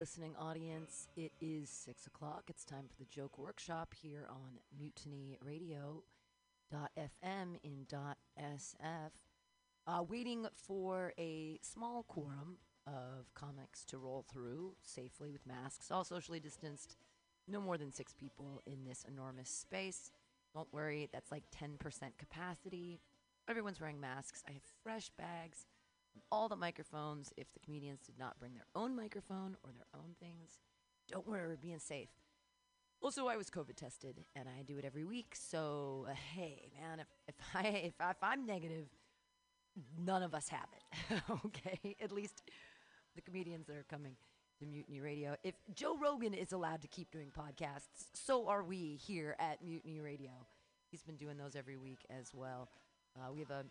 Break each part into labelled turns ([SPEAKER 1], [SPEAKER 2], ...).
[SPEAKER 1] listening audience. It is six o'clock. It's time for the joke workshop here on Mutiny Radio. FM in SF. Uh, waiting for a small quorum of comics to roll through safely with masks, all socially distanced. No more than six people in this enormous space. Don't worry, that's like 10% capacity. Everyone's wearing masks. I have fresh bags all the microphones if the comedians did not bring their own microphone or their own things. Don't worry, we're being safe. Also, I was COVID tested, and I do it every week. So, uh, hey, man, if if I if, I, if I'm negative, none of us have it. okay, at least the comedians that are coming to Mutiny Radio. If Joe Rogan is allowed to keep doing podcasts, so are we here at Mutiny Radio. He's been doing those every week as well. Uh, we have a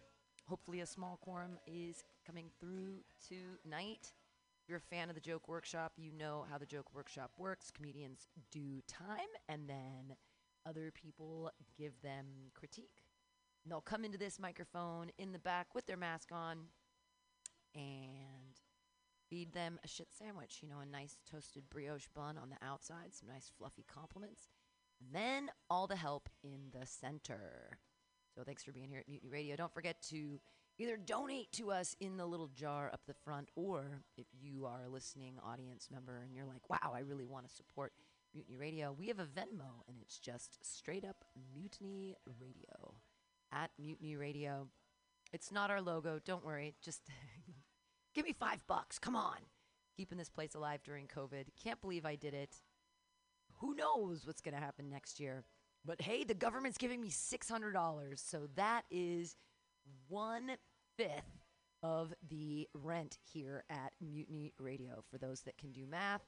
[SPEAKER 1] hopefully a small quorum is coming through tonight. If you're a fan of the Joke Workshop, you know how the Joke Workshop works. Comedians do time, and then other people give them critique. And they'll come into this microphone in the back with their mask on and feed them a shit sandwich. You know, a nice toasted brioche bun on the outside, some nice fluffy compliments, and then all the help in the center. So thanks for being here at Mutiny Radio. Don't forget to either donate to us in the little jar up the front, or if you are a listening audience member and you're like, wow, I really want to support Mutiny Radio, we have a Venmo, and it's just straight up Mutiny Radio. At Mutiny Radio. It's not our logo. Don't worry. Just give me five bucks. Come on. Keeping this place alive during COVID. Can't believe I did it. Who knows what's going to happen next year? But hey, the government's giving me $600. So that is one fifth of the rent here at Mutiny Radio for those that can do math.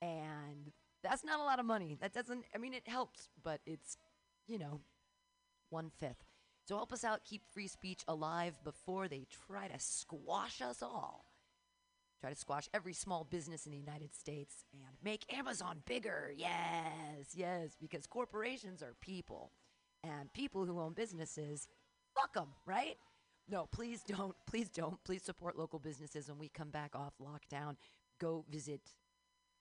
[SPEAKER 1] And that's not a lot of money. That doesn't, I mean, it helps, but it's, you know, one fifth. So help us out, keep free speech alive before they try to squash us all try to squash every small business in the United States and make Amazon bigger. Yes, yes, because corporations are people, and people who own businesses, fuck them, right? No, please don't. Please don't. Please support local businesses when we come back off lockdown. Go visit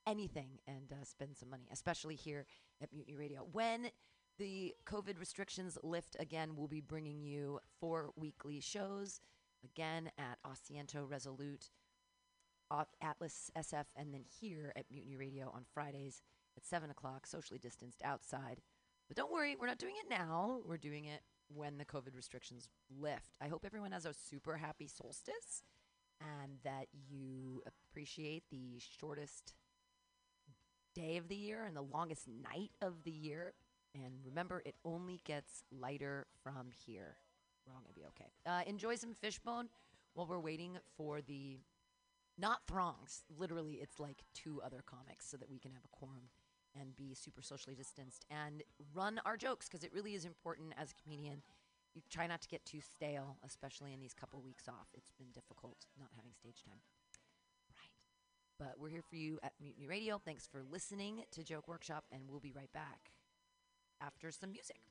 [SPEAKER 1] anything and uh, spend some money, especially here at Mutiny Radio. When the COVID restrictions lift again, we'll be bringing you four weekly shows again at Asiento Resolute Atlas SF, and then here at Mutiny Radio on Fridays at 7 o'clock, socially distanced outside. But don't worry, we're not doing it now. We're doing it when the COVID restrictions lift. I hope everyone has a super happy solstice and that you appreciate the shortest day of the year and the longest night of the year. And remember, it only gets lighter from here. We're all to be okay. Uh, enjoy some fishbone while we're waiting for the not throngs. Literally, it's like two other comics so that we can have a quorum and be super socially distanced and run our jokes because it really is important as a comedian. You try not to get too stale, especially in these couple weeks off. It's been difficult not having stage time. Right. But we're here for you at Mutiny Radio. Thanks for listening to Joke Workshop, and we'll be right back after some music.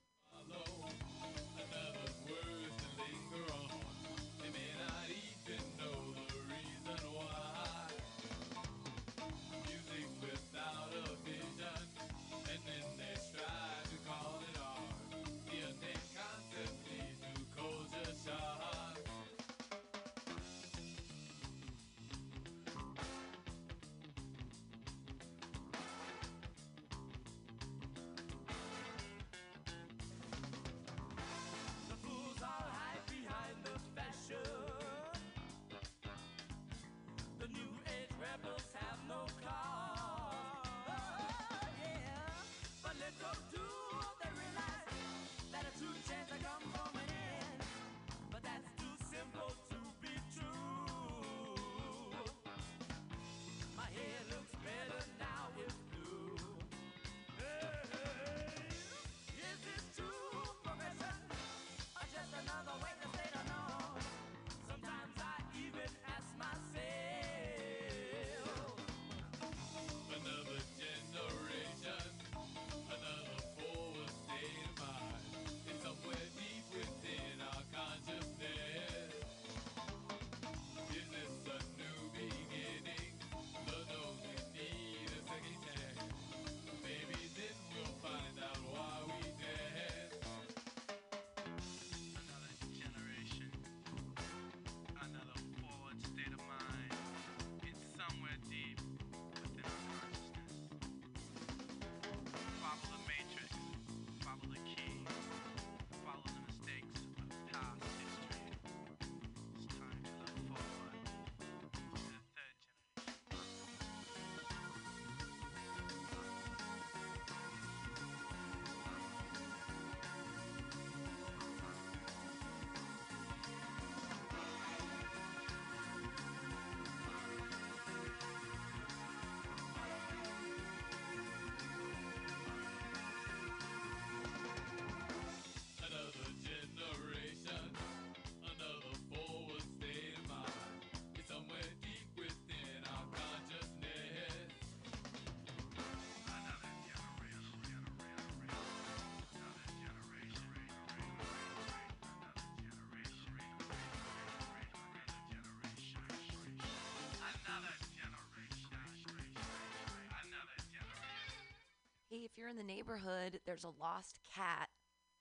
[SPEAKER 1] If you're in the neighborhood, there's a lost cat.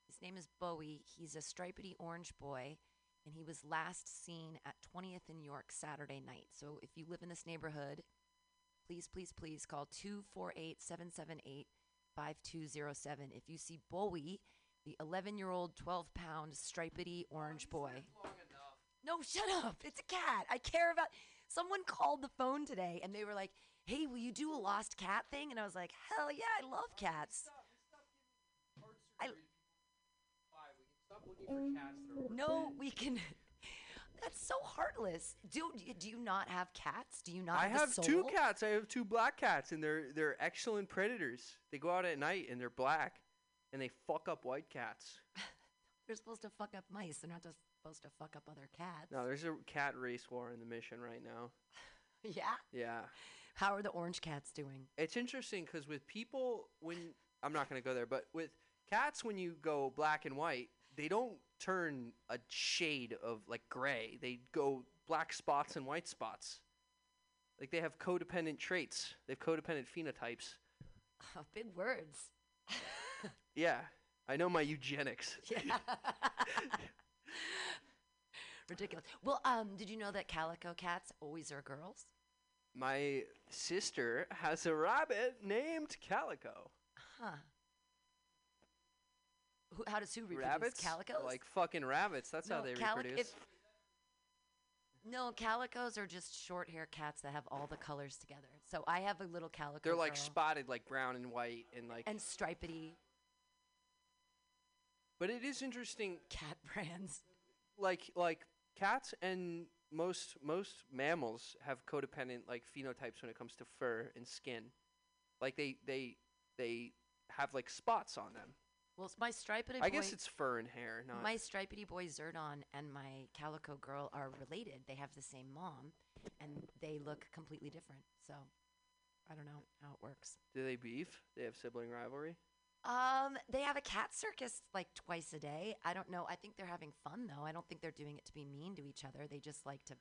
[SPEAKER 1] His name is Bowie. He's a stripedy orange boy, and he was last seen at 20th and York Saturday night. So if you live in this neighborhood, please, please, please call 248 778 5207. If you see Bowie, the 11 year old, 12 pound stripedy orange boy. No, shut up. It's a cat. I care about. Someone called the phone today and they were like, hey, will you do a lost cat thing? And I was like, hell yeah, I love cats. I, no, we can. That's so heartless. Do do you not have cats? Do you not?
[SPEAKER 2] I
[SPEAKER 1] have,
[SPEAKER 2] have two cats. I have two black cats, and they're they're excellent predators. They go out at night and they're black, and they fuck up white cats.
[SPEAKER 1] They're supposed to fuck up mice. They're not just supposed to fuck up other cats.
[SPEAKER 2] No, there's a cat race war in the mission right now.
[SPEAKER 1] Yeah.
[SPEAKER 2] Yeah,
[SPEAKER 1] How are the orange cats doing?
[SPEAKER 2] it's interesting because with people, when I'm not gonna go there, but with cats, when you go black and white, they don't turn a shade of like gray. They go black spots and white spots. Like they have codependent traits. They have codependent phenotypes.
[SPEAKER 1] Big words.
[SPEAKER 2] Yeah, I know my eugenics.
[SPEAKER 1] Yeah. Ridiculous. Well, um, did you know that calico cats always are girls?
[SPEAKER 2] My sister has a rabbit named Calico.
[SPEAKER 1] Huh. Who, how does who reproduce?
[SPEAKER 2] Rabbits?
[SPEAKER 1] Calicos?
[SPEAKER 2] Like fucking rabbits. That's how they
[SPEAKER 1] calic-
[SPEAKER 2] reproduce.
[SPEAKER 1] no, calicos are just short hair cats that have all the colors together. So I have a little calico.
[SPEAKER 2] They're like
[SPEAKER 1] girl
[SPEAKER 2] spotted like brown and white and like
[SPEAKER 1] and stripedy
[SPEAKER 2] But it is interesting
[SPEAKER 1] cat brands.
[SPEAKER 2] like like cats and most most mammals have codependent like phenotypes when it comes to fur and skin. Like they they they have like spots on them.
[SPEAKER 1] Well, my stripedy
[SPEAKER 2] I guess it's fur and hair, not
[SPEAKER 1] my stripedy boy Zerdon and my calico girl are related. They have the same mom, and they look completely different. So I don't know how it works.
[SPEAKER 2] Do they beef? They have sibling rivalry?
[SPEAKER 1] Um, they have a cat circus like twice a day. I don't know. I think they're having fun though. I don't think they're doing it to be mean to each other. They just like to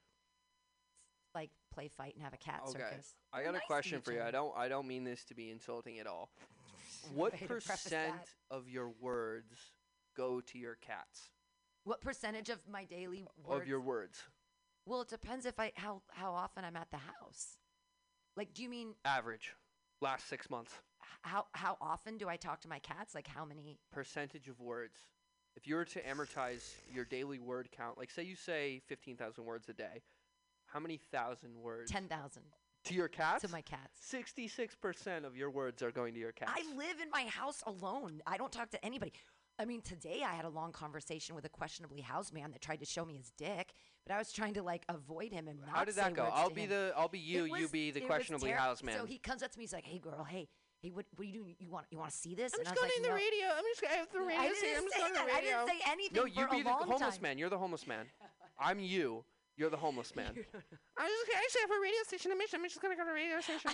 [SPEAKER 1] like play fight and have a cat
[SPEAKER 2] Okay.
[SPEAKER 1] circus.
[SPEAKER 2] I got
[SPEAKER 1] nice
[SPEAKER 2] a question for you. I don't I don't mean this to be insulting at all. What
[SPEAKER 1] way to preface
[SPEAKER 2] percent of your words go to your cats?
[SPEAKER 1] What percentage of my daily words?
[SPEAKER 2] Of your words.
[SPEAKER 1] well, it depends if I how how often I'm at the house. Like, do you mean
[SPEAKER 2] Average. Last six months.
[SPEAKER 1] How how often do I talk to my cats? Like how many?
[SPEAKER 2] Percentage of words. If you were to amortize your daily word count, like say you say 15,000 words a day, how many thousand words?
[SPEAKER 1] Ten thousand
[SPEAKER 2] To your cats?
[SPEAKER 1] to my cats.
[SPEAKER 2] 66% of your words are going to your cats.
[SPEAKER 1] I live in my house alone. I don't talk to anybody. I mean, today I had a long conversation with a questionably housed man that tried to show me his dick, but I was trying to like avoid him and not
[SPEAKER 2] How did that go? I'll be
[SPEAKER 1] him.
[SPEAKER 2] the I'll be you,
[SPEAKER 1] It
[SPEAKER 2] you be the questionably housed man.
[SPEAKER 1] So he comes up to me. He's like, "Hey, girl, hey, hey, what, what are you doing? You want you want to see this?"
[SPEAKER 2] I'm
[SPEAKER 1] and
[SPEAKER 2] just going
[SPEAKER 1] like,
[SPEAKER 2] to the
[SPEAKER 1] "No."
[SPEAKER 2] radio. I'm just going to the radio.
[SPEAKER 1] I didn't
[SPEAKER 2] I'm just
[SPEAKER 1] say
[SPEAKER 2] going
[SPEAKER 1] that.
[SPEAKER 2] the
[SPEAKER 1] I didn't say anything
[SPEAKER 2] No,
[SPEAKER 1] for
[SPEAKER 2] you
[SPEAKER 1] a
[SPEAKER 2] be the homeless
[SPEAKER 1] time.
[SPEAKER 2] man. You're the homeless man. I'm you. You're the homeless man. I was just I just have a radio station. I'm just, I'm just going to go to the radio station.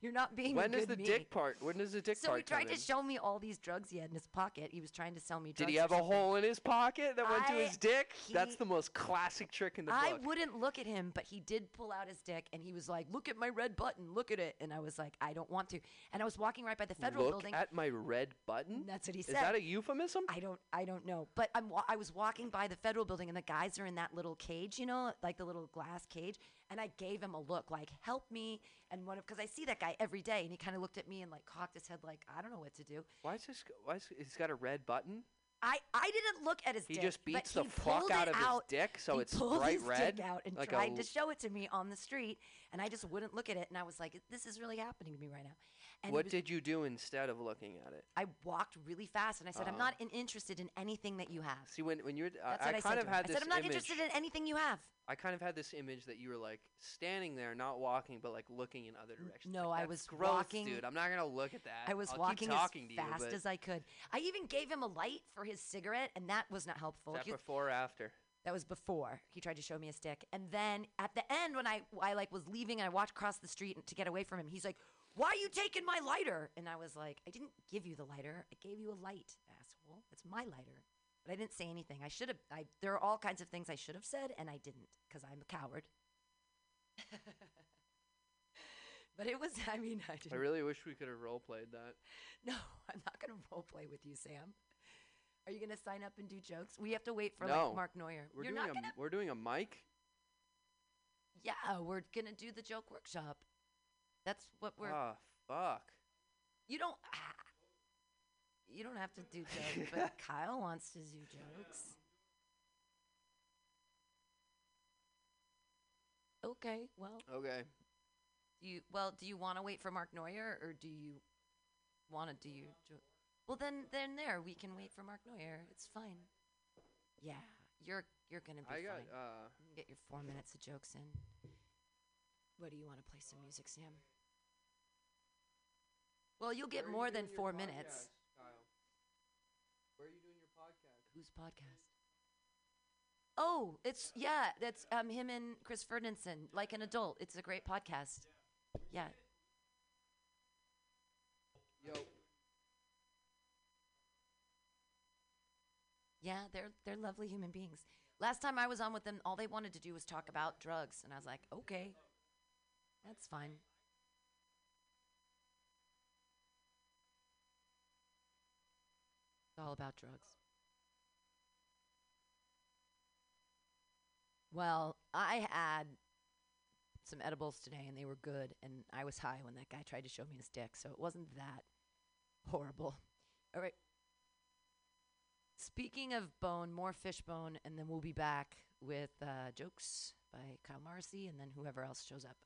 [SPEAKER 1] I You're not being
[SPEAKER 2] when
[SPEAKER 1] good
[SPEAKER 2] the
[SPEAKER 1] me.
[SPEAKER 2] dick part? When does the dick
[SPEAKER 1] So
[SPEAKER 2] part So
[SPEAKER 1] he tried to
[SPEAKER 2] in?
[SPEAKER 1] show me all these drugs he had in his pocket. He was trying to sell me drugs.
[SPEAKER 2] Did he have a hole in his pocket that went to his dick? That's the most classic trick in the
[SPEAKER 1] I
[SPEAKER 2] book.
[SPEAKER 1] wouldn't look at him, but he did pull out his dick and he was like, "Look at my red button. Look at it." And I was like, "I don't want to." And I was walking right by the federal
[SPEAKER 2] Look
[SPEAKER 1] building.
[SPEAKER 2] at my red button.
[SPEAKER 1] That's what he said.
[SPEAKER 2] Is that a euphemism?
[SPEAKER 1] I don't I don't know. But I'm I was walking by the federal building and the guys are in that little cage, you know, like the little glass cage, and I gave him a look like, "Help me." And one of cuz I see that guy every day and he kind of looked at me and like cocked his head like, "I don't know what to do."
[SPEAKER 2] Why is this? Why is he's got a red button?
[SPEAKER 1] I I didn't look at his
[SPEAKER 2] He
[SPEAKER 1] dick.
[SPEAKER 2] just beats the fuck out of his
[SPEAKER 1] out.
[SPEAKER 2] dick, so
[SPEAKER 1] he
[SPEAKER 2] it's
[SPEAKER 1] pulled
[SPEAKER 2] bright
[SPEAKER 1] his
[SPEAKER 2] red,
[SPEAKER 1] dick out and
[SPEAKER 2] like
[SPEAKER 1] tried to show it to me on the street, and I just wouldn't look at it. And I was like, "This is really happening to me right now." And
[SPEAKER 2] what
[SPEAKER 1] was-
[SPEAKER 2] did you do instead of looking at it?
[SPEAKER 1] I walked really fast and I said, "I'm
[SPEAKER 2] Oh.
[SPEAKER 1] not in- interested in anything that you have."
[SPEAKER 2] See, when when you're, uh, I,
[SPEAKER 1] I,
[SPEAKER 2] I kind of
[SPEAKER 1] him.
[SPEAKER 2] had
[SPEAKER 1] I
[SPEAKER 2] this
[SPEAKER 1] said, "I'm not
[SPEAKER 2] image.
[SPEAKER 1] interested in anything you have."
[SPEAKER 2] I kind of had this image that you were like standing there, not walking, but like looking in other directions.
[SPEAKER 1] no,
[SPEAKER 2] Like,
[SPEAKER 1] I was
[SPEAKER 2] gross,
[SPEAKER 1] walking-
[SPEAKER 2] dude. I'm not gonna look at that.
[SPEAKER 1] I was
[SPEAKER 2] I'll
[SPEAKER 1] walking as fast
[SPEAKER 2] you, but
[SPEAKER 1] as I could. I even gave him a light for his cigarette, and that was not helpful.
[SPEAKER 2] is that
[SPEAKER 1] He-
[SPEAKER 2] before or after?
[SPEAKER 1] that was before he tried to show me a stick, and then at the end, when I I like was leaving and I walked across the street to get away from him, he's like, "Why are you taking my lighter?" And I was like, "I didn't give you the lighter. I gave you a light, asshole. It's my lighter." But I didn't say anything. I should have. I there are all kinds of things I should have said, and I didn't because I'm a coward.
[SPEAKER 3] But it was. I mean, I
[SPEAKER 2] I
[SPEAKER 3] didn't.
[SPEAKER 2] really wish we could have role played that.
[SPEAKER 3] no, I'm not gonna role play with you, Sam. Are you gonna sign up and do jokes? We have to wait for
[SPEAKER 2] No.
[SPEAKER 3] like Mark Neuer.
[SPEAKER 2] We're
[SPEAKER 3] You're
[SPEAKER 2] doing
[SPEAKER 3] not
[SPEAKER 2] a we're doing a mic.
[SPEAKER 3] Yeah, we're gonna do the joke workshop. That's what we're.
[SPEAKER 2] Ah, fuck.
[SPEAKER 3] you don't. Ah, you don't have to do jokes, but Kyle wants to do jokes. Okay, well,
[SPEAKER 2] Okay.
[SPEAKER 3] do you well do you want to wait for Mark Neuer or do you want to do your joke? Well, then then there we can wait for Mark Neuer. It's fine. Yeah, you're you're gonna be
[SPEAKER 2] I got uh
[SPEAKER 3] You get your four minutes of jokes in. What do you want to play some music, Sam? Well, you'll get
[SPEAKER 2] you
[SPEAKER 3] more than four minutes.
[SPEAKER 2] podcast, Kyle? Where are you doing your podcast?
[SPEAKER 3] Whose podcast? Oh, it's yeah, that's um him and Chris Ferdinand, like an adult. It's a great podcast. Yeah.
[SPEAKER 2] Yo.
[SPEAKER 3] Yeah, they're they're lovely human beings. Last time I was on with them, all they wanted to do was talk about drugs, and I was like, okay, that's fine. It's all about drugs. Well, I had some edibles today, and they were good, and I was high when that guy tried to show me his dick, so it wasn't that horrible. All right. Speaking of bone, more fish bone, and then we'll be back with uh, jokes by Kyle Morrissey and then whoever else shows up.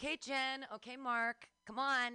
[SPEAKER 3] Okay, Jen. Okay, Mark. Come on.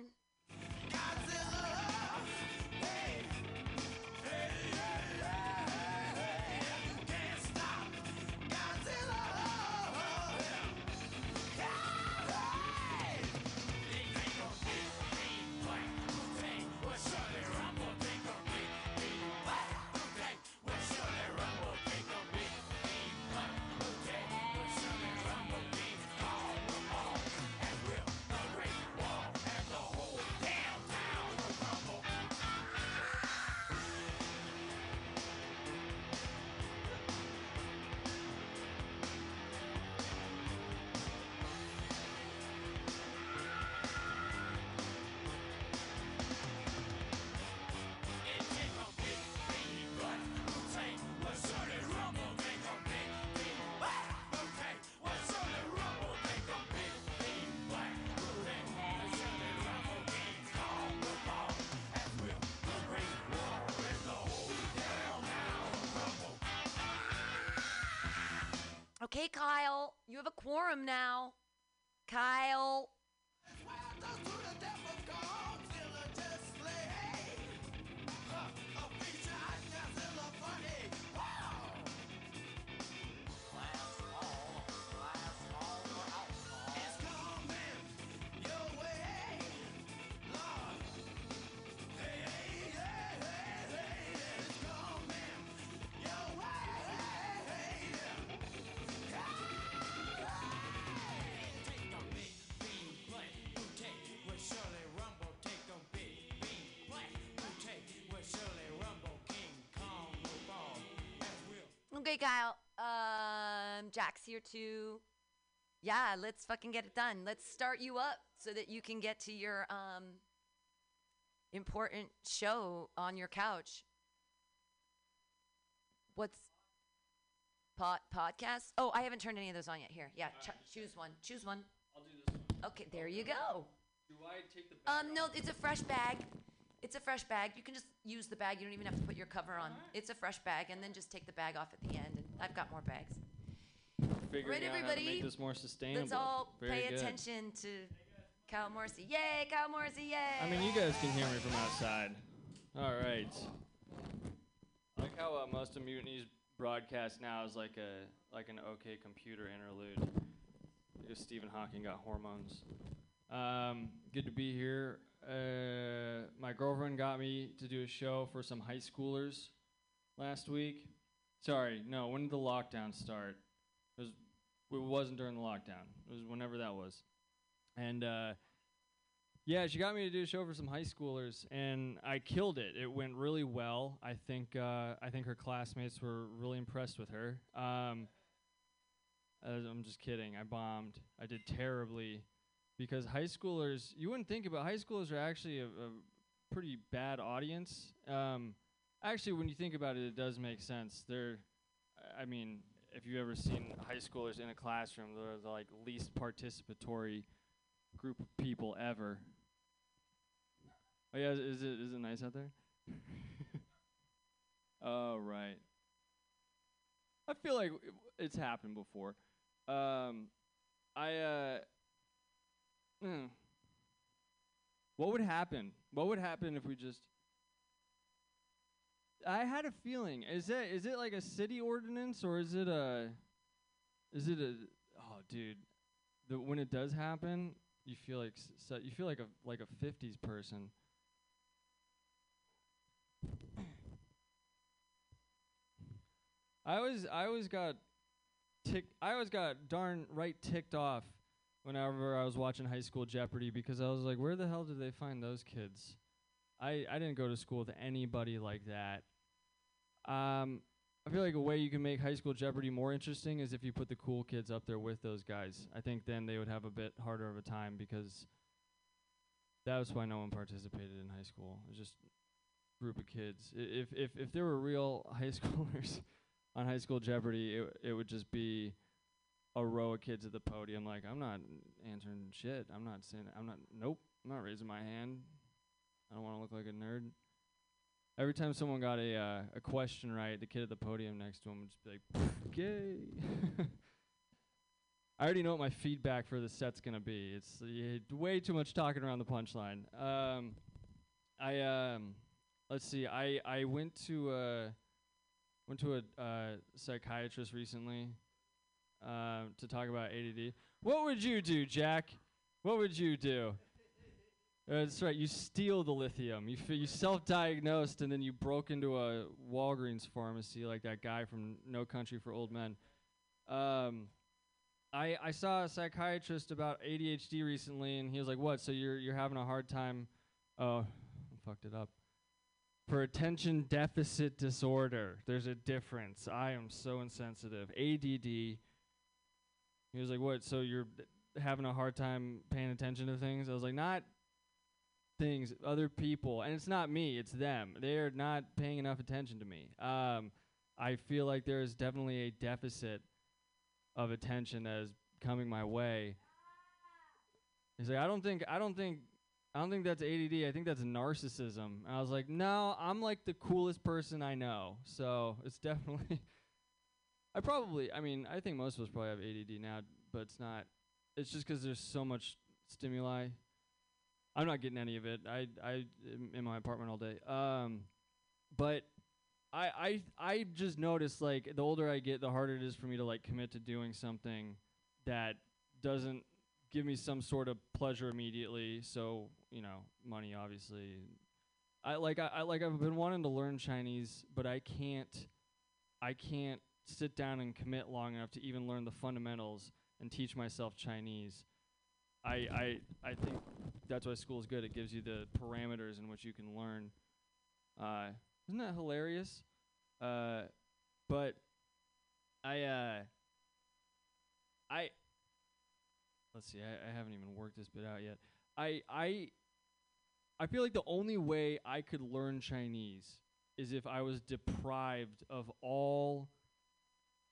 [SPEAKER 3] Quorum now. Kyle. Okay, Kyle. Um, Jack's here too. Yeah, let's fucking get it done. Let's start you up so that you can get to your um important show on your couch. What's pod podcast? Oh, I haven't turned any of those on yet. Here, yeah, ch- choose one. Choose one.
[SPEAKER 4] I'll do this one.
[SPEAKER 3] Okay, there you go.
[SPEAKER 4] Do I take the bag
[SPEAKER 3] Um, no, it's a fresh bag. It's a fresh bag. You can just use the bag. You don't even have to put your cover on. It's a fresh bag, and then just take the bag off at the end. I've got more bags.
[SPEAKER 4] Figuring
[SPEAKER 3] right,
[SPEAKER 4] out how to
[SPEAKER 3] everybody,
[SPEAKER 4] make this more sustainable.
[SPEAKER 3] Let's all
[SPEAKER 4] Very
[SPEAKER 3] pay
[SPEAKER 4] good.
[SPEAKER 3] attention to Kyle Morrissey. Yay, Kyle Morrissey! Yay!
[SPEAKER 4] I mean, you guys can hear me from outside. All right. I like how uh, most of Mutiny's broadcast now is like a like an OK Computer interlude. Because Stephen Hawking got hormones. Um, good to be here. Uh, my girlfriend got me to do a show for some high schoolers last week. Sorry, no. When did the lockdown start? It was. It wasn't during the lockdown. It was whenever that was. And uh, yeah, she got me to do a show for some high schoolers, and I killed it. It went really well. I think uh, I think her classmates were really impressed with her. Um, I'm just kidding. I bombed. I did terribly because high schoolers. You wouldn't think about high schoolers are actually a, a pretty bad audience. Um, actually, when you think about it, it does make sense. They're, I mean, if you've ever seen high schoolers in a classroom, they're the like least participatory group of people ever. Oh yeah, is, is it is it nice out there? oh right. I feel like it's happened before. Um, I uh, mm. what would happen? What would happen if we just? I had a feeling. Is it is it like a city ordinance or is it a? Is it a? Oh, dude, the when it does happen, you feel like so you feel like a like a '50s person. I always I always got tick I always got darn right ticked off whenever I was watching High School Jeopardy because I was like, where the hell did they find those kids? I I didn't go to school with anybody like that. Um, I feel like a way you can make High School Jeopardy more interesting is if you put the cool kids up there with those guys. I think then they would have a bit harder of a time because that was why no one participated in high school. It was just group of kids. I- If if if there were real high schoolers on High School Jeopardy, it it would just be a row of kids at the podium. Like I'm not answering shit. I'm not saying. I'm not. Nope. I'm not raising my hand. I don't want to look like a nerd. Every time someone got a uh, a question right, the kid at the podium next to him would just be like, "Gay." I already know what my feedback for the set's gonna be. It's uh, way too much talking around the punchline. Um, I um, let's see. I I went to uh, went to a uh, psychiatrist recently uh, to talk about ADD. What would you do, Jack? What would you do? Uh, that's right. You steal the lithium. You f- you self-diagnosed and then you broke into a Walgreens pharmacy like that guy from No Country for Old Men. Um, I I saw a psychiatrist about ADHD recently, and he was like, "What? So you're you're having a hard time? Oh, fucked it up. For attention deficit disorder, there's a difference. I am so insensitive. ADD." He was like, "What? So you're having a hard time paying attention to things?" I was like, "Not things, other people, and it's not me, it's them. They are not paying enough attention to me. Um, I feel like there is definitely a deficit of attention that is coming my way. He's like, I don't think, I don't think, I don't think that's ADD. I think that's narcissism. And I was like, no, I'm like the coolest person I know. So it's definitely. I probably, I mean, I think most of us probably have ADD now, but it's not. It's just 'cause there's so much stimuli. I'm not getting any of it. I I am in my apartment all day. Um, but I I I just noticed like the older I get, the harder it is for me to like commit to doing something that doesn't give me some sort of pleasure immediately. So you know, money obviously. I like I, I like I've been wanting to learn Chinese, but I can't I can't sit down and commit long enough to even learn the fundamentals and teach myself Chinese. I I I think that's why school is good. It gives you the parameters in which you can learn. Uh, isn't that hilarious? Uh, but I uh, I let's see. I, I haven't even worked this bit out yet. I I I feel like the only way I could learn Chinese is if I was deprived of all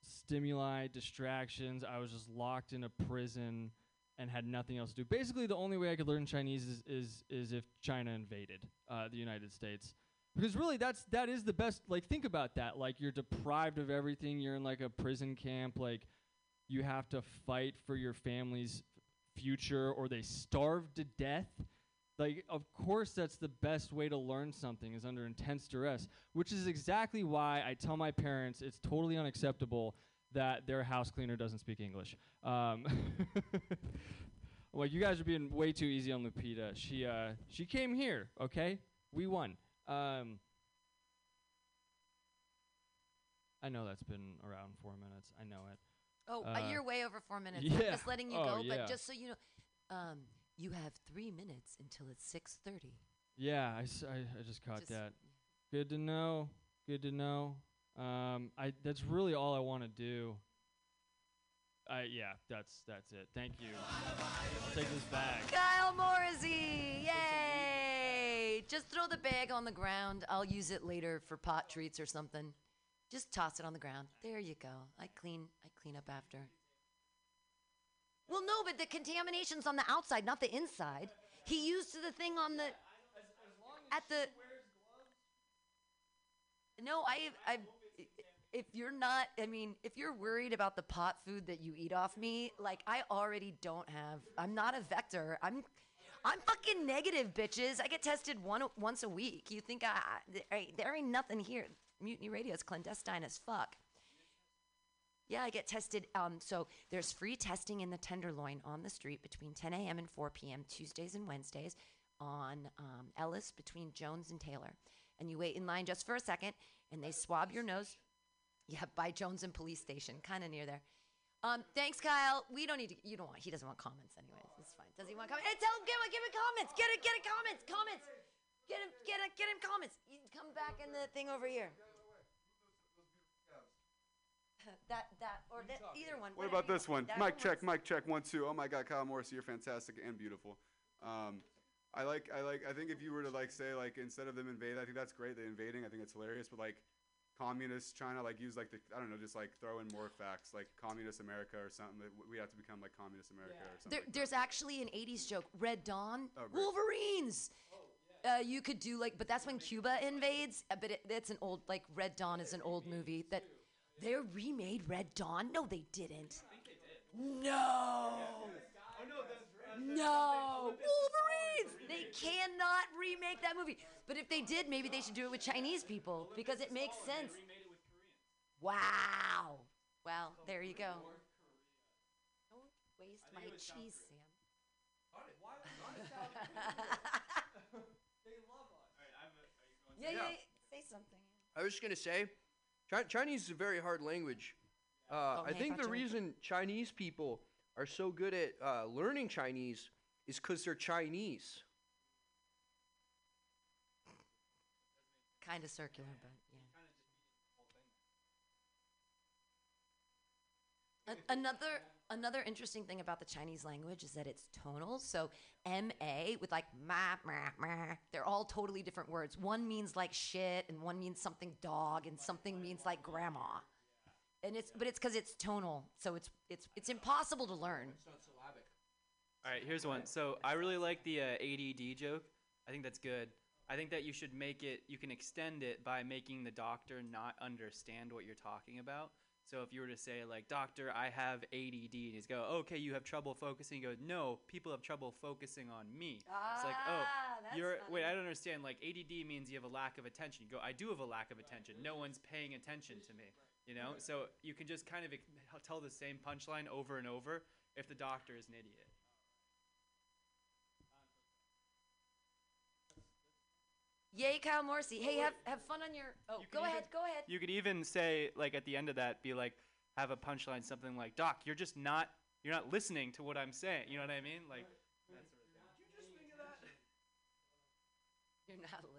[SPEAKER 4] stimuli, distractions. I was just locked in a prison and had nothing else to do. Basically, the only way I could learn Chinese is is, is if China invaded uh, the United States. Because really, that's that is the best. Like, think about that. Like, you're deprived of everything. You're in like a prison camp. Like, you have to fight for your family's future, or they starve to death. Like, of course, that's the best way to learn something is under intense duress. Which is exactly why I tell my parents it's totally unacceptable that their house cleaner doesn't speak English. Um, well, you guys are being way too easy on Lupita. She uh, she came here, okay? We won. Um, I know that's been around four minutes. I know it.
[SPEAKER 1] Oh, uh,
[SPEAKER 4] Uh,
[SPEAKER 1] you're way over four minutes.
[SPEAKER 4] yeah.
[SPEAKER 1] I'm just letting you
[SPEAKER 4] Oh,
[SPEAKER 1] go,
[SPEAKER 4] yeah.
[SPEAKER 1] but just so you know, um, you have three minutes until it's six thirty.
[SPEAKER 4] Yeah, I, s- I- I just caught
[SPEAKER 1] Just-
[SPEAKER 4] that. Good to know. Good to know. Um, I that's really all I want to do. I yeah, that's that's it. Thank you. I'll take this back.
[SPEAKER 1] Kyle Morrissey, yay! Just throw the bag on the ground. I'll use it later for pot treats or something. Just toss it on the ground. There you go. I clean. I clean up after. Well, no, but the contamination's on the outside, not the inside. He used the thing on the at the. No, I, I. If you're not, I mean, if you're worried about the pot food that you eat off me, like I already don't have. I'm not a vector. I'm, I'm fucking negative, bitches. I get tested one once a week. You think I? I there ain't- nothing here. Mutiny Radio is clandestine as fuck. Yeah, I get tested. Um, so there's free testing in the Tenderloin on the street between 10 a.m. and 4 p.m. Tuesdays and Wednesdays on um, Ellis between Jones and Taylor. And you wait in line just for a second, and they swab your nose. Yeah, by Jones and Police Station, kind of near there. Um, thanks, Kyle. We don't need to. You don't want. He doesn't want comments, anyways. It's fine. Does he want comments? Hey, tell him. Give him. Give him comments. Get it. Get it. Comments. Comments. Get him. Get it. Get him comments. You come back in the thing over here. that that or that, either one.
[SPEAKER 5] What about this one?
[SPEAKER 1] That
[SPEAKER 5] Mic check,
[SPEAKER 1] works.
[SPEAKER 5] mic check, one, two. Oh my God, Kyle Morrissey, you're fantastic and beautiful. Um, I like, I like, I think if you were to like say like instead of them invade, I think that's great. They invading, I think it's hilarious. But like communist China, like use like the, I don't know, just like throw in more facts, like communist America or something. That we have to become like communist America or something.
[SPEAKER 1] There,
[SPEAKER 5] like that.
[SPEAKER 1] there's actually an 80s joke Red Dawn,
[SPEAKER 5] Oh, great.
[SPEAKER 1] Wolverines. Uh, you could do like, but that's when Cuba invades. Uh, but it, it's an old, like Red Dawn is an old movie that they remade Red Dawn. No, they didn't. No. No. Wolverines. They cannot remake that movie. But if they did, maybe they should do it with Chinese people because it makes sense. Wow. Well, there you go. Don't waste my cheese, Sam. yeah, yeah, yeah. Say something.
[SPEAKER 6] I was just gonna say, Chi- Chinese is a very hard language. Uh,
[SPEAKER 1] Oh,
[SPEAKER 6] I
[SPEAKER 1] hey,
[SPEAKER 6] think the reason Chinese people are so good at uh, learning Chinese is because they're Chinese.
[SPEAKER 1] Kind of circular, but yeah. An- another another interesting thing about the Chinese language is that it's tonal. So M A with like ma ma ma, they're all totally different words. One means like shit, and one means something dog, and something means like grandma. And it's but it's because it's tonal, so it's it's it's impossible to learn.
[SPEAKER 7] All right, here's one. So I really like the uh, ADD joke. I think that's good. I think that you should make it. You can extend it by making the doctor not understand what you're talking about. So if you were to say like, "Doctor, I have ADD," and he's go, "Okay, you have trouble focusing." He goes, "No, people have trouble focusing on me." it's like, "Oh,
[SPEAKER 1] Ah, that's
[SPEAKER 7] you're wait. I don't understand. Like ADD means you have a lack of attention." You go, "I do have a lack of attention. No one's paying attention to me." You know, so you can just kind of tell the same punchline over and over if the doctor is an idiot.
[SPEAKER 1] Yay, Kyle Morrissey. Hey, have have fun on your. Oh,
[SPEAKER 7] You
[SPEAKER 1] go
[SPEAKER 7] can
[SPEAKER 1] ahead, go ahead.
[SPEAKER 7] You could even say like at the end of that, be like, have a punchline, something like, "Doc, you're just not, you're not listening to what I'm saying." You know what I mean? Like, that sort of thing.
[SPEAKER 1] You're not listening. Maybe you should-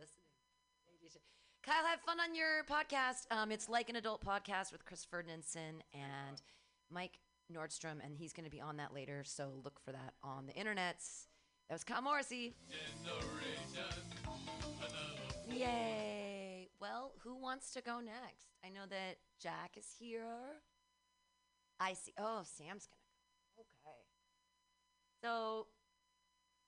[SPEAKER 1] Kyle, have fun on your podcast. Um, it's like an adult podcast with Chris Ferdinandson and Mike Nordstrom, and he's going to be on that later. So look for that on the internets. That was Kyle Morrissey. Yay! Well, who wants to go next? I know that Jack is here. I see. Oh, Sam's gonna go. Okay. So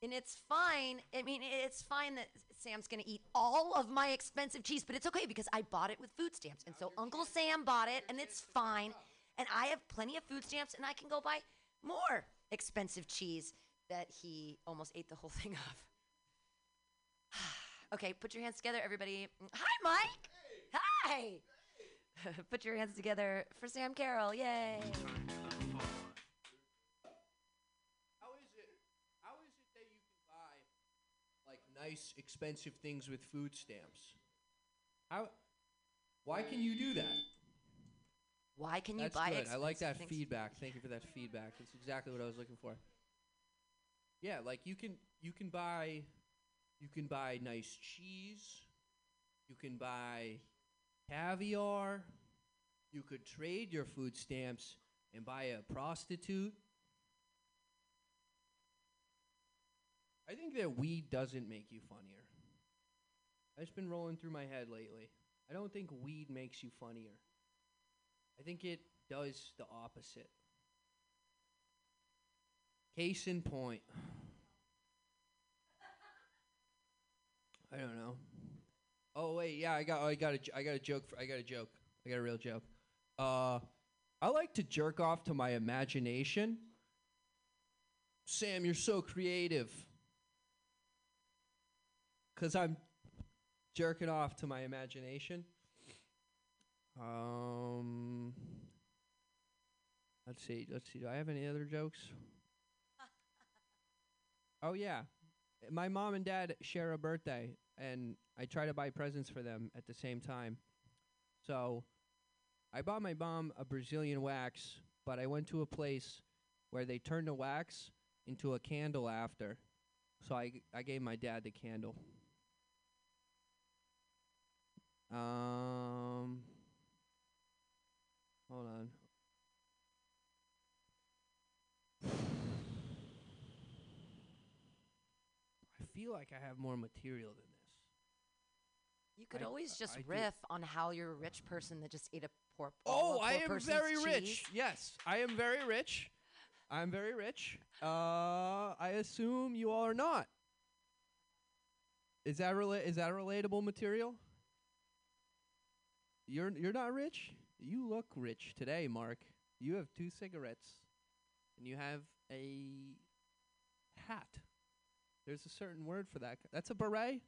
[SPEAKER 1] and it's fine. I mean, it's fine that Sam's going to eat all of my expensive cheese, but it's okay because I bought it with food stamps. And so Uncle Sam bought it, and it's fine. And I have plenty of food stamps, and I can go buy more expensive cheese that he almost ate the whole thing of. okay, put your hands together, everybody. Hi, Mike. Hi. put your hands together for Sam Carroll. Yay.
[SPEAKER 6] Nice, expensive things with food stamps? How? Why can you do that?
[SPEAKER 1] Why can you
[SPEAKER 2] That's
[SPEAKER 1] buy
[SPEAKER 2] good. I like that
[SPEAKER 1] expensive things?
[SPEAKER 2] feedback. Thank you for that feedback. That's exactly what I was looking for. Yeah, like you can you can buy you can buy nice cheese. You can buy caviar. You could trade your food stamps and buy a prostitute. I think that weed doesn't make you funnier. That's been rolling through my head lately. I don't think weed makes you funnier. I think it does the opposite. Case in point. I don't know. Oh wait, yeah, I got, I got a, I got a joke. For, I got a joke. I got a real joke. Uh, I like to jerk off to my imagination. Sam, you're so creative. Cause I'm jerking off to my imagination. Um, let's see. Let's see. Do I have any other jokes? oh yeah, my mom and dad share a birthday, and I try to buy presents for them at the same time. So, I bought my mom a Brazilian wax, but I went to a place where they turned the wax into a candle after. So I gave my dad the candle. Um, hold on. I feel like I have more material than this.
[SPEAKER 1] You could
[SPEAKER 2] I-
[SPEAKER 1] always just
[SPEAKER 2] I do-
[SPEAKER 1] riff on how you're a rich person that just ate a poor.
[SPEAKER 2] Oh,
[SPEAKER 1] a
[SPEAKER 2] I
[SPEAKER 1] poor
[SPEAKER 2] am very rich. Yes, I am very rich. I'm very rich. Uh, I assume you all are not. Is that rela- Is that relatable material? You're you're not rich. You look rich today, Mark. You have two cigarettes. and you have a hat. There's a certain word for that. That's a beret.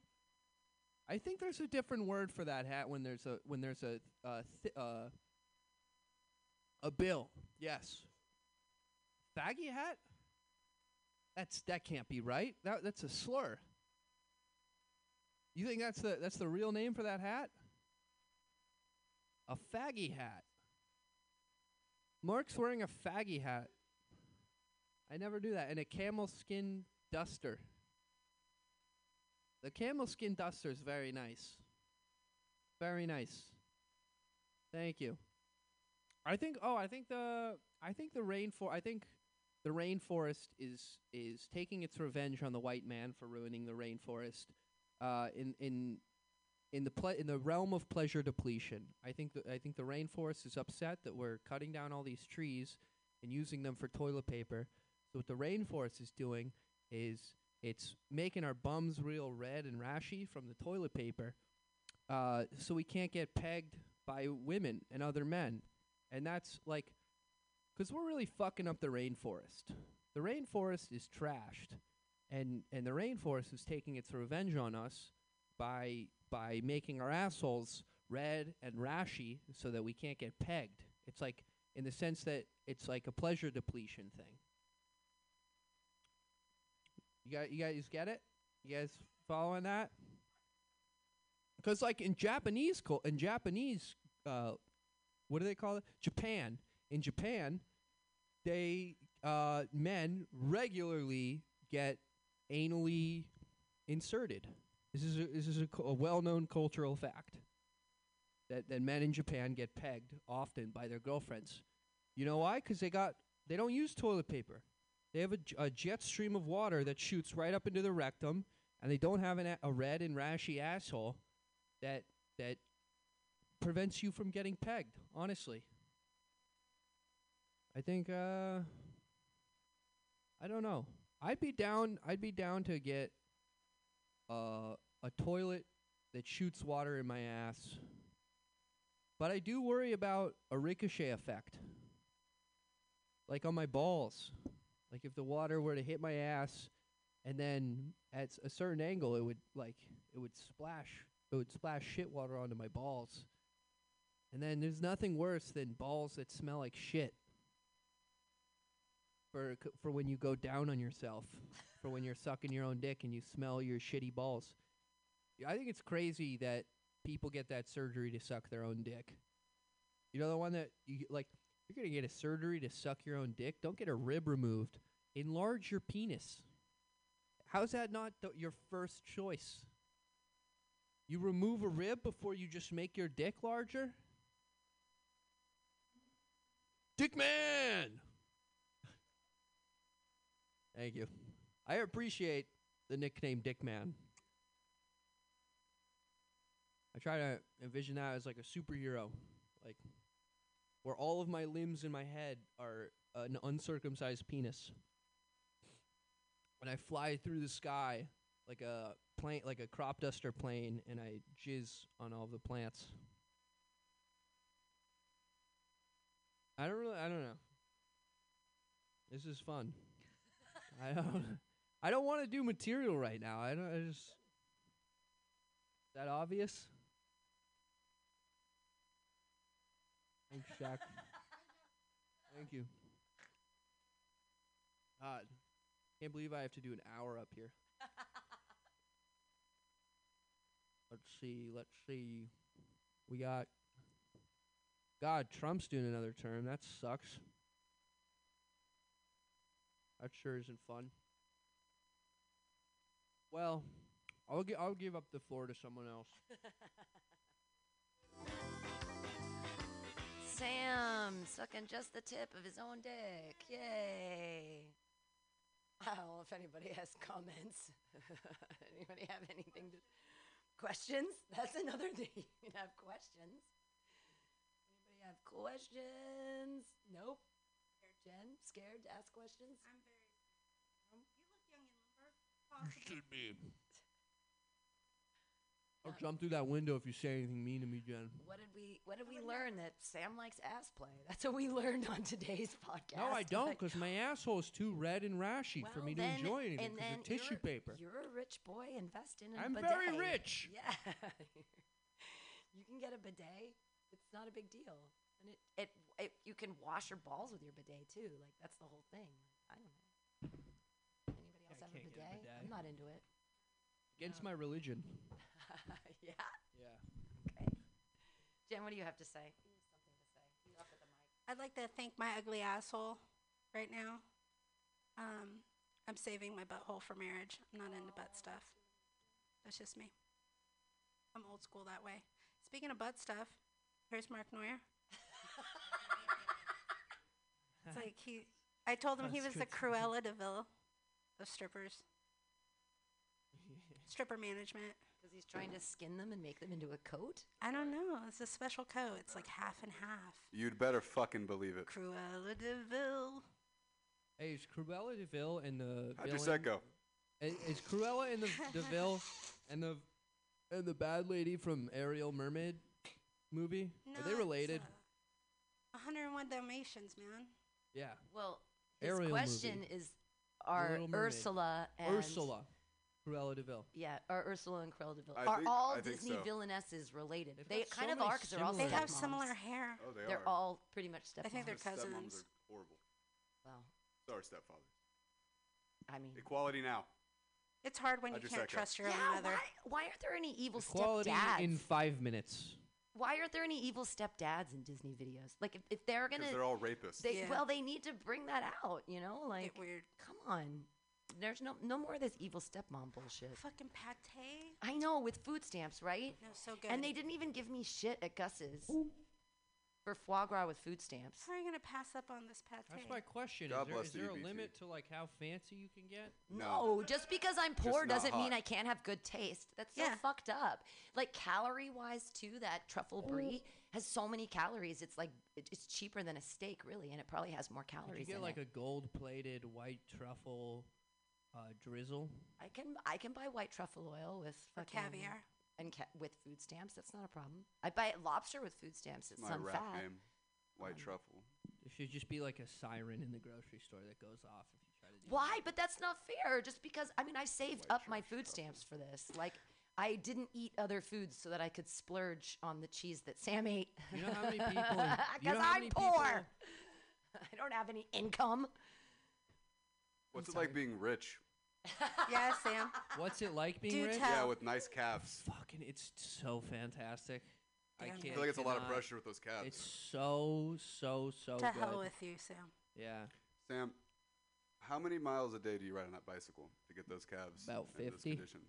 [SPEAKER 2] I think there's a different word for that hat when there's a when there's a uh, th- uh, a bill. Yes. Faggy hat. That's that can't be right. That that's a slur. You think that's the that's the real name for that hat? A faggy hat. Mark's wearing a faggy hat. I never do that. And a camel skin duster. The camel skin duster is very nice. Very nice. Thank you. I think oh, I think the I think the rainforest I think the rainforest is is taking its revenge on the white man for ruining the rainforest uh, in in in the ple- in the realm of pleasure depletion. I think the I think the rainforest is upset that we're cutting down all these trees and using them for toilet paper. So what the rainforest is doing is it's making our bums real red and rashy from the toilet paper, uh, so we can't get pegged by women and other men. And that's like, cause we're really fucking up the rainforest. The rainforest is trashed, and and the rainforest is taking its revenge on us by by making our assholes red and rashy so that we can't get pegged. It's like in the sense that it's like a pleasure depletion thing. You got you guys get it? You guys following that? Because like in Japanese cul- in Japanese uh what do they call it? Japan. In Japan, they uh men regularly get anally inserted. This is a, this is a, a well-known cultural fact that that men in Japan get pegged often by their girlfriends. You know why? Because they got they don't use toilet paper. They have a, jet stream of water that shoots right up into the rectum, and they don't have an a, a red and rashy asshole that that prevents you from getting pegged. Honestly, I think uh, I don't know. I'd be down. I'd be down to get uh, a toilet that shoots water in my ass. But I do worry about a ricochet effect. Like on my balls. Like if the water were to hit my ass and then at a certain angle it would like it would splash it would splash shit water onto my balls. And then there's nothing worse than balls that smell like shit. For for when you go down on yourself, for when you're sucking your own dick and you smell your shitty balls. I think it's crazy that people get that surgery to suck their own dick. You know the one that you like you're gonna get a surgery to suck your own dick. Don't get a rib removed. Enlarge your penis. How's that not th- your first choice? You remove a rib before you just make your dick larger. Dick man. Thank you. I appreciate the nickname Dick Man. I try to envision that as like a superhero, like where all of my limbs in my head are an uncircumcised penis. And I fly through the sky like a plane, like a crop duster plane, and I jizz on all the plants. I don't really, I don't know. This is fun. I don't, I don't want to do material right now. I don't. I just. Is that obvious? Thanks, Shaq. Thank you. God, can't believe I have to do an hour up here. let's see. Let's see. We got. God, Trump's doing another term. That sucks. That sure isn't fun. Well, I'll gi- I'll give up the floor to someone else.
[SPEAKER 1] Sam sucking just the tip of his own dick. Yay. I don't know if anybody has comments. anybody have anything to questions? That's another thing. You can have questions. Anybody have questions? Nope. Jen, scared to ask questions?
[SPEAKER 8] I'm very. You look young and limber. Possibly.
[SPEAKER 2] I'll jump through that window if you say anything mean to me, Jen.
[SPEAKER 1] What did we What did we learn? That Sam likes ass play. That's what we learned on today's podcast.
[SPEAKER 2] No, I don't, because my asshole is too red and rashy for me to
[SPEAKER 1] then-
[SPEAKER 2] enjoy anything.
[SPEAKER 1] And
[SPEAKER 2] 'cause
[SPEAKER 1] then
[SPEAKER 2] of tissue
[SPEAKER 1] you're,
[SPEAKER 2] paper.
[SPEAKER 1] You're a rich boy. Invest in a
[SPEAKER 2] I'm
[SPEAKER 1] bidet.
[SPEAKER 2] very rich.
[SPEAKER 1] Yeah. you can get a bidet. It's not a big deal, and it, it it you can wash your balls with your bidet too. Like that's the whole thing. I don't know. Anybody else
[SPEAKER 2] I
[SPEAKER 1] have a
[SPEAKER 2] can't
[SPEAKER 1] bidet?
[SPEAKER 2] get a bidet.
[SPEAKER 1] I'm not into it.
[SPEAKER 2] Against my religion.
[SPEAKER 1] yeah.
[SPEAKER 2] Yeah.
[SPEAKER 1] Okay. Jen, what do you have to say? You have something to say. You up at the mic.
[SPEAKER 8] I'd like to thank my ugly asshole right now. Um, I'm saving my butthole for marriage. I'm not into butt stuff. That's just me. I'm old school that way. Speaking of butt stuff, here's Mark Neuer. It's like he. I told him he
[SPEAKER 2] That's
[SPEAKER 8] was the
[SPEAKER 2] good to
[SPEAKER 8] Cruella de Vil of strippers. Stripper management.
[SPEAKER 1] Because he's trying to skin them and make them into a coat.
[SPEAKER 8] I don't know. It's a special coat. It's like half and half.
[SPEAKER 5] You'd better fucking believe it.
[SPEAKER 8] Cruella de Vil.
[SPEAKER 2] Hey, is Cruella de Vil and the
[SPEAKER 5] How'd your set go?
[SPEAKER 2] Is, is Cruella in the the Vil and the and the bad lady from Ariel Mermaid movie?
[SPEAKER 8] No,
[SPEAKER 2] Are they
[SPEAKER 8] it's,
[SPEAKER 2] related?
[SPEAKER 8] uh, 101 Dalmatians, man.
[SPEAKER 2] yeah.
[SPEAKER 1] Well, his
[SPEAKER 2] Ariel
[SPEAKER 1] question
[SPEAKER 2] movie.
[SPEAKER 1] is are Ursula and
[SPEAKER 2] Ursula. Cruella de Vil.
[SPEAKER 1] Yeah, are Ursula and Cruella de Vil.
[SPEAKER 5] I
[SPEAKER 1] are
[SPEAKER 5] think-
[SPEAKER 1] all
[SPEAKER 5] I think
[SPEAKER 1] Disney
[SPEAKER 5] so.
[SPEAKER 1] villainesses related?
[SPEAKER 2] They've
[SPEAKER 1] they
[SPEAKER 2] got
[SPEAKER 1] kind
[SPEAKER 2] so
[SPEAKER 1] of
[SPEAKER 2] many
[SPEAKER 1] are because they're all
[SPEAKER 8] They have
[SPEAKER 1] stepmoms.
[SPEAKER 8] similar hair.
[SPEAKER 5] Oh, they
[SPEAKER 1] They're
[SPEAKER 5] are.
[SPEAKER 1] all pretty much stepmoms.
[SPEAKER 8] I think they're
[SPEAKER 5] Their stepmoms
[SPEAKER 8] cousins.
[SPEAKER 5] are horrible.
[SPEAKER 1] Well,
[SPEAKER 5] So are stepfathers.
[SPEAKER 1] I mean,
[SPEAKER 5] Equality now.
[SPEAKER 8] It's hard when
[SPEAKER 5] How'd
[SPEAKER 8] you
[SPEAKER 5] your
[SPEAKER 8] can't
[SPEAKER 5] set
[SPEAKER 8] trust your
[SPEAKER 1] yeah.
[SPEAKER 8] own mother.
[SPEAKER 1] Why, why aren't there any evil
[SPEAKER 2] Equality
[SPEAKER 1] stepdads?
[SPEAKER 2] in five minutes.
[SPEAKER 1] Why aren't there any evil stepdads in Disney videos? Like, if, if they're gonna, Because
[SPEAKER 5] they're all rapists.
[SPEAKER 1] they
[SPEAKER 8] Yeah.
[SPEAKER 1] well, they need to bring that out. You know, like,
[SPEAKER 8] Get weird.
[SPEAKER 1] come on. There's no no more of this evil stepmom bullshit.
[SPEAKER 8] Fucking pate.
[SPEAKER 1] I know with food stamps, right?
[SPEAKER 8] No, so good.
[SPEAKER 1] And they didn't even give me shit at Gus's for foie gras with food stamps.
[SPEAKER 8] How are you gonna pass up on this pate?
[SPEAKER 2] That's my question.
[SPEAKER 5] God
[SPEAKER 2] is there,
[SPEAKER 5] bless
[SPEAKER 2] is
[SPEAKER 5] the
[SPEAKER 2] there a
[SPEAKER 5] EBT.
[SPEAKER 2] limit to like how fancy you can get?
[SPEAKER 1] No, just because I'm poor
[SPEAKER 5] not
[SPEAKER 1] doesn't mean
[SPEAKER 5] hot.
[SPEAKER 1] I can't have good taste. That's so
[SPEAKER 8] Yeah.
[SPEAKER 1] fucked up. Like calorie wise too, that truffle brie has so many calories. It's like it- it's cheaper than a steak, really, and it probably has more
[SPEAKER 2] Could you
[SPEAKER 1] calories
[SPEAKER 2] get
[SPEAKER 1] in
[SPEAKER 2] like
[SPEAKER 1] it.
[SPEAKER 2] a gold plated white truffle uh, drizzle?
[SPEAKER 1] I can I can buy white truffle oil with
[SPEAKER 8] For
[SPEAKER 1] fucking-
[SPEAKER 8] caviar.
[SPEAKER 1] And ca- with food stamps. That's not a problem. I buy lobster with food stamps. It's
[SPEAKER 5] My
[SPEAKER 1] some
[SPEAKER 5] rap
[SPEAKER 1] fat.
[SPEAKER 5] name. White
[SPEAKER 1] Um,
[SPEAKER 5] truffle.
[SPEAKER 2] There should just be like a siren in the grocery store that goes off if you try to do
[SPEAKER 1] Why? But that's not fair. Just because I mean, I saved
[SPEAKER 5] White
[SPEAKER 1] up my
[SPEAKER 5] trash
[SPEAKER 1] food
[SPEAKER 5] truffle.
[SPEAKER 1] stamps for this. Like, I didn't eat other foods so that I could splurge on the cheese that Sam ate.
[SPEAKER 2] You know how many people in- you know
[SPEAKER 1] Because
[SPEAKER 2] how
[SPEAKER 1] I'm
[SPEAKER 2] many
[SPEAKER 1] poor. I don't have any income.
[SPEAKER 5] What's it
[SPEAKER 1] sorry.
[SPEAKER 5] like being rich?
[SPEAKER 8] Yeah, Sam.
[SPEAKER 2] What's it like being
[SPEAKER 8] Do
[SPEAKER 2] rich?
[SPEAKER 8] tell.
[SPEAKER 5] Yeah, with nice calves.
[SPEAKER 2] Fucking, it's so fantastic. I
[SPEAKER 8] Damn
[SPEAKER 2] can't.
[SPEAKER 5] I feel like it's a lot of
[SPEAKER 2] cannot-
[SPEAKER 5] pressure with those calves.
[SPEAKER 2] It's so so so
[SPEAKER 8] to
[SPEAKER 2] good.
[SPEAKER 8] hell with you, Sam.
[SPEAKER 2] yeah,
[SPEAKER 5] Sam, how many miles a day do you ride on that bicycle to get those calves?
[SPEAKER 2] About
[SPEAKER 5] in this
[SPEAKER 2] 50.
[SPEAKER 5] condition?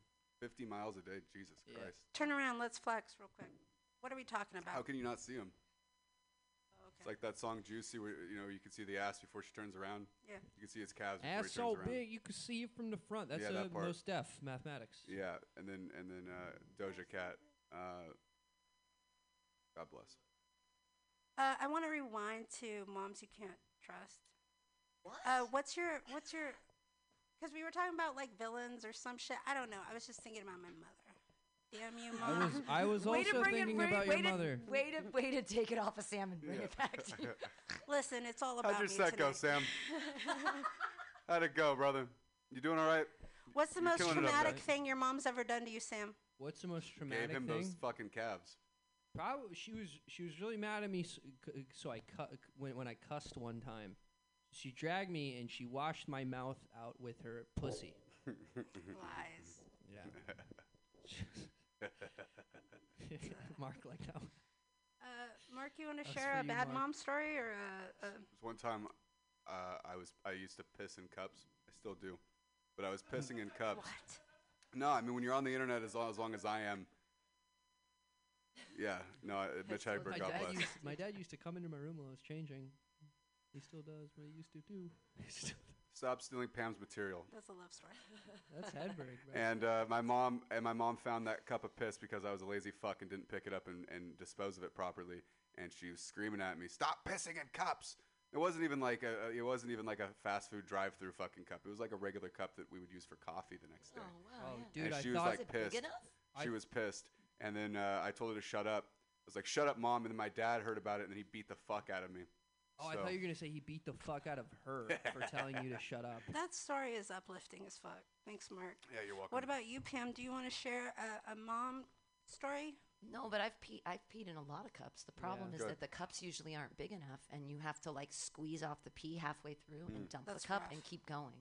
[SPEAKER 5] 50 miles a day? Jesus
[SPEAKER 2] Yeah.
[SPEAKER 5] Christ.
[SPEAKER 8] Turn around. Let's flex real quick. What are we talking about?
[SPEAKER 5] How can you not see them? It's like that song Juicy where, you know, you can see the ass before she turns around.
[SPEAKER 8] Yeah.
[SPEAKER 5] You can see its calves before
[SPEAKER 2] ass
[SPEAKER 5] he
[SPEAKER 2] so
[SPEAKER 5] turns around.
[SPEAKER 2] big you can see it from the front. That's
[SPEAKER 5] Yeah,
[SPEAKER 2] a
[SPEAKER 5] that part.
[SPEAKER 2] Mos Def mathematics.
[SPEAKER 5] Yeah, and then and then uh, Doja Cat. Uh, God bless.
[SPEAKER 8] Uh, I want to rewind to moms you can't trust.
[SPEAKER 1] What?
[SPEAKER 8] Uh, what's your what's your? Because we were talking about like villains or some shit. I don't know. I was just thinking about my mother. Damn you,
[SPEAKER 2] I
[SPEAKER 8] mom.
[SPEAKER 2] was I was
[SPEAKER 1] way to
[SPEAKER 2] also
[SPEAKER 1] bring it,
[SPEAKER 2] thinking
[SPEAKER 1] way,
[SPEAKER 2] about
[SPEAKER 1] way
[SPEAKER 2] your
[SPEAKER 1] to,
[SPEAKER 2] mother.
[SPEAKER 1] Way to way to take it off of Sam and bring
[SPEAKER 5] Yeah.
[SPEAKER 1] it back to you.
[SPEAKER 8] Listen, it's all about
[SPEAKER 5] How'd your
[SPEAKER 8] me
[SPEAKER 5] set go. Sam? How'd it go, brother? You doing all right?
[SPEAKER 8] What's the
[SPEAKER 5] You're
[SPEAKER 8] most
[SPEAKER 5] killing it up
[SPEAKER 8] traumatic thing your mom's ever done to you, Sam?
[SPEAKER 2] What's the most traumatic
[SPEAKER 5] Gave him
[SPEAKER 2] thing?
[SPEAKER 5] those fucking calves.
[SPEAKER 2] Probably she was she was really mad at me, so, so I cut when when I cussed one time. She dragged me and she washed my mouth out with her pussy.
[SPEAKER 8] Lies.
[SPEAKER 2] Yeah. Mark like that. one.
[SPEAKER 8] Uh, Mark, you want to
[SPEAKER 2] That's
[SPEAKER 8] share
[SPEAKER 2] for
[SPEAKER 8] a
[SPEAKER 2] you,
[SPEAKER 8] bad
[SPEAKER 2] Mark.
[SPEAKER 8] mom story or a, a
[SPEAKER 5] There's one time uh, I was I used to piss in cups. I still do, but I was pissing in cups.
[SPEAKER 8] what?
[SPEAKER 5] No, I mean when you're on the internet as long as, long as I am. Yeah, no, I- Mitch
[SPEAKER 1] so
[SPEAKER 5] Hedberg,
[SPEAKER 2] My
[SPEAKER 5] God
[SPEAKER 2] dad,
[SPEAKER 5] bless.
[SPEAKER 2] used, my dad used to come into my room while I was changing. He still does, but he used to too. He still does.
[SPEAKER 5] Stop stealing Pam's material.
[SPEAKER 8] That's a love story.
[SPEAKER 2] That's Hedberg, bro.
[SPEAKER 5] And uh, my mom and my mom found that cup of piss because I was a lazy fuck and didn't pick it up and, and dispose of it properly. And she was screaming at me, "Stop pissing in cups!" It wasn't even like a a- it wasn't even like a fast food drive-through fucking cup. It was like a regular cup that we would use for coffee the next day.
[SPEAKER 1] Oh wow.
[SPEAKER 2] Oh,
[SPEAKER 1] yeah.
[SPEAKER 2] dude,
[SPEAKER 5] and
[SPEAKER 2] I
[SPEAKER 5] she was
[SPEAKER 2] thought
[SPEAKER 5] like
[SPEAKER 1] Is it big
[SPEAKER 5] pissed.
[SPEAKER 1] enough?
[SPEAKER 5] She
[SPEAKER 2] I-
[SPEAKER 5] was pissed, and then uh, I told her to shut up. I was like, "Shut up, mom!" And then my dad heard about it, and then he beat the fuck out of me.
[SPEAKER 2] Oh, I thought you were gonna say he beat the fuck out of her for telling you to shut up.
[SPEAKER 8] That story is uplifting as fuck. Thanks, Mark.
[SPEAKER 5] Yeah, you're welcome.
[SPEAKER 8] What about you, Pam? Do you want to share a, a mom story?
[SPEAKER 1] No, but I've peed. I've peed in a lot of cups. The problem is
[SPEAKER 5] Good.
[SPEAKER 1] that the cups usually aren't big enough, and you have to like squeeze off the pee halfway through and
[SPEAKER 5] Mm.
[SPEAKER 1] dump
[SPEAKER 8] That's
[SPEAKER 1] the cup
[SPEAKER 8] rough.
[SPEAKER 1] and keep going.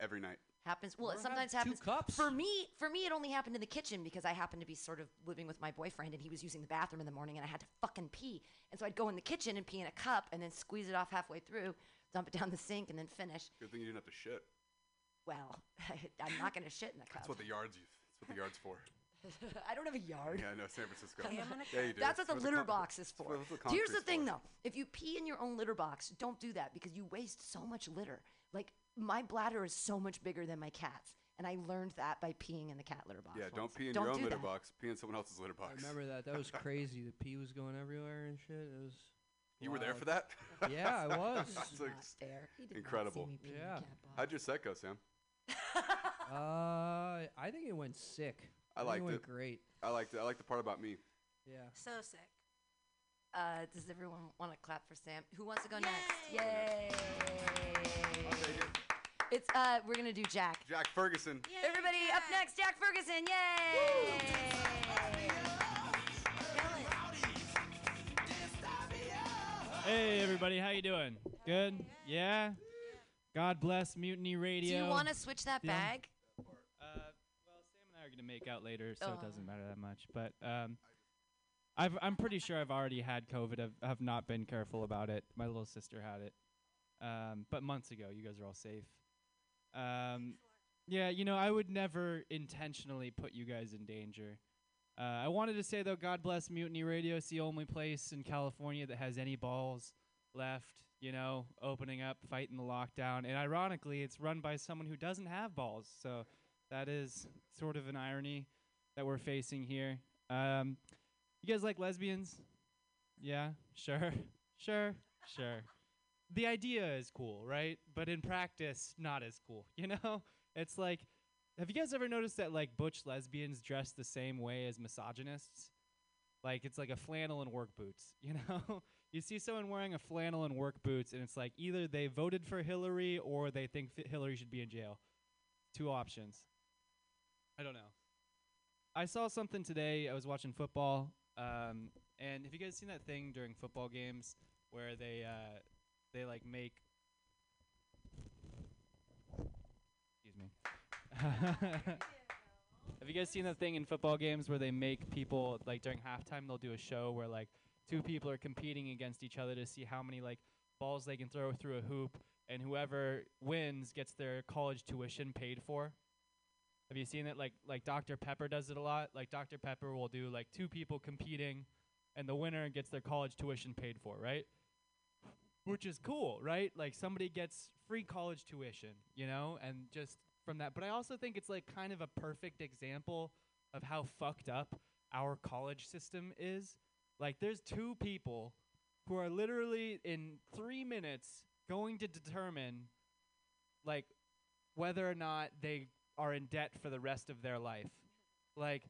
[SPEAKER 5] every night?
[SPEAKER 1] Happens. Well, it
[SPEAKER 2] Or have
[SPEAKER 1] sometimes
[SPEAKER 2] two
[SPEAKER 1] happens.
[SPEAKER 2] cups.
[SPEAKER 1] For me, for me, it only happened in the kitchen because I happened to be sort of living with my boyfriend, and he was using the bathroom in the morning, and I had to fucking pee, and so I'd go in the kitchen and pee in a cup, and then squeeze it off halfway through, dump it down the sink, and then finish.
[SPEAKER 5] Good thing you didn't have to shit.
[SPEAKER 1] Well, I'm not gonna shit in the cup.
[SPEAKER 5] That's what the yards. use- That's what the yard's for.
[SPEAKER 1] I don't have a yard.
[SPEAKER 5] Yeah, I know San Francisco.
[SPEAKER 8] Pam in a
[SPEAKER 5] Yeah, you do.
[SPEAKER 1] That's what
[SPEAKER 5] It's
[SPEAKER 1] the
[SPEAKER 5] for
[SPEAKER 1] litter
[SPEAKER 5] con-
[SPEAKER 1] box is for.
[SPEAKER 5] that's
[SPEAKER 1] Here's the thing,
[SPEAKER 5] for.
[SPEAKER 1] though: if you pee in your own litter box, don't do that because you waste so much litter. Like my bladder is so much bigger than my cat's, and I learned that by peeing in the cat litter box.
[SPEAKER 5] Yeah, don't pee in
[SPEAKER 1] Don't
[SPEAKER 5] your own
[SPEAKER 1] do
[SPEAKER 5] litter
[SPEAKER 1] that.
[SPEAKER 5] box. Pee in someone else's litter
[SPEAKER 2] I
[SPEAKER 5] box.
[SPEAKER 2] remember that. That was crazy. The pee was going everywhere and shit. It was.
[SPEAKER 5] You were there for that?
[SPEAKER 2] Yeah, I was.
[SPEAKER 1] He
[SPEAKER 5] That's like
[SPEAKER 1] not there. He did
[SPEAKER 5] incredible.
[SPEAKER 1] Not see me pee in the
[SPEAKER 2] Yeah.
[SPEAKER 1] cat box.
[SPEAKER 5] How'd your set go, Sam?
[SPEAKER 2] Uh, I think it went sick.
[SPEAKER 5] I
[SPEAKER 2] think
[SPEAKER 5] liked
[SPEAKER 2] it went
[SPEAKER 5] it.
[SPEAKER 2] great.
[SPEAKER 5] I liked it. I liked the part about me.
[SPEAKER 2] Yeah.
[SPEAKER 8] So sick.
[SPEAKER 1] Uh, does everyone want to clap for Sam? Who wants to go
[SPEAKER 8] Yay!
[SPEAKER 1] next? Yay!
[SPEAKER 5] I'll take it.
[SPEAKER 1] It's uh, we're gonna do Jack.
[SPEAKER 5] Jack Ferguson.
[SPEAKER 8] Yay,
[SPEAKER 1] Everybody up
[SPEAKER 8] Jack.
[SPEAKER 1] next, Jack Ferguson. Yay!
[SPEAKER 7] Hey everybody, how you doing? Good? Yeah? God bless Mutiny Radio.
[SPEAKER 1] Do you want to switch that
[SPEAKER 7] Yeah.
[SPEAKER 1] bag?
[SPEAKER 7] Uh, well, Sam and I are gonna make out later, so
[SPEAKER 1] Oh.
[SPEAKER 7] it doesn't matter that much. But um, I've, I'm pretty sure I've already had COVID. I've, have not been careful about it. My little sister had it, um, but months ago. You guys are all safe. Um, yeah, you know, I would never intentionally put you guys in danger. Uh, I wanted to say though, God bless Mutiny Radio. It's the only place in California that has any balls left. You know, opening up, fighting the lockdown, and ironically, it's run by someone who doesn't have balls. So that is sort of an irony that we're facing here. Um, you guys like lesbians? Yeah, sure, sure, sure. The idea is cool, right? But in practice, not as cool. You know, it's like, have you guys ever noticed that like butch lesbians dress the same way as misogynists? Like it's like a flannel and work boots. You know, you see someone wearing a flannel and work boots, and it's like either they voted for Hillary or they think Hillary should be in jail. Two options. I don't know. I saw something today. I was watching football, um, and have you guys seen that thing during football games where they uh, they like make? Excuse me. have you guys seen that thing in football games where they make people like during halftime they'll do a show where like two people are competing against each other to see how many like balls they can throw through a hoop, and whoever wins gets their college tuition paid for. Have you seen it? Like like Dr. Pepper does it a lot. Like Dr. Pepper will do like two people competing, and the winner gets their college tuition paid for, right? Which is cool, right? Like somebody gets free college tuition, you know, and just from that. But I also think it's like kind of a perfect example of how fucked up our college system is. Like there's two people who are literally in three minutes going to determine like whether or not they are in debt for the rest of their life. Like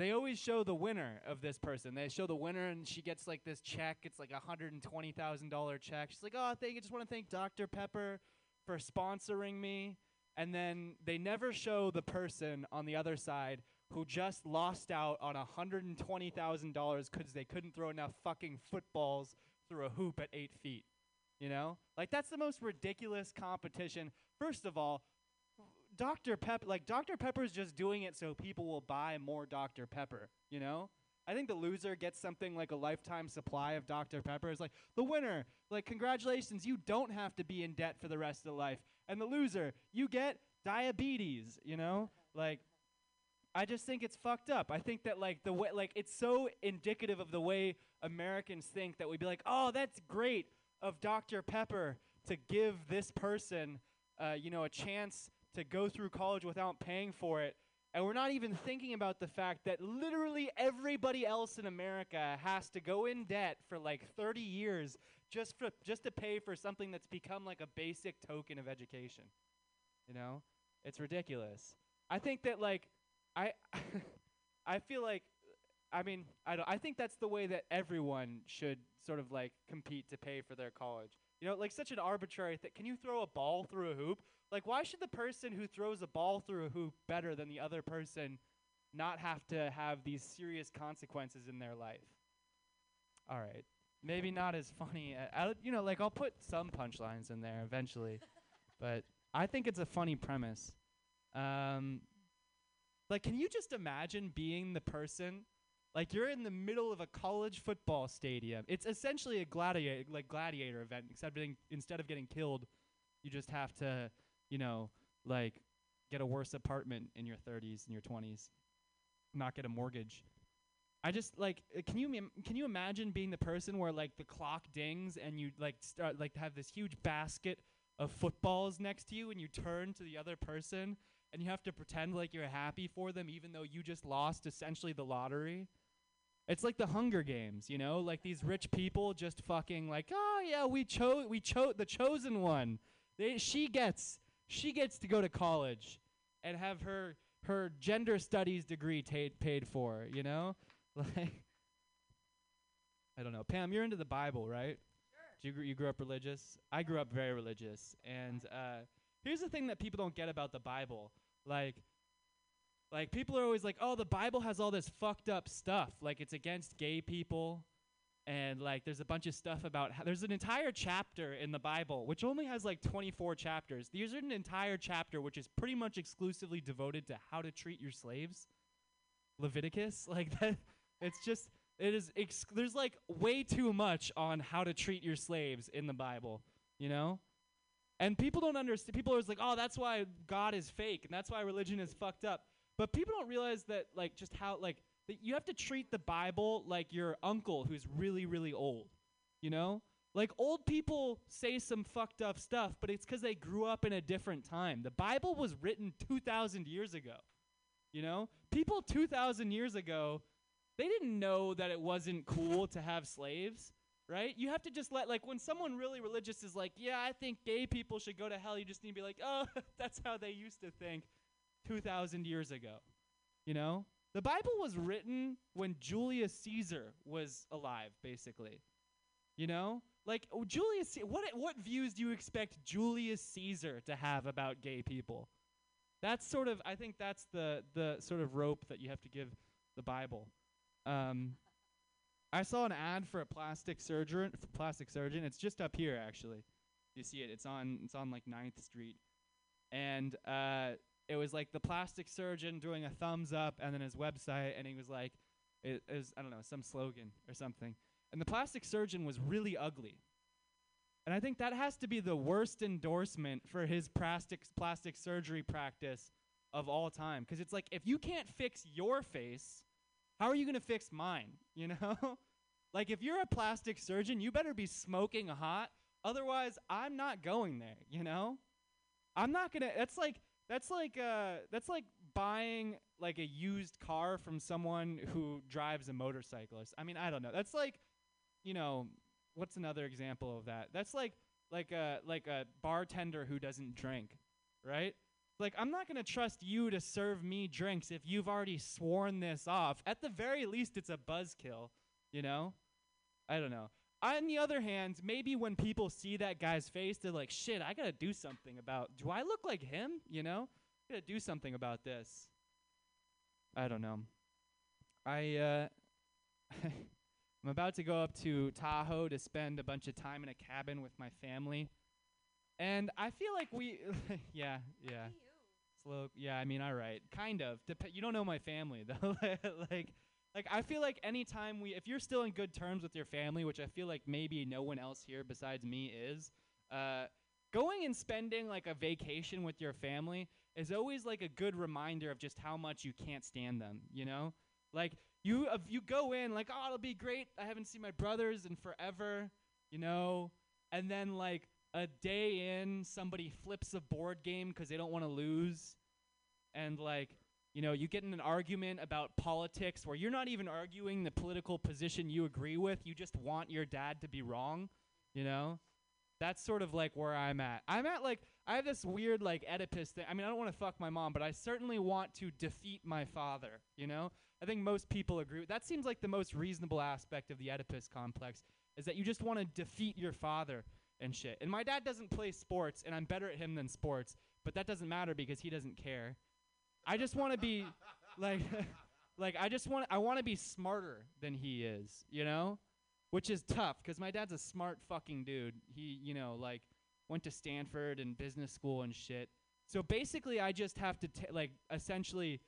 [SPEAKER 7] they always show the winner of this person. They show the winner and she gets like this check. It's like a hundred and twenty thousand dollar check. She's like, Oh, thank you. Just want to thank Dr. Pepper for sponsoring me. And then they never show the person on the other side who just lost out on a hundred and twenty thousand dollars because they couldn't throw enough fucking footballs through a hoop at eight feet. You know? Like that's the most ridiculous competition. First of all, Dr. Pepper, like Dr. Pepper's just doing it so people will buy more Dr. Pepper, you know? I think the loser gets something like a lifetime supply of Dr. Pepper. It's like, the winner, like, congratulations, you don't have to be in debt for the rest of life. And the loser, you get diabetes, you know? Like, I just think it's fucked up. I think that like the way like it's so indicative of the way Americans think that we'd be like, "Oh, that's great of Dr. Pepper to give this person uh, you know, a chance to go through college without paying for it." And we're not even thinking about the fact that literally everybody else in America has to go in debt for like 30 years just for just to pay for something that's become like a basic token of education. You know? It's ridiculous. I think that like I I feel like I mean, I don't. I think that's the way that everyone should sort of like compete to pay for their college. You know, like such an arbitrary thing. Can you throw a ball through a hoop? Like, why should the person who throws a ball through a hoop better than the other person not have to have these serious consequences in their life? All right, maybe not as funny. I, you know, like I'll put some punchlines in there eventually, but I think it's a funny premise. Um, like, can you just imagine being the person? Like you're in the middle of a college football stadium. It's essentially a gladiator, like gladiator event, except being, instead of getting killed, you just have to, you know, like get a worse apartment in your 30s and your 20s, not get a mortgage. I just like uh, can you can you imagine being the person where like the clock dings and you like start like have this huge basket of footballs next to you and you turn to the other person and you have to pretend like you're happy for them even though you just lost essentially the lottery. It's like the Hunger Games, you know, like these rich people just fucking like, oh yeah, we chose we chose the chosen one. They she gets she gets to go to college and have her her gender studies degree ta- paid for, you know? Like I don't know. Pam, you're into the Bible, right? Sure. You grew, you grew up religious? I grew up very religious. And uh, here's the thing that people don't get about the Bible. Like like people are always like, "Oh, the Bible has all this fucked up stuff. Like it's against gay people." And like there's a bunch of stuff about how there's an entire chapter in the Bible which only has like 24 chapters. There's an entire chapter which is pretty much exclusively devoted to how to treat your slaves. Leviticus, like that it's just it is ex- there's like way too much on how to treat your slaves in the Bible, you know? And people don't understand people are always like, "Oh, that's why God is fake and that's why religion is fucked up." But people don't realize that like just how like you have to treat the Bible like your uncle who's really really old. You know? Like old people say some fucked up stuff, but it's cuz they grew up in a different time. The Bible was written 2000 years ago. You know? People 2000 years ago, they didn't know that it wasn't cool to have slaves, right? You have to just let like when someone really religious is like, "Yeah, I think gay people should go to hell." You just need to be like, "Oh, that's how they used to think 2000 years ago." You know? The Bible was written when Julius Caesar was alive, basically. You know? Like oh, Julius what what views do you expect Julius Caesar to have about gay people? That's sort of I think that's the the sort of rope that you have to give the Bible. Um, I saw an ad for a plastic surgeon. Plastic surgeon. It's just up here, actually. You see it. It's on. It's on like 9th Street, and uh, it was like the plastic surgeon doing a thumbs up, and then his website, and he was like, it, it was I don't know some slogan or something, and the plastic surgeon was really ugly. And I think that has to be the worst endorsement for his plastic plastic surgery practice of all time. Because it's like if you can't fix your face, how are you gonna fix mine? You know, like if you're a plastic surgeon, you better be smoking hot. Otherwise, I'm not going there. You know, I'm not gonna. That's like that's like uh that's like buying like a used car from someone who drives a motorcyclist. I mean, I don't know. That's like, you know, what's another example of that? That's like like a like a bartender who doesn't drink, right? Like I'm not to trust you to serve me drinks if you've already sworn this off. At the very least it's a buzzkill, you know? I don't know. On the other hand, maybe when people see that guy's face, they're like, "Shit, I got to do something about. Do I look like him, you know? I got to do something about this." I don't know. I uh I'm about to go up to Tahoe to spend a bunch of time in a cabin with my family. And I feel like we yeah, yeah. Slow yeah, I mean, all right. Kind of. Dep- you don't know my family though. like like I feel like anytime we if you're still in good terms with your family, which I feel like maybe no one else here besides me is, uh going and spending like a vacation with your family is always like a good reminder of just how much you can't stand them, you know? Like you if you go in like, "Oh, it'll be great. I haven't seen my brothers in forever," you know? And then like a day in, somebody flips a board game cuz they don't want to lose. And like, you know, you get in an argument about politics where you're not even arguing the political position you agree with, you just want your dad to be wrong, you know? That's sort of like where I'm at. I'm at like I have this weird like Oedipus thing. I mean, I don't want to fuck my mom, but I certainly want to defeat my father, you know? I think most people agree. That seems like the most reasonable aspect of the Oedipus complex is that you just want to defeat your father and shit. And my dad doesn't play sports, and I'm better at him than sports, but that doesn't matter because he doesn't care. I just want to be like, like I just want I want to be smarter than he is, you know, which is tough because my dad's a smart fucking dude. He, you know, like went to Stanford and business school and shit. So basically, I just have to t- like essentially.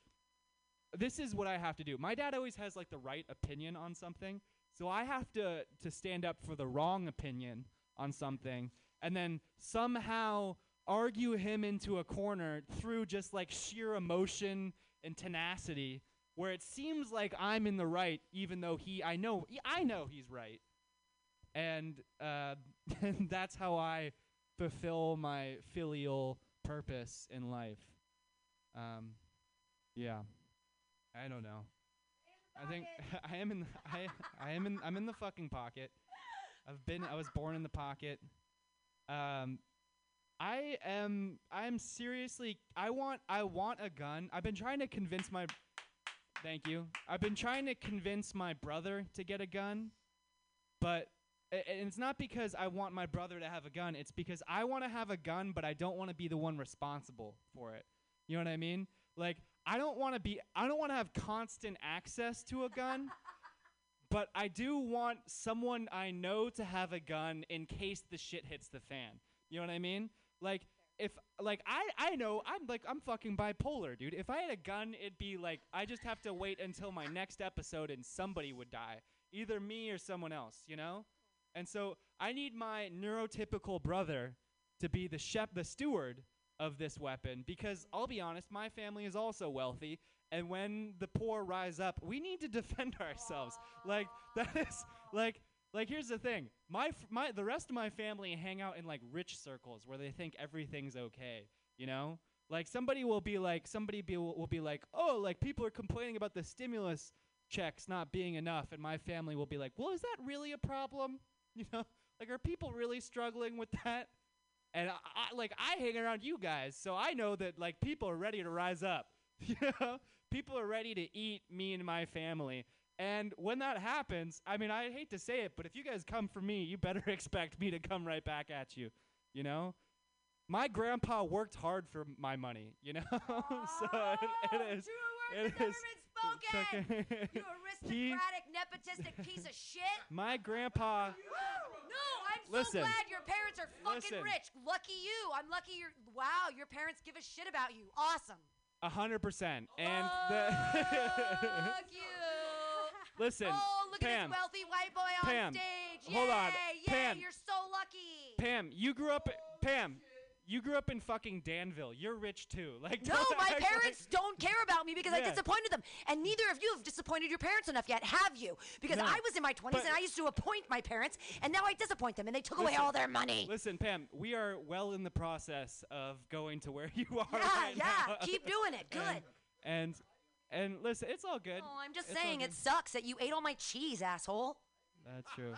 [SPEAKER 7] This is what I have to do. My dad always has like the right opinion on something, so I have to to stand up for the wrong opinion on something, and then somehow argue him into a corner through just like sheer emotion and tenacity, where it seems like I'm in the right, even though he I know I know he's right, and uh, that's how I fulfill my filial purpose in life. Um, yeah, I don't know. I think I am in. The, I I am in. I'm in the fucking pocket. I've been. I was born in the pocket. Um, I am. I'm seriously. I want. I want a gun. I've been trying to convince my. Thank you. I've been trying to convince my brother to get a gun, but and it's not because I want my brother to have a gun. It's because I want to have a gun, but I don't want to be the one responsible for it. You know what I mean? Like I don't want to be. I don't want to have constant access to a gun. But I do want someone I know to have a gun in case the shit hits the fan. You know what I mean? Like if like I I know I'm like I'm fucking bipolar, dude. If I had a gun, it'd be like I just have to wait until my next episode and somebody would die, either me or someone else, you know? And so I need my neurotypical brother to be the shep the steward of this weapon because I'll be honest, my family is also wealthy and when the poor rise up, we need to defend ourselves. Like that is like like here's the thing. My f- my the rest of my family hang out in like rich circles where they think everything's okay, you know? Like somebody will be like somebody be will, will be like, "Oh, like people are complaining about the stimulus checks not being enough." And my family will be like, "Well, is that really a problem?" You know? Like are people really struggling with that? And I, I like I hang around you guys, so I know that like people are ready to rise up. You know? People are ready to eat me and my family. And when that happens, I mean, I hate to say it, but if you guys come for me, you better expect me to come right back at you. You know? My grandpa worked hard for my money, you know? so it, it is. It is.
[SPEAKER 1] spoken. You
[SPEAKER 7] He-
[SPEAKER 1] aristocratic, nepotistic piece of shit.
[SPEAKER 7] my grandpa.
[SPEAKER 1] No, I'm so
[SPEAKER 7] Listen.
[SPEAKER 1] glad your parents are fucking
[SPEAKER 7] Listen.
[SPEAKER 1] rich. Lucky you. I'm lucky you're. Wow, your parents give a shit about you. Awesome.
[SPEAKER 7] A hundred percent. And the
[SPEAKER 1] Fuck you.
[SPEAKER 7] Listen,
[SPEAKER 1] oh, look
[SPEAKER 7] Pam,
[SPEAKER 1] at this wealthy white boy on
[SPEAKER 7] Pam,
[SPEAKER 1] stage.
[SPEAKER 7] hold on.
[SPEAKER 1] Yay,
[SPEAKER 7] Pam.
[SPEAKER 1] you're so lucky.
[SPEAKER 7] Pam, you grew up. Pam, you grew up in fucking Danville. You're rich too. Like
[SPEAKER 1] No, my
[SPEAKER 7] act like-
[SPEAKER 1] parents don't care about me because I disappointed them. And neither of you have disappointed your parents enough yet, have you? Because
[SPEAKER 7] No.
[SPEAKER 1] I was in my 20s
[SPEAKER 7] But-
[SPEAKER 1] and I used to appoint my parents, and now I disappoint them, and they took away all their money.
[SPEAKER 7] Listen, Pam, we are well in the process of going to where you are.
[SPEAKER 1] Yeah,
[SPEAKER 7] right
[SPEAKER 1] yeah,
[SPEAKER 7] now.
[SPEAKER 1] keep doing it. Good.
[SPEAKER 7] And, and and listen, it's all good.
[SPEAKER 1] Oh, I'm just
[SPEAKER 7] It's
[SPEAKER 1] saying, it sucks that you ate all my cheese, asshole.
[SPEAKER 7] That's true.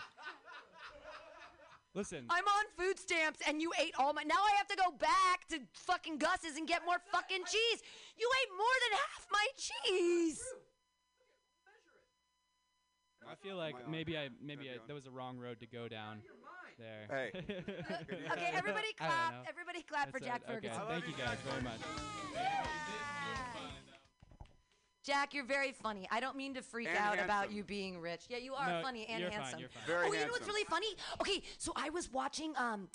[SPEAKER 7] Listen,
[SPEAKER 1] I'm on food stamps and you ate all my. Now I have to go back to fucking Gus's and get more fucking cheese. You ate more than half my cheese.
[SPEAKER 7] I feel like
[SPEAKER 5] Am I on?
[SPEAKER 7] maybe I maybe
[SPEAKER 5] Am I
[SPEAKER 7] I,
[SPEAKER 5] on?
[SPEAKER 7] there was a wrong road to go down there.
[SPEAKER 5] Hey.
[SPEAKER 1] Okay, everybody
[SPEAKER 7] I
[SPEAKER 1] clap. Everybody clap for Jack
[SPEAKER 7] it. Okay,
[SPEAKER 1] Ferguson.
[SPEAKER 7] Thank you guys very much.
[SPEAKER 1] Jack, you're very funny. I don't mean to freak
[SPEAKER 5] And
[SPEAKER 1] out about you being rich. Yeah, you are
[SPEAKER 7] No,
[SPEAKER 1] funny and
[SPEAKER 7] you're fine,
[SPEAKER 1] handsome.
[SPEAKER 7] you're fine.
[SPEAKER 5] Very
[SPEAKER 1] oh, you know what's really funny? Okay, so I was watching um,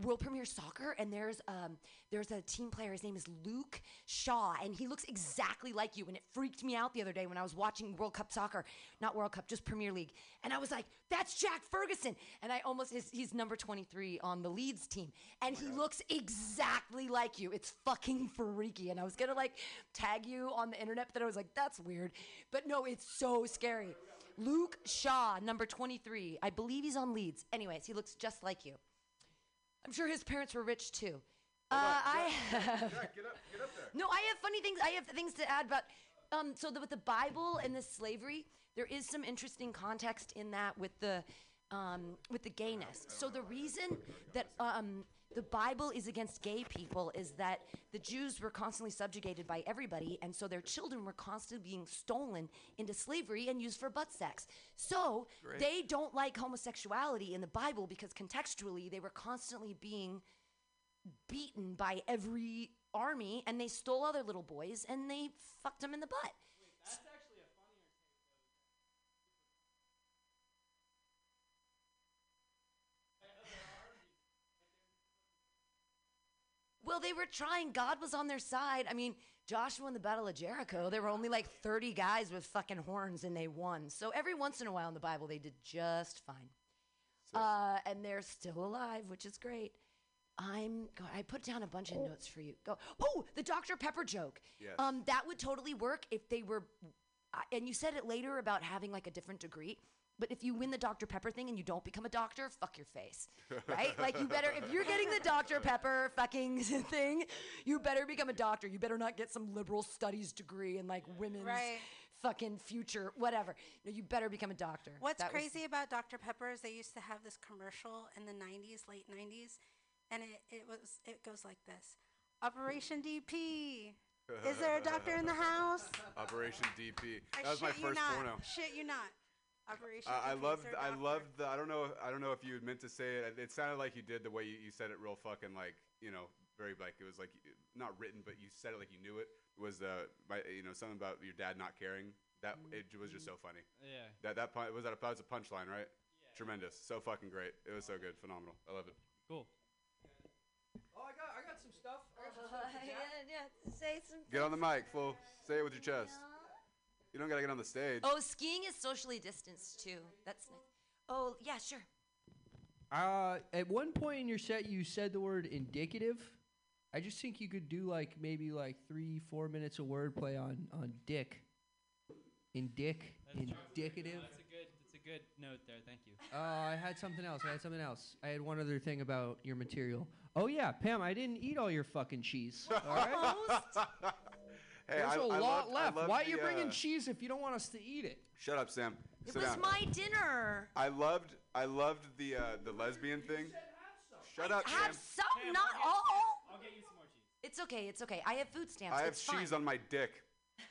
[SPEAKER 1] World Premiere Soccer, and there's um, there's a team player. His name is Luke Shaw, and he looks exactly like you. And it freaked me out the other day when I was watching World Cup soccer, not World Cup, just Premier League. And I was like, "That's Jack Ferguson!" And I almost his, he's number 23 on the Leeds team, and he looks exactly like you. It's fucking freaky. And I was gonna like tag you on the internet, but then I was like, "That's weird." But no, it's so scary. Luke Shaw, number 23. I believe he's on Leeds. Anyways, he looks just like you. I'm sure his parents were rich too. Uh, I have.
[SPEAKER 5] Get up, get up.
[SPEAKER 1] No, I have funny things. I have things to add about. Um, so the, with the Bible and the slavery, there is some interesting context in that with the um, with the gayness. So the reason that um, the Bible is against gay people is that the Jews were constantly subjugated by everybody, and so their children were constantly being stolen into slavery and used for butt sex. So
[SPEAKER 3] Great.
[SPEAKER 1] they don't like homosexuality in the Bible because contextually they were constantly being beaten by every army, and they stole other little boys and they fucked them in the butt. Well, they were trying. God was on their side. I mean, Joshua in the Battle of Jericho, there were only like 30 guys with fucking horns and they won. So every once in a while in the Bible, they did just fine. Uh, and they're still alive, which is great. I'm. I put down a bunch of notes for you. Go. Oh, the Dr. Pepper joke.
[SPEAKER 5] Yes.
[SPEAKER 1] Um, that would totally work if they were. Uh, and you said it later about having like a different degree. But if you win the Dr. Pepper thing and you don't become a doctor, fuck your face, right? like you better, if you're getting the Dr. Pepper fucking thing, you better become a doctor. You better not get some liberal studies degree in like women's
[SPEAKER 8] Right.
[SPEAKER 1] fucking future, whatever. No, you better become a doctor.
[SPEAKER 8] What's
[SPEAKER 1] That was-
[SPEAKER 8] crazy about Dr. Pepper is they used to have this commercial in the 90s, late 90s, and it, it was it goes like this: Operation DP. Is there a doctor in the house?
[SPEAKER 5] Operation DP.
[SPEAKER 8] I
[SPEAKER 5] That was my
[SPEAKER 8] shit you
[SPEAKER 5] first
[SPEAKER 8] not.
[SPEAKER 5] porno.
[SPEAKER 8] Shit you not. Operation.
[SPEAKER 5] Uh, I
[SPEAKER 8] DP, is
[SPEAKER 5] loved,
[SPEAKER 8] there a
[SPEAKER 5] I
[SPEAKER 8] doctor?
[SPEAKER 5] loved the. I don't know. I don't know if you meant to say it. It sounded like you did the way you, you said it, real fucking like you know, very like it was like not written, but you said it like you knew it. Was uh, my, you know, something about your dad not caring. That it was just so funny.
[SPEAKER 7] Yeah.
[SPEAKER 5] That that pun- was that a, that was a punchline, right? Yeah. Tremendous. So fucking great. It was so good. Phenomenal. I love it.
[SPEAKER 7] Cool.
[SPEAKER 2] Oh, I got, I got some stuff. Got some
[SPEAKER 1] Uh,
[SPEAKER 2] stuff
[SPEAKER 1] yeah, yeah, say some.
[SPEAKER 5] Get on the mic, fool. Say it with your chest. You don't gotta get on the stage.
[SPEAKER 1] Oh, skiing is socially distanced too. That's nice. Oh, yeah, sure.
[SPEAKER 2] Uh, at one point in your set, you said the word indicative. I just think you could do like maybe like three, four minutes of wordplay on on dick. Indic,
[SPEAKER 7] That's true.
[SPEAKER 2] indicative.
[SPEAKER 7] That's a good. That's a good note there. Thank you.
[SPEAKER 2] Uh, I had something else. I had something else. I had one other thing about your material. Oh yeah, Pam, I didn't eat all your fucking cheese. All right.
[SPEAKER 5] hey,
[SPEAKER 2] There's
[SPEAKER 5] I,
[SPEAKER 2] a
[SPEAKER 5] I
[SPEAKER 2] lot
[SPEAKER 5] loved-
[SPEAKER 2] left.
[SPEAKER 5] loved
[SPEAKER 2] Why are you bringing
[SPEAKER 5] uh,
[SPEAKER 2] cheese if you don't want us to eat it?
[SPEAKER 5] Shut up, Sam.
[SPEAKER 1] It
[SPEAKER 5] Sit
[SPEAKER 1] was
[SPEAKER 5] down.
[SPEAKER 1] my dinner.
[SPEAKER 5] I loved I loved the uh, the lesbian thing. Shut up,
[SPEAKER 1] Have
[SPEAKER 5] Sam.
[SPEAKER 1] some, not all.
[SPEAKER 7] I'll get you some more cheese.
[SPEAKER 1] It's okay. It's okay. I have food stamps.
[SPEAKER 5] I have
[SPEAKER 1] it's
[SPEAKER 5] cheese
[SPEAKER 1] fine.
[SPEAKER 5] on my dick.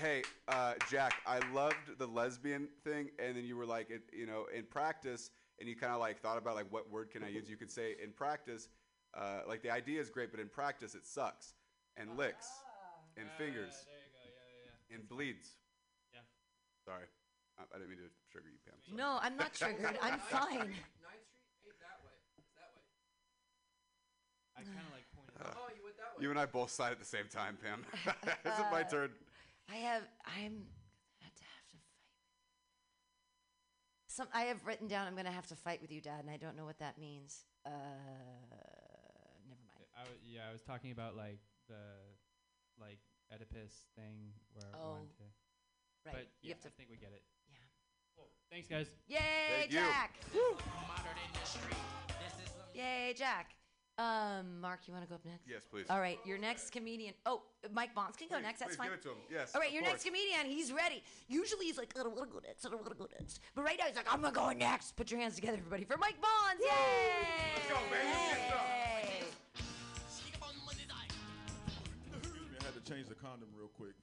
[SPEAKER 5] Hey, uh, Jack, I loved the lesbian thing, and then you were like, it, you know, in practice, and you kind of like thought about like what word can I use? You could say in practice, uh, like the idea is great, but in practice it sucks, and licks, and fingers,
[SPEAKER 7] Ah. There you go. Yeah, yeah,
[SPEAKER 5] and bleeds.
[SPEAKER 7] yeah.
[SPEAKER 5] Sorry, I, I didn't mean to trigger you, Pam. Sorry.
[SPEAKER 1] No, I'm not triggered. I'm fine.
[SPEAKER 7] I kind of like pointed. out.
[SPEAKER 4] Oh, you went that
[SPEAKER 5] You and I both sighed at the same time, Pam. Is it my turn?
[SPEAKER 1] I have. I'm gonna to have to fight. Some I have written down. I'm gonna have to fight with you, Dad, and I don't know what that means. Uh, never mind.
[SPEAKER 7] I w- yeah, I was talking about like the like Oedipus thing where I
[SPEAKER 1] Oh,
[SPEAKER 7] wanted to.
[SPEAKER 1] Right.
[SPEAKER 7] But
[SPEAKER 1] you
[SPEAKER 7] yeah,
[SPEAKER 1] have to.
[SPEAKER 7] I think we get it.
[SPEAKER 1] Yeah.
[SPEAKER 7] Cool. Thanks, guys.
[SPEAKER 1] Yay,
[SPEAKER 5] Thank you.
[SPEAKER 1] Jack! Yay, Jack. Um, Mark, you want to go up next?
[SPEAKER 5] Yes, please.
[SPEAKER 1] All right, your next comedian. Oh, Mike Bonds can go
[SPEAKER 5] Please,
[SPEAKER 1] next. That's
[SPEAKER 5] please
[SPEAKER 1] fine.
[SPEAKER 5] Give it to him. Yes.
[SPEAKER 1] All right,
[SPEAKER 5] of
[SPEAKER 1] your
[SPEAKER 5] course.
[SPEAKER 1] next comedian, he's ready. Usually he's like, I don't want to go next, I don't want to go next. But right now he's like, I'm going to go next. Put your hands together, everybody, for Mike Bonds. Yay!
[SPEAKER 5] Let's go, baby. Let's get some.
[SPEAKER 1] Yay!
[SPEAKER 9] To change the condom real quick.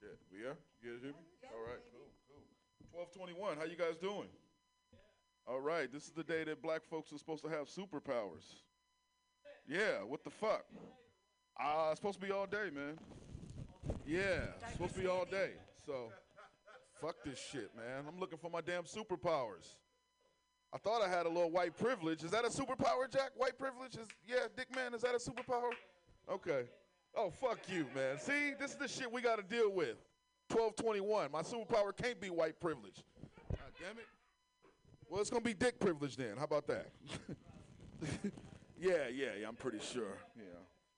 [SPEAKER 9] Shit, we are? You guys hear me? All right, cool, cool. 1221, how you guys doing? All right, this is the day that black folks are supposed to have superpowers. Yeah, what the fuck? Ah, it's supposed to be all day, man. Yeah, it's supposed to be all day. So, fuck this shit, man. I'm looking for my damn superpowers. I thought I had a little white privilege. Is that a superpower, Jack? White privilege is yeah, Dick man, is that a superpower? Okay. Oh fuck you, man. See, this is the shit we gotta deal with. 1221. My superpower can't be white privilege. God damn it. Well, it's gonna be dick privilege then. How about that? yeah, yeah, yeah. I'm pretty sure. Yeah,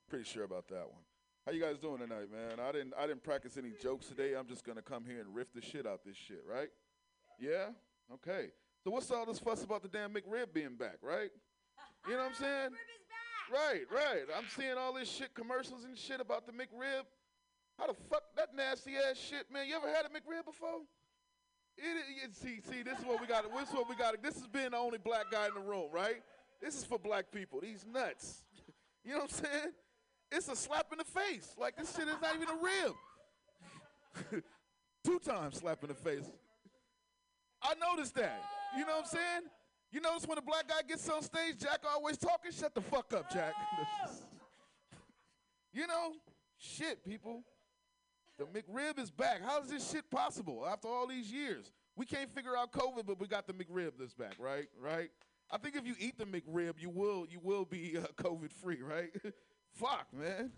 [SPEAKER 9] pretty sure about that one. How you guys doing tonight, man? I didn't I didn't practice any jokes today. I'm just gonna come here and riff the shit out this shit, right? Yeah? Okay. So what's all this fuss about the damn McRib being back, right? You know what I'm saying? Right, right. I'm seeing all this shit commercials and shit about the McRib. How the fuck that nasty ass shit, man? You ever had a McRib before? It, it, see, see, this is what we got. This is what we got. This has been the only black guy in the room, right? This is for black people. These nuts. You know what I'm saying? It's a slap in the face. Like this shit is not even a rib. Two times slap in the face. I noticed that. You know what I'm saying? You notice when a black guy gets on stage, Jack always talking. Shut the fuck up, Jack. you know, shit, people. The McRib is back. How is this shit possible after all these years? We can't figure out COVID, but we got the McRib that's back, right? Right? I think if you eat the McRib, you will you will be uh, COVID free, right? Fuck, man.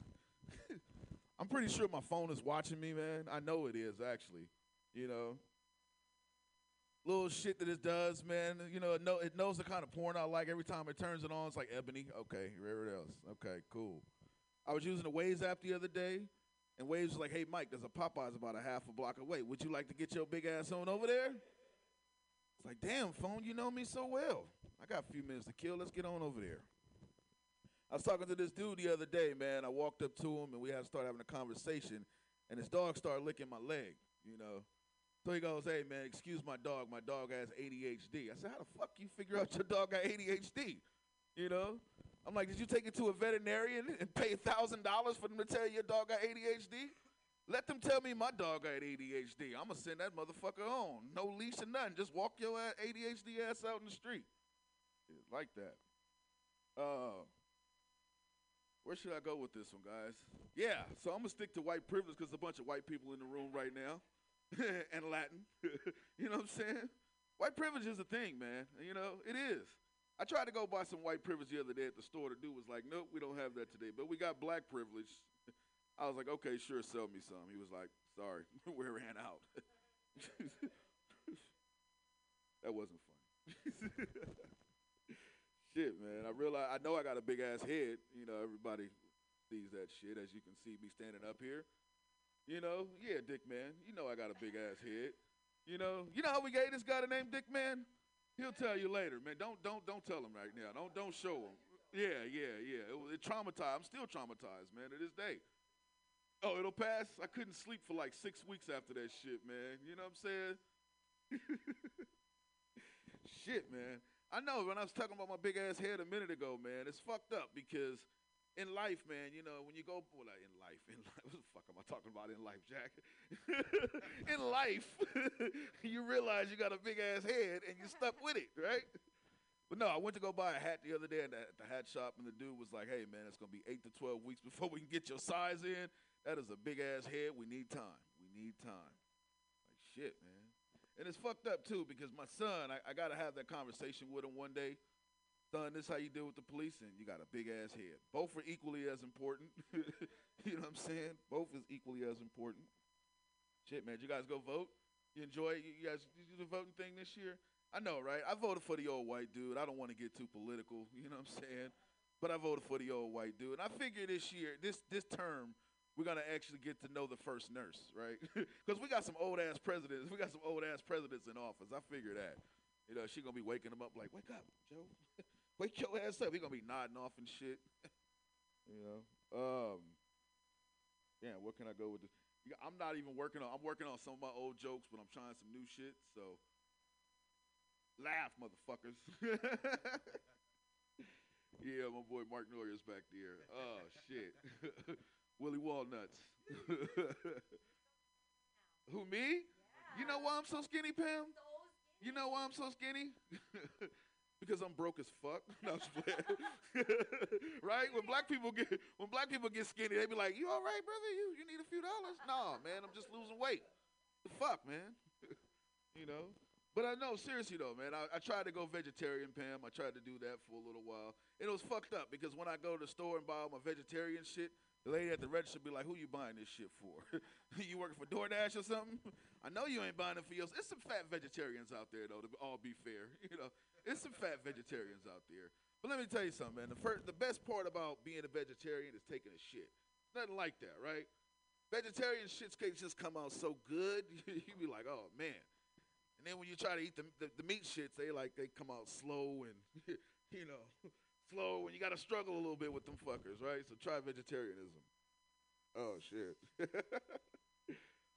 [SPEAKER 9] I'm pretty sure my phone is watching me, man. I know it is actually. You know, little shit that it does, man. You know, it, know, it knows the kind of porn I like. Every time it turns it on, it's like Ebony. Okay, wherever else. Okay, cool. I was using the Waze app the other day, and Waze was like, "Hey, Mike, there's a Popeyes about a half a block away. Would you like to get your big ass on over there?" It's like, damn, phone, you know me so well. I got a few minutes to kill. Let's get on over there. I was talking to this dude the other day, man. I walked up to him and we had to start having a conversation, and his dog started licking my leg, you know. So he goes, "Hey, man, excuse my dog. My dog has ADHD." I said, "How the fuck you figure out your dog got ADHD?" You know. I'm like, "Did you take it to a veterinarian and pay thousand dollars for them to tell you your dog got ADHD?" Let them tell me my dog got ADHD. I'm gonna send that motherfucker home. No leash or nothing. Just walk your ADHD ass out in the street. Like that. Uh, where should I go with this one, guys? Yeah, so I'm gonna stick to white privilege because a bunch of white people in the room right now, and Latin. you know what I'm saying? White privilege is a thing, man. You know it is. I tried to go buy some white privilege the other day at the store. The dude was like, "Nope, we don't have that today, but we got black privilege." I was like, okay, sure, sell me some. He was like, sorry, we ran out. that wasn't funny. shit, man. I realize I know I got a big ass head. You know, everybody sees that shit as you can see me standing up here. You know, yeah, Dick Man. You know I got a big ass head. You know, you know how we gave this guy the name Dick Man? He'll tell you later, man. Don't don't don't tell him right now. Don't don't show him. Yeah, yeah, yeah. It, it traumatized. I'm still traumatized, man, to this day. Oh, it'll pass. I couldn't sleep for like six weeks after that shit, man. You know what I'm saying? shit, man. I know when I was talking about my big ass head a minute ago, man, it's fucked up because in life, man, you know, when you go well, in life, in life, what the fuck am I talking about in life, Jack? in life, you realize you got a big ass head and you're stuck with it, right? But no, I went to go buy a hat the other day at the, at the hat shop, and the dude was like, "Hey, man, it's gonna be eight to twelve weeks before we can get your size in." That is a big ass head. We need time. We need time. Like shit, man. And it's fucked up too because my son, I, I gotta have that conversation with him one day. Son, this how you deal with the police, and you got a big ass head. Both are equally as important. you know what I'm saying? Both is equally as important. Shit, man. You guys go vote? You enjoy it? You guys do the voting thing this year? I know, right? I voted for the old white dude. I don't want to get too political, you know what I'm saying? But I voted for the old white dude. And I figure this year, this this term, we're gonna actually get to know the first nurse, right? Because we got some old ass presidents. We got some old ass presidents in office. I figure that. You know, she gonna be waking them up like, "Wake up, Joe! Wake your ass up." He gonna be nodding off and shit. you know. Um. Yeah. What can I go with? This? I'm not even working on. I'm working on some of my old jokes, but I'm trying some new shit. So, laugh, motherfuckers. yeah, my boy Mark Neuer's back there. Oh shit. Willie Walnuts. Who me? You know why I'm so skinny, Pam? You know why I'm so skinny? Because I'm broke as fuck. No, right? When black people get when black people get skinny, they be like, "You all right, brother? You you need a few dollars?" Nah, man, I'm just losing weight. The fuck, man. you know. But I know, seriously though, man, I, I tried to go vegetarian, Pam. I tried to do that for a little while. And it was fucked up because when I go to the store and buy all my vegetarian shit, the lady at the register be like, "Who you buying this shit for? you working for DoorDash or something? I know you ain't buying it for yours. It's some fat vegetarians out there, though. To all be fair, you know, it's some fat vegetarians out there. But let me tell you something, man. The first, the best part about being a vegetarian is taking a shit. Nothing like that, right? Vegetarian shits can just come out so good. you be like, "Oh man." And then when you try to eat the, the, the meat shits, they like they come out slow and you know slow, and you got to struggle a little bit with them fuckers, right? So try vegetarianism. Oh shit.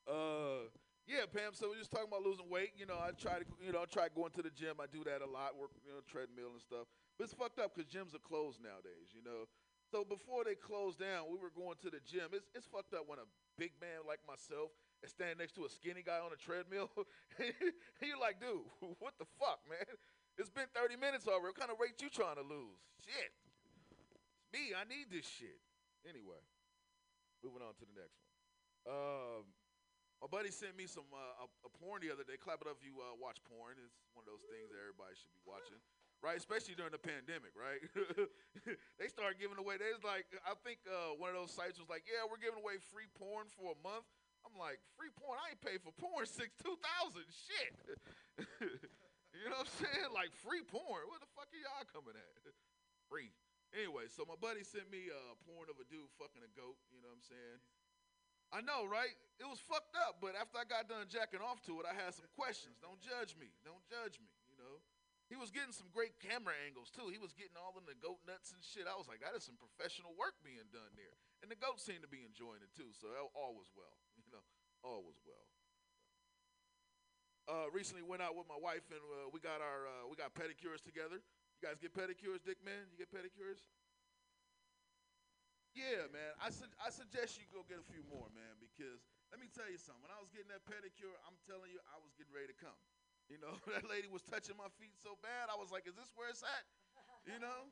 [SPEAKER 9] uh, yeah, Pam. So we're just talking about losing weight. You know, I try to, you know, I try going to the gym. I do that a lot, work, you know, treadmill and stuff. But it's fucked up because gyms are closed nowadays. You know, so before they closed down, we were going to the gym. It's it's fucked up when a big man like myself is standing next to a skinny guy on a treadmill. you're like, dude, what the fuck, man? It's been 30 minutes already. What kind of weight you trying to lose? Shit. It's me. I need this shit. Anyway, moving on to the next one. Um, my buddy sent me some uh, a, a porn the other day. Clap it up if you uh, watch porn. It's one of those things that everybody should be watching, right? Especially during the pandemic, right? they started giving away. There's like I think uh, one of those sites was like, yeah, we're giving away free porn for a month. I'm like, free porn? I ain't paid for porn since 2000. Shit. you know what I'm saying? Like free porn. Where the fuck are y'all coming at? free. Anyway, so my buddy sent me a porn of a dude fucking a goat. You know what I'm saying? I know, right? It was fucked up, but after I got done jacking off to it, I had some questions. Don't judge me. Don't judge me, you know? He was getting some great camera angles, too. He was getting all in the goat nuts and shit. I was like, that is some professional work being done there. And the goat seemed to be enjoying it, too, so all was well, you know? All was well. Uh, recently went out with my wife and uh, we got our uh, we got pedicures together. You guys get pedicures, Dick man? You get pedicures? Yeah, man. I su- I suggest you go get a few more, man, because let me tell you something. When I was getting that pedicure, I'm telling you, I was getting ready to come. You know, that lady was touching my feet so bad, I was like, is this where it's at? You know?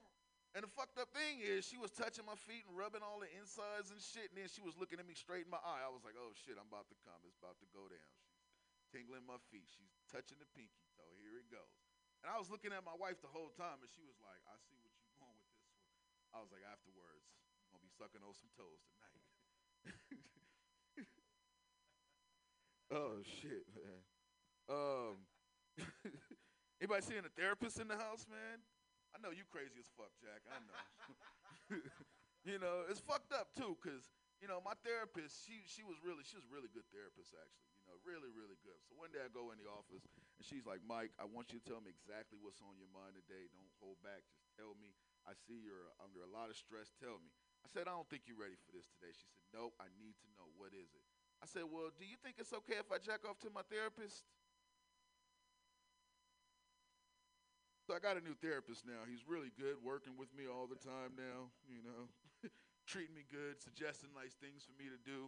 [SPEAKER 9] And the fucked up thing is, she was touching my feet and rubbing all the insides and shit, and then she was looking at me straight in my eye. I was like, oh shit, I'm about to come. It's about to go down. She's tingling my feet. She's touching the pinky toe. Here it goes. And I was looking at my wife the whole time, and she was like, I see what you're going with this one. I was like, afterwards, sucking on some toes tonight. oh, shit, man. Um, anybody seeing a therapist in the house, man? I know you crazy as fuck, Jack. I know. you know, it's fucked up, too, because, you know, my therapist, she, she was really, she was really good therapist, actually. You know, really, really good. So one day I go in the office, and she's like, Mike, I want you to tell me exactly what's on your mind today. Don't hold back. Just tell me. I see you're under a lot of stress. Tell me. I said, I don't think you're ready for this today. She said, Nope, I need to know. What is it? I said, Well, do you think it's okay if I jack off to my therapist? So I got a new therapist now. He's really good, working with me all the time now, you know, treating me good, suggesting nice things for me to do.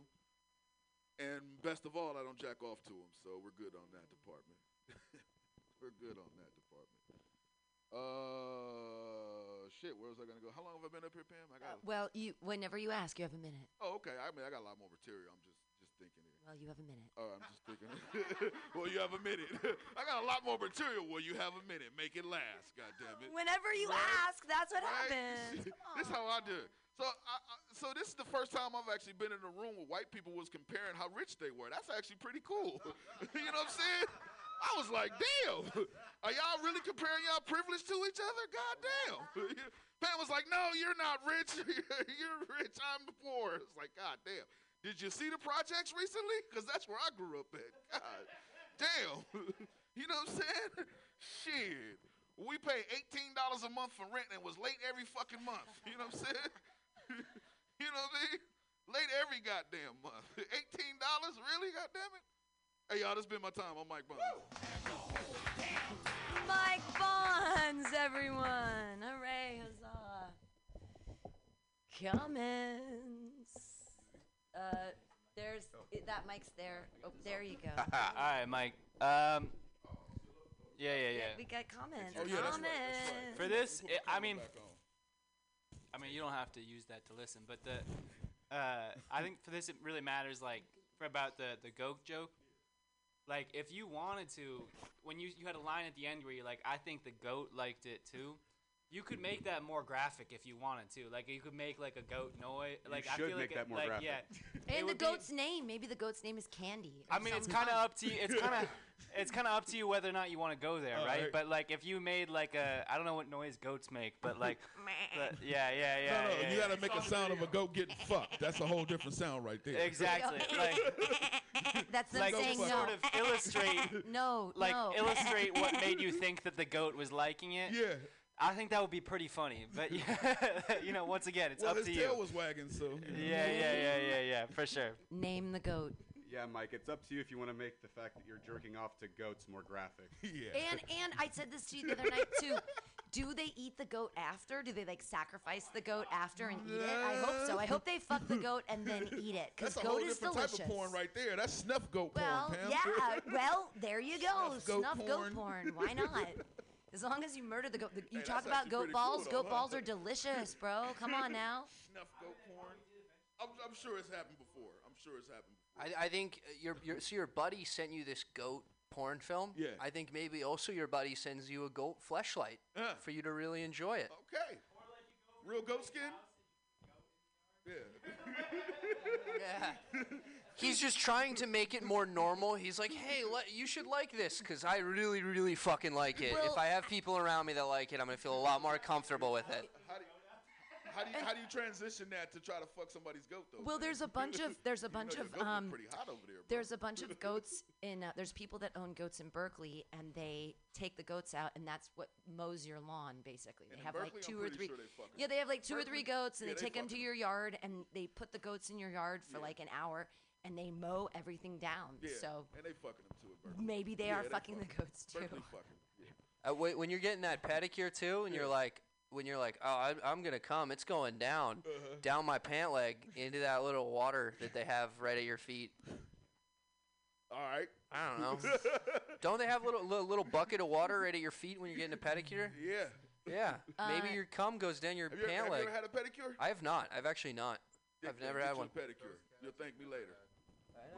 [SPEAKER 9] And best of all, I don't jack off to him, so we're good on that department. we're good on that department. Uh, shit. Where was I gonna go? How long have I been up here, Pam? I got.
[SPEAKER 1] Uh, well, you whenever you ask, you have a minute.
[SPEAKER 9] oh, okay. I mean, I got a lot more material. I'm just just thinking here.
[SPEAKER 1] Well, you have a minute.
[SPEAKER 9] Oh, I'm just thinking. well, you have a minute. I got a lot more material. Well, you have a minute. Make it last. God damn it.
[SPEAKER 1] Whenever you
[SPEAKER 9] Right?
[SPEAKER 1] ask, that's what
[SPEAKER 9] Right?
[SPEAKER 1] happens.
[SPEAKER 9] this is how I do it. So, I, I, so this is the first time I've actually been in a room where white people was comparing how rich they were. That's actually pretty cool. you know what I'm saying? I was like, damn, are y'all really comparing y'all privilege to each other? God damn. Pam was like, no, you're not rich. you're rich. I'm poor. It's like, God damn. Did you see the projects recently? Because that's where I grew up at. God damn. you know what I'm saying? Shit. We pay $18 a month for rent and was late every fucking month. You know what I'm saying? you know what I mean? Late every goddamn month. $18? Really? God damn it. Hey, y'all, this been my time. I'm Mike Bonds.
[SPEAKER 1] Mike Bonds, everyone. Hooray, huzzah. Comments. Uh, there's i- that mic's there. Oh, there you go.
[SPEAKER 10] All right, Mike. Um, yeah, yeah, yeah.
[SPEAKER 1] We got comments.
[SPEAKER 9] Oh, yeah, that's right, that's right.
[SPEAKER 10] For this,
[SPEAKER 9] Put
[SPEAKER 10] i I mean. I mean, you don't have to use that to listen, but the, uh, I think for this it really matters. Like for about the the goat joke. Like if you wanted to, when you you had a line at the end where you're like, I think the goat liked it too. You could make that more graphic if you wanted to. Like you could make like a goat noise. Like I
[SPEAKER 5] should
[SPEAKER 10] feel
[SPEAKER 5] make
[SPEAKER 10] like
[SPEAKER 5] that
[SPEAKER 10] it,
[SPEAKER 5] more
[SPEAKER 10] like,
[SPEAKER 5] graphic.
[SPEAKER 10] Yeah.
[SPEAKER 1] And the
[SPEAKER 10] would be-
[SPEAKER 1] goat's name. Maybe the goat's name is Candy.
[SPEAKER 10] I mean, it's kind of up to you. It's kind of it's kind of up to you whether or not you want to go there,
[SPEAKER 9] All
[SPEAKER 10] right?
[SPEAKER 9] right.
[SPEAKER 10] But like, if you made like a, I don't know what noise goats make, but like, but, yeah, yeah, yeah.
[SPEAKER 9] no, no,
[SPEAKER 10] yeah,
[SPEAKER 9] you
[SPEAKER 10] yeah.
[SPEAKER 9] gotta make a sound of a goat getting fucked. That's a whole different sound right there.
[SPEAKER 10] exactly. like,
[SPEAKER 1] That's them
[SPEAKER 10] like
[SPEAKER 1] saying
[SPEAKER 10] to
[SPEAKER 1] no.
[SPEAKER 10] sort of illustrate,
[SPEAKER 1] no,
[SPEAKER 10] like
[SPEAKER 1] no.
[SPEAKER 10] illustrate what made you think that the goat was liking it.
[SPEAKER 9] Yeah.
[SPEAKER 10] I think that would be pretty funny. But yeah, you know, once again, it's
[SPEAKER 9] Well,
[SPEAKER 10] up
[SPEAKER 9] his
[SPEAKER 10] to
[SPEAKER 9] tail
[SPEAKER 10] you.
[SPEAKER 9] was wagging, so.
[SPEAKER 10] Yeah, yeah, yeah, yeah, yeah, for sure.
[SPEAKER 1] Name the goat.
[SPEAKER 5] Yeah, Mike, it's up to you if you want to make the fact that you're jerking off to goats more graphic.
[SPEAKER 9] yeah.
[SPEAKER 1] And and I said this to you the other night too. Do they eat the goat after? Do they like sacrifice the goat after and eat it? I hope so. I hope they fuck the goat and then eat it because
[SPEAKER 9] That's a
[SPEAKER 1] goat
[SPEAKER 9] whole
[SPEAKER 1] is
[SPEAKER 9] different
[SPEAKER 1] delicious.
[SPEAKER 9] type of porn right there. That's snuff goat
[SPEAKER 1] Well,
[SPEAKER 9] porn, Pam.
[SPEAKER 1] yeah. Well, there you go.
[SPEAKER 9] Snuff goat
[SPEAKER 1] Snuff goat
[SPEAKER 9] porn.
[SPEAKER 1] porn. Why not? As long as you murder the goat. The, you
[SPEAKER 9] Hey,
[SPEAKER 1] talk
[SPEAKER 9] that's
[SPEAKER 1] about
[SPEAKER 9] actually
[SPEAKER 1] goat
[SPEAKER 9] pretty
[SPEAKER 1] balls.
[SPEAKER 9] cool, though,
[SPEAKER 1] goat
[SPEAKER 9] huh?
[SPEAKER 1] balls are delicious, bro. Come on now.
[SPEAKER 9] Snuff goat porn. I'm, I'm sure it's happened before. I'm sure it's happened before.
[SPEAKER 2] I, I think uh, your your so your buddy sent you this goat porn film.
[SPEAKER 9] Yeah.
[SPEAKER 2] I think maybe also your buddy sends you a goat fleshlight
[SPEAKER 9] Yeah.
[SPEAKER 2] for you to really enjoy it.
[SPEAKER 9] Okay. Real goat skin? Yeah.
[SPEAKER 2] Yeah. He's just trying to make it more normal. He's like, "Hey, you should like this because I really, really fucking like it.
[SPEAKER 1] Well-
[SPEAKER 2] if I have people around me that like it, I'm gonna feel a lot more comfortable with it."
[SPEAKER 9] How do how do you, how do you transition that to try to fuck somebody's goat though?
[SPEAKER 1] Well,
[SPEAKER 9] man?
[SPEAKER 1] there's a bunch of there's a
[SPEAKER 9] You know
[SPEAKER 1] bunch of um
[SPEAKER 9] pretty hot over there. Bro.
[SPEAKER 1] there's a bunch of goats in uh, there's people that own goats in Berkeley and they take the goats out and that's what mows your lawn basically. They
[SPEAKER 9] And in
[SPEAKER 1] have
[SPEAKER 9] Berkeley,
[SPEAKER 1] like
[SPEAKER 9] I'm
[SPEAKER 1] two or three.
[SPEAKER 9] sure they fucking-
[SPEAKER 1] yeah, they have like two or three goats and
[SPEAKER 9] Yeah,
[SPEAKER 1] they
[SPEAKER 9] they
[SPEAKER 1] take them to
[SPEAKER 9] fucking-
[SPEAKER 1] your yard and they put the goats in your yard for
[SPEAKER 9] Yeah.
[SPEAKER 1] like an hour and they mow everything down.
[SPEAKER 9] yeah.
[SPEAKER 1] So
[SPEAKER 9] and they fucking them too. at Berkeley.
[SPEAKER 1] maybe they
[SPEAKER 9] Yeah,
[SPEAKER 1] are
[SPEAKER 9] they
[SPEAKER 1] fucking the goats too.
[SPEAKER 9] Berkeley fucking. Yeah.
[SPEAKER 2] Uh, wh- when you're getting that pedicure too, and you're like, when you're like, "Oh, I, I'm gonna come," it's going down,
[SPEAKER 9] Uh-huh.
[SPEAKER 2] down my pant leg into that little water that they have right at your feet.
[SPEAKER 9] All right.
[SPEAKER 2] I don't know. Don't they have a little, little little bucket of water right at your feet when you're getting a pedicure?
[SPEAKER 9] Yeah.
[SPEAKER 2] Yeah. Maybe
[SPEAKER 1] Uh,
[SPEAKER 2] your cum goes down your
[SPEAKER 9] Have you, ever,
[SPEAKER 2] pant
[SPEAKER 9] have you
[SPEAKER 2] leg.
[SPEAKER 9] ever had a pedicure?
[SPEAKER 2] I have not. I've actually not.
[SPEAKER 9] Dick,
[SPEAKER 2] I've never had one.
[SPEAKER 9] A pedicure. You'll thank me later.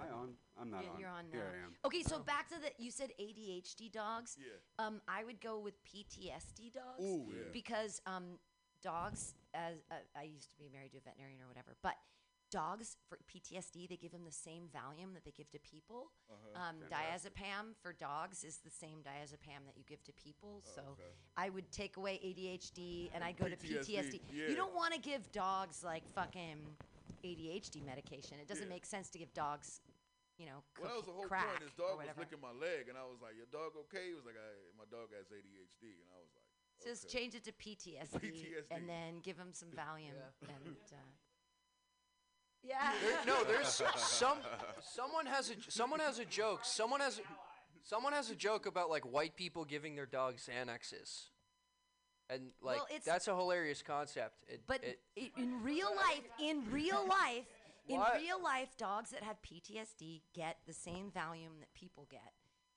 [SPEAKER 5] I on? I'm not
[SPEAKER 1] Yeah,
[SPEAKER 5] on.
[SPEAKER 1] you're on
[SPEAKER 5] Here. I am.
[SPEAKER 1] Okay, so back to the you said ADHD dogs.
[SPEAKER 9] Yeah.
[SPEAKER 1] Um, I would go with PTSD dogs
[SPEAKER 9] Ooh, yeah.
[SPEAKER 1] because um, dogs. As uh, I used to be married to a veterinarian or whatever, but dogs for PTSD they give them the same Valium that they give to people.
[SPEAKER 9] Uh-huh.
[SPEAKER 1] Um, diazepam for dogs is the same diazepam that you give to people. So
[SPEAKER 9] Oh, okay.
[SPEAKER 1] I would take away ADHD and I go to
[SPEAKER 9] PTSD,
[SPEAKER 1] PTSD.
[SPEAKER 9] yeah.
[SPEAKER 1] You don't want to give dogs like fucking ADHD medication. It doesn't
[SPEAKER 9] Yeah.
[SPEAKER 1] make sense to give dogs, you know,
[SPEAKER 9] Well, that was the whole
[SPEAKER 1] crack
[SPEAKER 9] point. His dog was licking my leg, and I was like, "Your dog okay?" He was like, I, "My dog has ADHD," and I was like,
[SPEAKER 1] Just change it to PTSD,
[SPEAKER 9] PTSD.
[SPEAKER 1] and then give him some Valium and. Uh,
[SPEAKER 2] There,
[SPEAKER 1] yeah.
[SPEAKER 2] no, there's some. Someone has a someone has a joke. Someone has someone has a joke about like white people giving their dogs Xanaxes, and like
[SPEAKER 1] Well, it's-
[SPEAKER 2] that's a hilarious concept. It,
[SPEAKER 1] But
[SPEAKER 2] it,
[SPEAKER 1] i in real life, in real life, in
[SPEAKER 2] What?
[SPEAKER 1] real life, dogs that have PTSD get the same Valium that people get,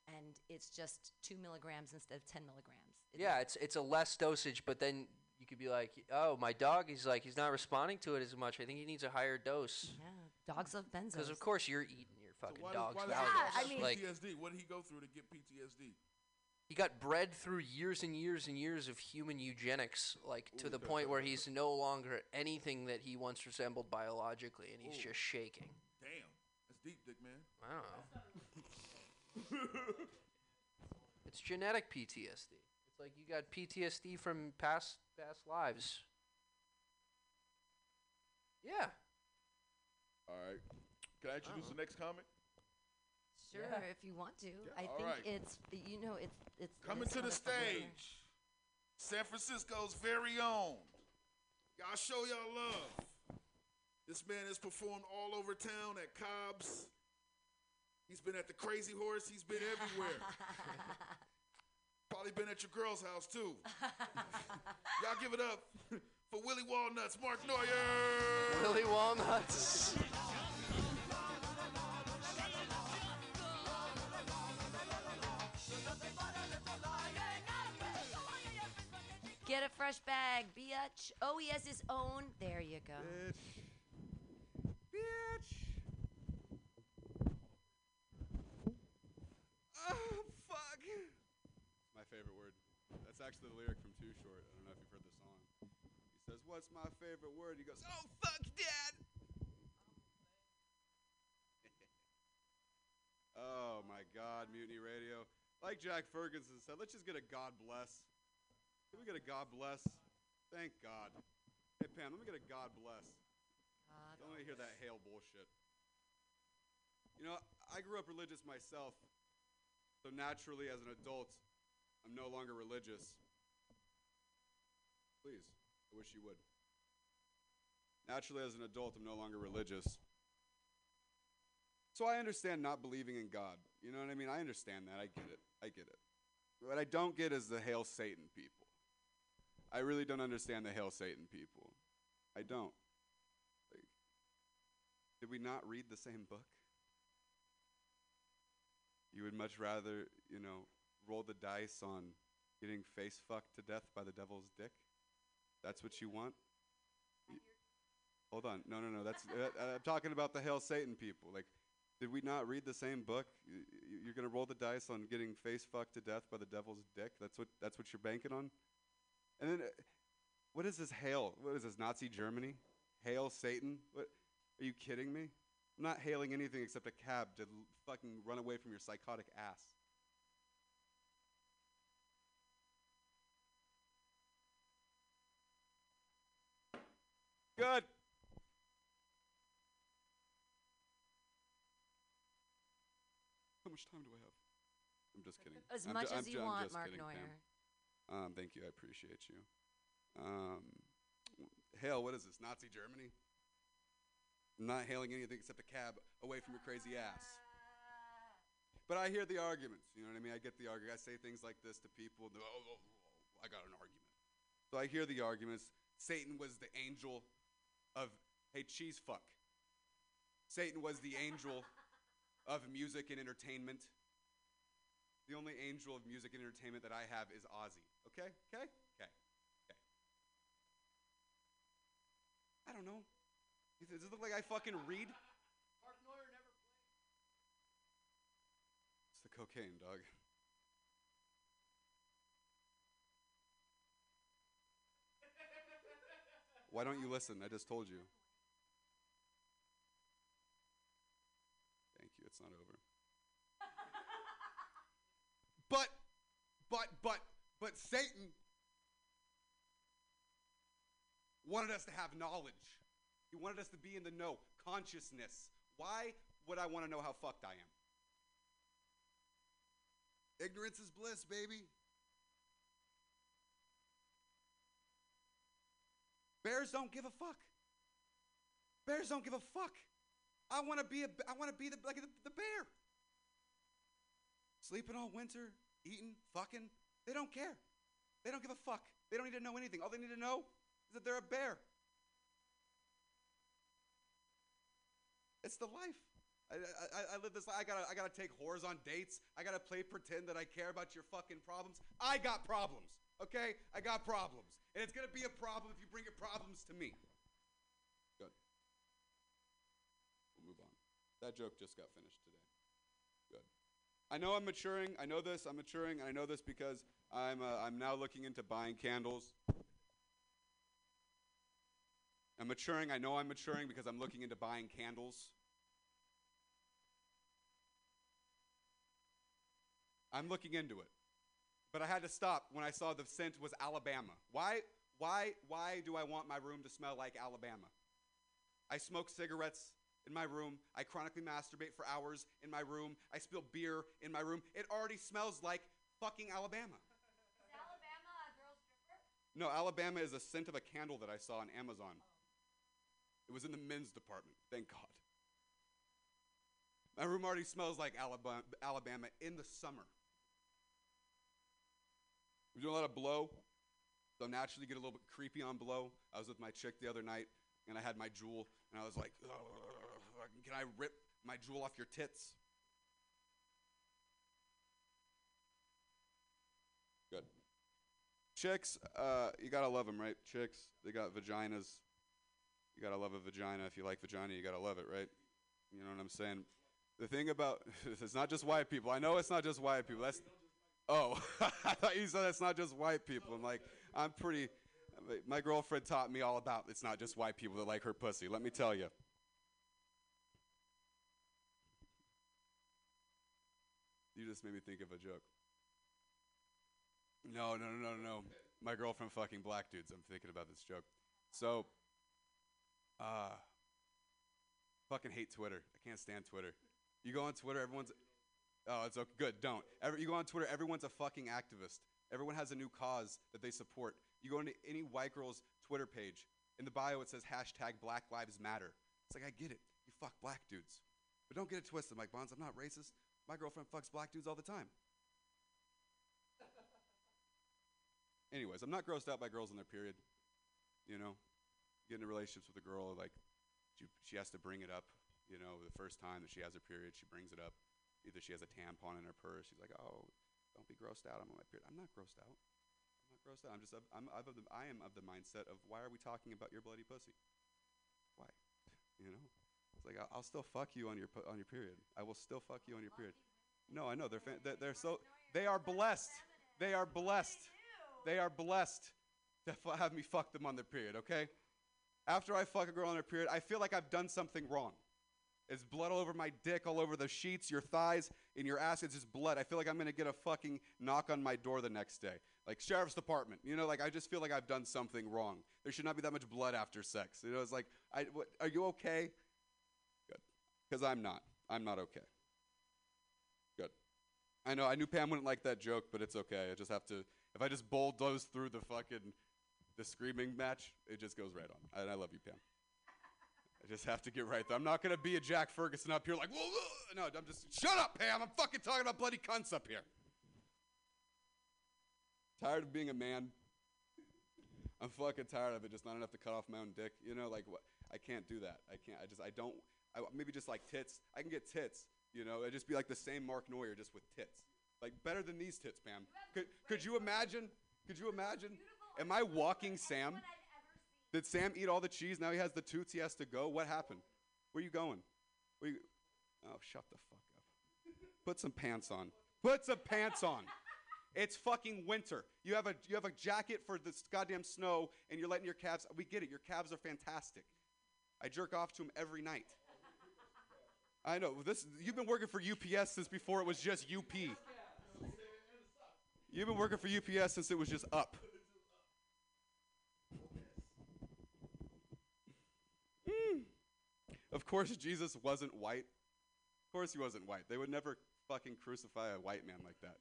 [SPEAKER 1] and it's just two milligrams instead of ten milligrams. It-
[SPEAKER 2] yeah, it's it's a less dosage, but then you could be like, oh, my dog, he's like he's not responding to it as much. I think he needs a higher dose.
[SPEAKER 1] Yeah, dogs love benzos.
[SPEAKER 2] Because of course you're eating your
[SPEAKER 9] So
[SPEAKER 2] fucking
[SPEAKER 9] why
[SPEAKER 2] dog's
[SPEAKER 9] does, why does
[SPEAKER 2] Valium.
[SPEAKER 1] Yeah, I mean-
[SPEAKER 2] like
[SPEAKER 9] PTSD. What did he go through to get PTSD?
[SPEAKER 2] He got bred through years and years and years of human eugenics, like to the point where he's no longer anything that he once resembled biologically, and he's
[SPEAKER 9] Ooh.
[SPEAKER 2] just shaking.
[SPEAKER 9] Damn, that's deep, dick man.
[SPEAKER 2] I don't know. It's genetic PTSD. It's like you got PTSD from past past lives. Yeah.
[SPEAKER 9] All right. Can I introduce uh-huh. the next comic?
[SPEAKER 1] Sure, if you want to.
[SPEAKER 9] Yeah,
[SPEAKER 1] I
[SPEAKER 9] all
[SPEAKER 1] think
[SPEAKER 9] right.
[SPEAKER 1] it's you know it's it's
[SPEAKER 9] Coming
[SPEAKER 1] it's
[SPEAKER 9] to the
[SPEAKER 1] not a
[SPEAKER 9] stage, San Francisco's very own. Y'all show y'all love. This man has performed all over town at Cobb's. He's been at the Crazy Horse. He's been everywhere. Probably been at your girl's house too. y'all give it up for Willie Walnuts, Mark Neuer.
[SPEAKER 2] Willie Walnuts.
[SPEAKER 1] Get a fresh bag, bitch. Oh, he has his own. There you go.
[SPEAKER 5] Bitch. Bitch. Oh, fuck. My favorite word. That's actually the lyric from Too Short. I don't know if you've heard the song. He says, What's my favorite word? He goes, Oh, fuck, Dad. oh, my God, Mutiny Radio. Like Jack Ferguson said, let's just get a God bless. Can we get a God bless? Thank God. Hey, Pam, let me get a God bless.
[SPEAKER 1] God.
[SPEAKER 5] Don't let me hear that hail bullshit. You know, I grew up religious myself, so naturally, as an adult, I'm no longer religious. Please, I wish you would. Naturally, as an adult, I'm no longer religious. So I understand not believing in God. You know what I mean? I understand that. I get it. I get it. What I don't get is the hail Satan people. I really don't understand the hail Satan people. I don't. Like, did we not read the same book? You would much rather, you know, roll the dice on getting face fucked to death by the devil's dick? That's what you want? Y- Hold on. No, no, no. That's uh, I'm talking about the hail Satan people. Like did we not read the same book? Y- y- You're going to roll the dice on getting face fucked to death by the devil's dick? That's what that's what you're banking on? And then uh, what is this hail? What is this Nazi Germany? Hail Satan? What Are you kidding me? I'm not hailing anything except a cab to l- fucking run away from your psychotic ass. Good. How much time do I have? I'm just kidding.
[SPEAKER 1] As
[SPEAKER 5] I'm
[SPEAKER 1] much
[SPEAKER 5] ju-
[SPEAKER 1] as
[SPEAKER 5] I'm
[SPEAKER 1] you
[SPEAKER 5] ju- I'm
[SPEAKER 1] want,
[SPEAKER 5] just
[SPEAKER 1] Mark
[SPEAKER 5] kidding, Pam.
[SPEAKER 1] Neuer.
[SPEAKER 5] Um, thank you. I appreciate you. Um, hell, what is this? Nazi Germany? I'm not hailing anything except a cab away from your crazy ass. But I hear the arguments. You know what I mean? I get the argument. I say things like this to people. Oh, oh, oh, I got an argument. So I hear the arguments. Satan was the angel of, hey, cheese fuck. Satan was the angel of music and entertainment. The only angel of music and entertainment that I have is Ozzy. Okay? Okay? Okay. Okay. I don't know. Does it look like I fucking read? Parknoller never played. It's the cocaine, dog. Why don't you listen? I just told you. Thank you. It's not over. But, but, but, but Satan wanted us to have knowledge. He wanted us to be in the know, consciousness. Why would I want to know how fucked I am? Ignorance is bliss, baby. Bears don't give a fuck. Bears don't give a fuck. I want to be a. I want to be the like the, the bear. Sleeping all winter, eating, fucking. They don't care. They don't give a fuck. They don't need to know anything. All they need to know is that they're a bear. It's the life. I, I, I live this life. I gotta, I gotta take whores on dates. I gotta play pretend that I care about your fucking problems. I got problems, okay? I got problems. And it's gonna be a problem if you bring your problems to me. Good. We'll move on. That joke just got finished today. I know I'm maturing. I know this. I'm maturing, and I know this because I'm, uh, I'm now looking into buying candles. I'm maturing. I know I'm maturing because I'm looking into buying candles. I'm looking into it. But I had to stop when I saw the scent was Alabama. Why why why do I want my room to smell like Alabama? I smoke cigarettes in my room. I chronically masturbate for hours in my room. I spill beer in my room. It already smells like fucking Alabama. Alabama, a girl stripper? No, Alabama is a scent of a candle that I saw on Amazon. It was in the men's department. Thank God. My room already smells like Alabama, Alabama in the summer. We do a lot of blow, so naturally get a little bit creepy on blow. I was with my chick the other night, and I had my Juul, and I was like, "Ugh, "Can I rip my Juul off your tits?" Good. Chicks, uh, you gotta love them, right? Chicks, they got vaginas. You gotta love a vagina. If you like vagina, you gotta love it, right? You know what I'm saying? The thing about it's not just white people. I know it's not just white people. That's oh, I thought you said that's not just white people. I'm like, I'm pretty. My girlfriend taught me all about it's not just white people that like her pussy. Let me tell you. You just made me think of a joke. No, no, no, no, no. My girlfriend fucking black dudes. I'm thinking about this joke. So, uh, fucking hate Twitter. I can't stand Twitter. You go on Twitter, everyone's. Oh, it's okay. Good. Don't. Every, you go on Twitter, everyone's a fucking activist. Everyone has a new cause that they support. You go into any white girl's Twitter page. In the bio, it says hashtag Black Lives Matter. It's like I get it. You fuck black dudes. But don't get it twisted, Mike Bonds. I'm not racist. My girlfriend fucks black dudes all the time. Anyways, I'm not grossed out by girls in their period. You know, get into relationships with a girl, like she, she has to bring it up. You know, the first time that she has her period, she brings it up. Either she has a tampon in her purse. She's like, "Oh, don't be grossed out. I'm on my period." I'm not grossed out. I'm not grossed out. I'm just of, I'm of the, I am of the mindset of why are we talking about your bloody pussy? Why? You know, it's like I'll, I'll still fuck you on your on your period. I will still fuck you on your period. No, I know they're they're, they're so they are blessed. They are blessed. They are blessed to f- have me fuck them on their period. Okay. After I fuck a girl on her period, I feel like I've done something wrong. It's blood all over my dick, all over the sheets, your thighs, in your ass. It's just blood. I feel like I'm gonna get a fucking knock on my door the next day, like sheriff's department. You know, like I just feel like I've done something wrong. There should not be that much blood after sex. You know, it's like, I, what, are you okay? Because I'm not. I'm not okay. Good. I know. I knew Pam wouldn't like that joke, but it's okay. I just have to. If I just bulldoze through the fucking the screaming match, it just goes right on. And I love you, Pam. I just have to get right there. I'm not gonna be a Jack Ferguson up here like, whoa, whoa. no, I'm just shut up, Pam. I'm fucking talking about bloody cunts up here. Tired of being a man. I'm fucking tired of it. Just not enough to cut off my own dick. You know, like what? I can't do that. I can't. I just. I don't. I maybe just like tits. I can get tits. You know, I just be like the same Mark Neuer, just with tits. Like better than these tits, Pam. Could could you imagine? Could you imagine? Am I walking Sam? Did Sam eat all the cheese? Now he has the toots. He has to go. What happened? Where you going? Where you? Oh, shut the fuck up. Put some pants on. Put some pants on. It's fucking winter. You have a you have a jacket for this goddamn snow, and you're letting your calves. We get it. Your calves are fantastic. I jerk off to them every night. I know this. You've been working for UPS since before it was just UP. You've been working for UPS since it was just up. Mm. Of course, Jesus wasn't white. Of course, he wasn't white. They would never fucking crucify a white man like that.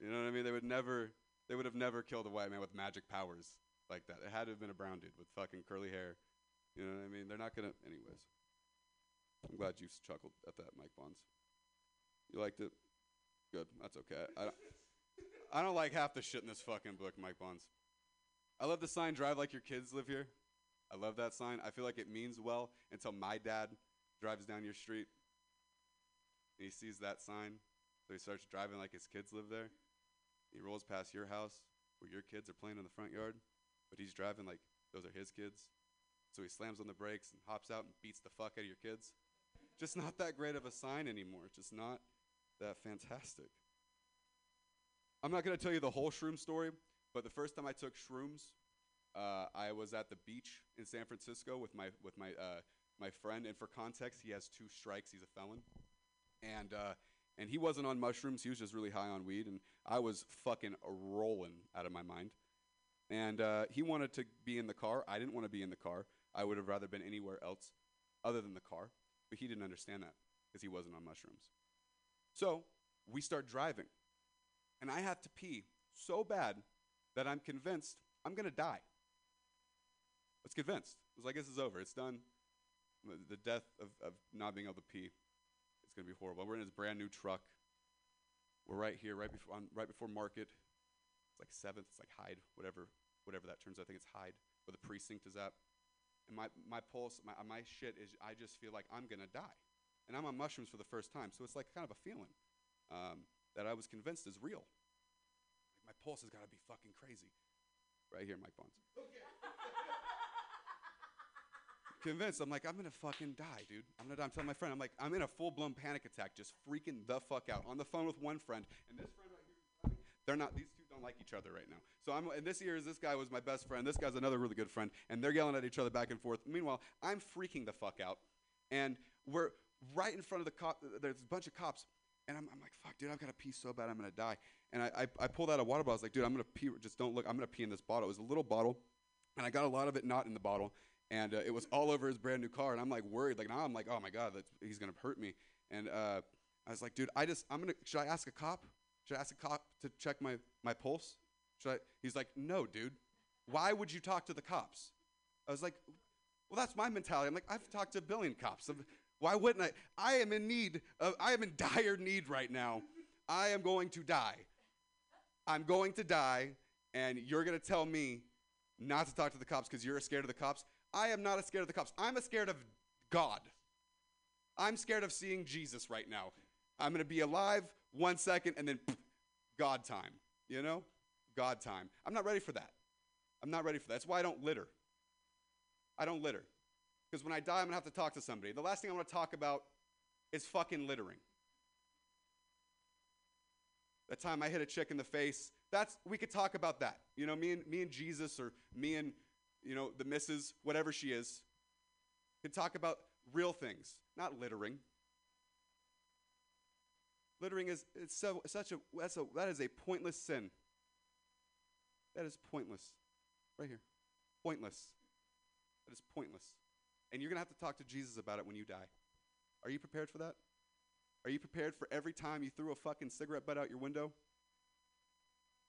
[SPEAKER 5] You know what I mean? They would never. They would have never killed a white man with magic powers like that. It had to have been a brown dude with fucking curly hair. You know what I mean? They're not gonna. Anyways, I'm glad you chuckled at that, Mike Bonds. You liked it? Good. That's okay. I don't, I don't like half the shit in this fucking book, Mike Bonds. I love the sign "Drive like your kids live here." I love that sign. I feel like it means well until my dad drives down your street and he sees that sign, so he starts driving like his kids live there. He rolls past your house where your kids are playing in the front yard, but he's driving like those are his kids. So he slams on the brakes and hops out and beats the fuck out of your kids. Just not that great of a sign anymore. Just not that fantastic. I'm not going to tell you the whole shroom story, but the first time I took shrooms, uh, I was at the beach in San Francisco with my with my uh, my friend, and for context, he has two strikes. He's a felon, and uh, and he wasn't on mushrooms. He was just really high on weed, and I was fucking rolling out of my mind. And uh, he wanted to be in the car. I didn't want to be in the car. I would have rather been anywhere else other than the car, but he didn't understand that because he wasn't on mushrooms. So we start driving, and I have to pee so bad that I'm convinced I'm gonna die. I was convinced. I was like, this is over. It's done. The- death of, of not being able to pee. It's gonna be horrible. We're in this brand new truck. We're right here, right before on, right before Market. It's like Seventh. It's like Hyde, whatever, whatever that turns. out. I think it's Hyde, where the precinct is at. And my my pulse, my my shit is. I just feel like I'm gonna die, and I'm on mushrooms for the first time. So it's like kind of a feeling um, that I was convinced is real. Like my pulse has got to be fucking crazy. Right here, Mike Bonds. Convinced. I'm like, I'm gonna fucking die, dude. I'm gonna die. I'm telling my friend, I'm like, I'm in a full blown panic attack, just freaking the fuck out. On the phone with one friend, and this friend right here, they're not. These two don't like each other right now. So I'm. And this year is this guy was my best friend. This guy's another really good friend, and they're yelling at each other back and forth. Meanwhile, I'm freaking the fuck out, and we're right in front of the cop. There's a bunch of cops, and I'm, I'm like, fuck, dude, I've got to pee so bad, I'm gonna die. And I, I, I pulled out a water bottle. I was like, dude, I'm gonna pee. Just don't look. I'm gonna pee in this bottle. It was a little bottle, and I got a lot of it not in the bottle, and uh, it was all over his brand new car. And I'm like worried. Like now, I'm like, oh my god, he's gonna hurt me. And uh, I was like, dude, I just, I'm gonna. Should I ask a cop? Should I ask a cop to check my my pulse? Should I? He's like, no, dude. Why would you talk to the cops? I was like, well, that's my mentality. I'm like, I've talked to a billion cops. I'm- Why wouldn't I? I am in need of, I am in dire need right now. I am going to die. I'm going to die, and you're going to tell me not to talk to the cops because you're scared of the cops. I am not scared of the cops. I'm scared of God. I'm scared of seeing Jesus right now. I'm going to be alive one second and then God time. You know? God time. I'm not ready for that. I'm not ready for that. That's why I don't litter. I don't litter. Because when I die, I'm going to have to talk to somebody. The last thing I want to talk about is fucking littering. That time I hit a chick in the face, that's we could talk about that. You know, me and me and Jesus or me and you know, the missus, whatever she is, could talk about real things, not littering. Littering is it's so such a that's a that is a pointless sin. That is pointless. Right here. Pointless. That is pointless. And you're going to have to talk to Jesus about it when you die. Are you prepared for that? Are you prepared for every time you threw a fucking cigarette butt out your window?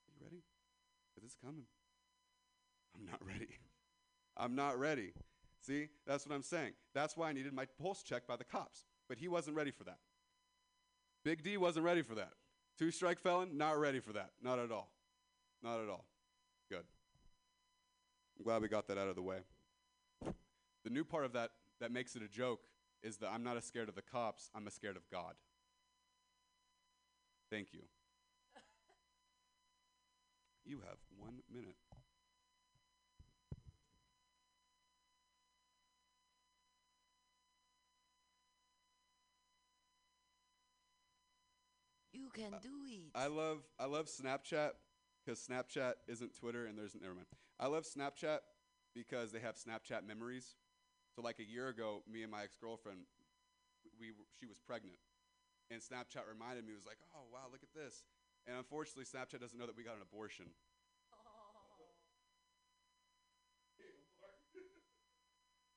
[SPEAKER 5] Are you ready? Because it's coming. I'm not ready. I'm not ready. See, that's what I'm saying. That's why I needed my pulse checked by the cops. But he wasn't ready for that. Big D wasn't ready for that. Two strike felon, not ready for that. Not at all. Not at all. Good. I'm glad we got that out of the way. The new part of that that makes it a joke is that I'm not as scared of the cops, I'm as scared of God. Thank you. You have one minute.
[SPEAKER 1] You can uh, do it.
[SPEAKER 5] I love I love Snapchat because Snapchat isn't Twitter and there's never mind. I love Snapchat because they have Snapchat memories. So like a year ago, me and my ex girlfriend, we were- she was pregnant, and Snapchat reminded me was like, oh wow, look at this. And unfortunately, Snapchat doesn't know that we got an abortion. Oh.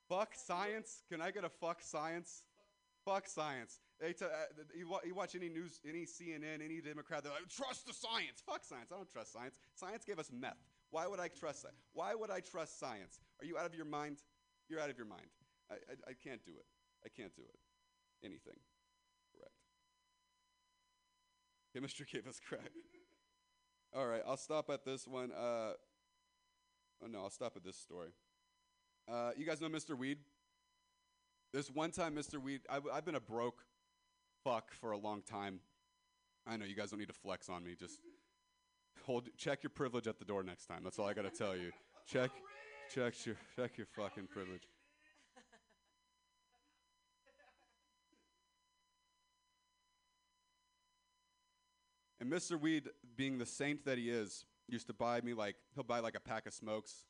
[SPEAKER 5] Fuck science. Can I get a fuck science? Fuck science. They t- uh, you, wa- you watch any news, any CNN, any Democrat, they're like, trust the science. Fuck science. I don't trust science. Science gave us meth. Why would I trust that? Why would I trust science? Are you out of your mind? You're out of your mind. I, I, I can't do it. I can't do it. Anything. Correct. Chemistry gave us crack. All right, I'll stop at this one. Uh, oh no, I'll stop at this story. Uh, you guys know Mr. Weed? This one time, Mr. Weed, I, have been a broke fuck for a long time. I know you guys don't need to flex on me. Just hold, check your privilege at the door next time. That's all I gotta tell you. Check, check your, check your fucking privilege. And Mr. Weed, being the saint that he is, used to buy me like he'll buy like a pack of smokes.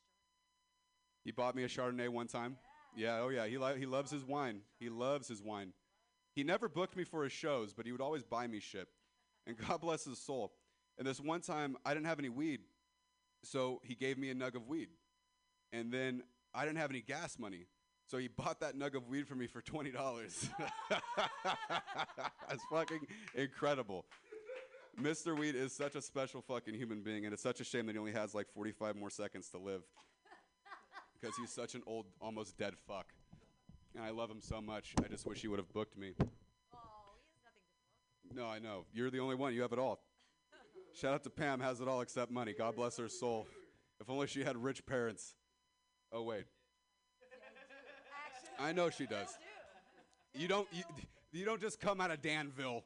[SPEAKER 5] He bought me a Chardonnay one time. Yeah, oh yeah, he li- he loves his wine. He loves his wine. He never booked me for his shows, but he would always buy me shit. And God bless his soul. And this one time, I didn't have any weed, so he gave me a nug of weed. And then I didn't have any gas money, so he bought that nug of weed for me for twenty dollars. That's fucking incredible. Mr. Weed is such a special fucking human being, and it's such a shame that he only has like 45 more seconds to live. Because he's such an old, almost dead fuck. And I love him so much. I just wish he would have booked me. No, I know. You're the only one. You have it all. Shout out to Pam, has it all except money. God bless her soul. If only she had rich parents. Oh, wait. I know she does. You don't you, you don't just come out of Danville.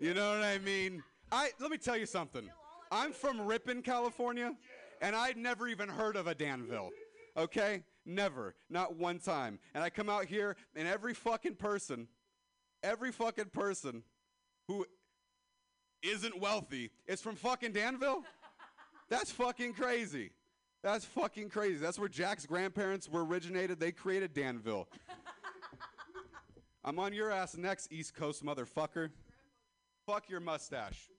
[SPEAKER 5] You know what I mean? I let me tell you something. I'm from Ripon, California, and I'd never even heard of a Danville. Okay? Never. Not one time. And I come out here and every fucking person, every fucking person who isn't wealthy is from fucking Danville? That's fucking crazy. That's fucking crazy. That's where Jack's grandparents were originated. They created Danville. I'm on your ass next, East Coast motherfucker. Fuck your mustache.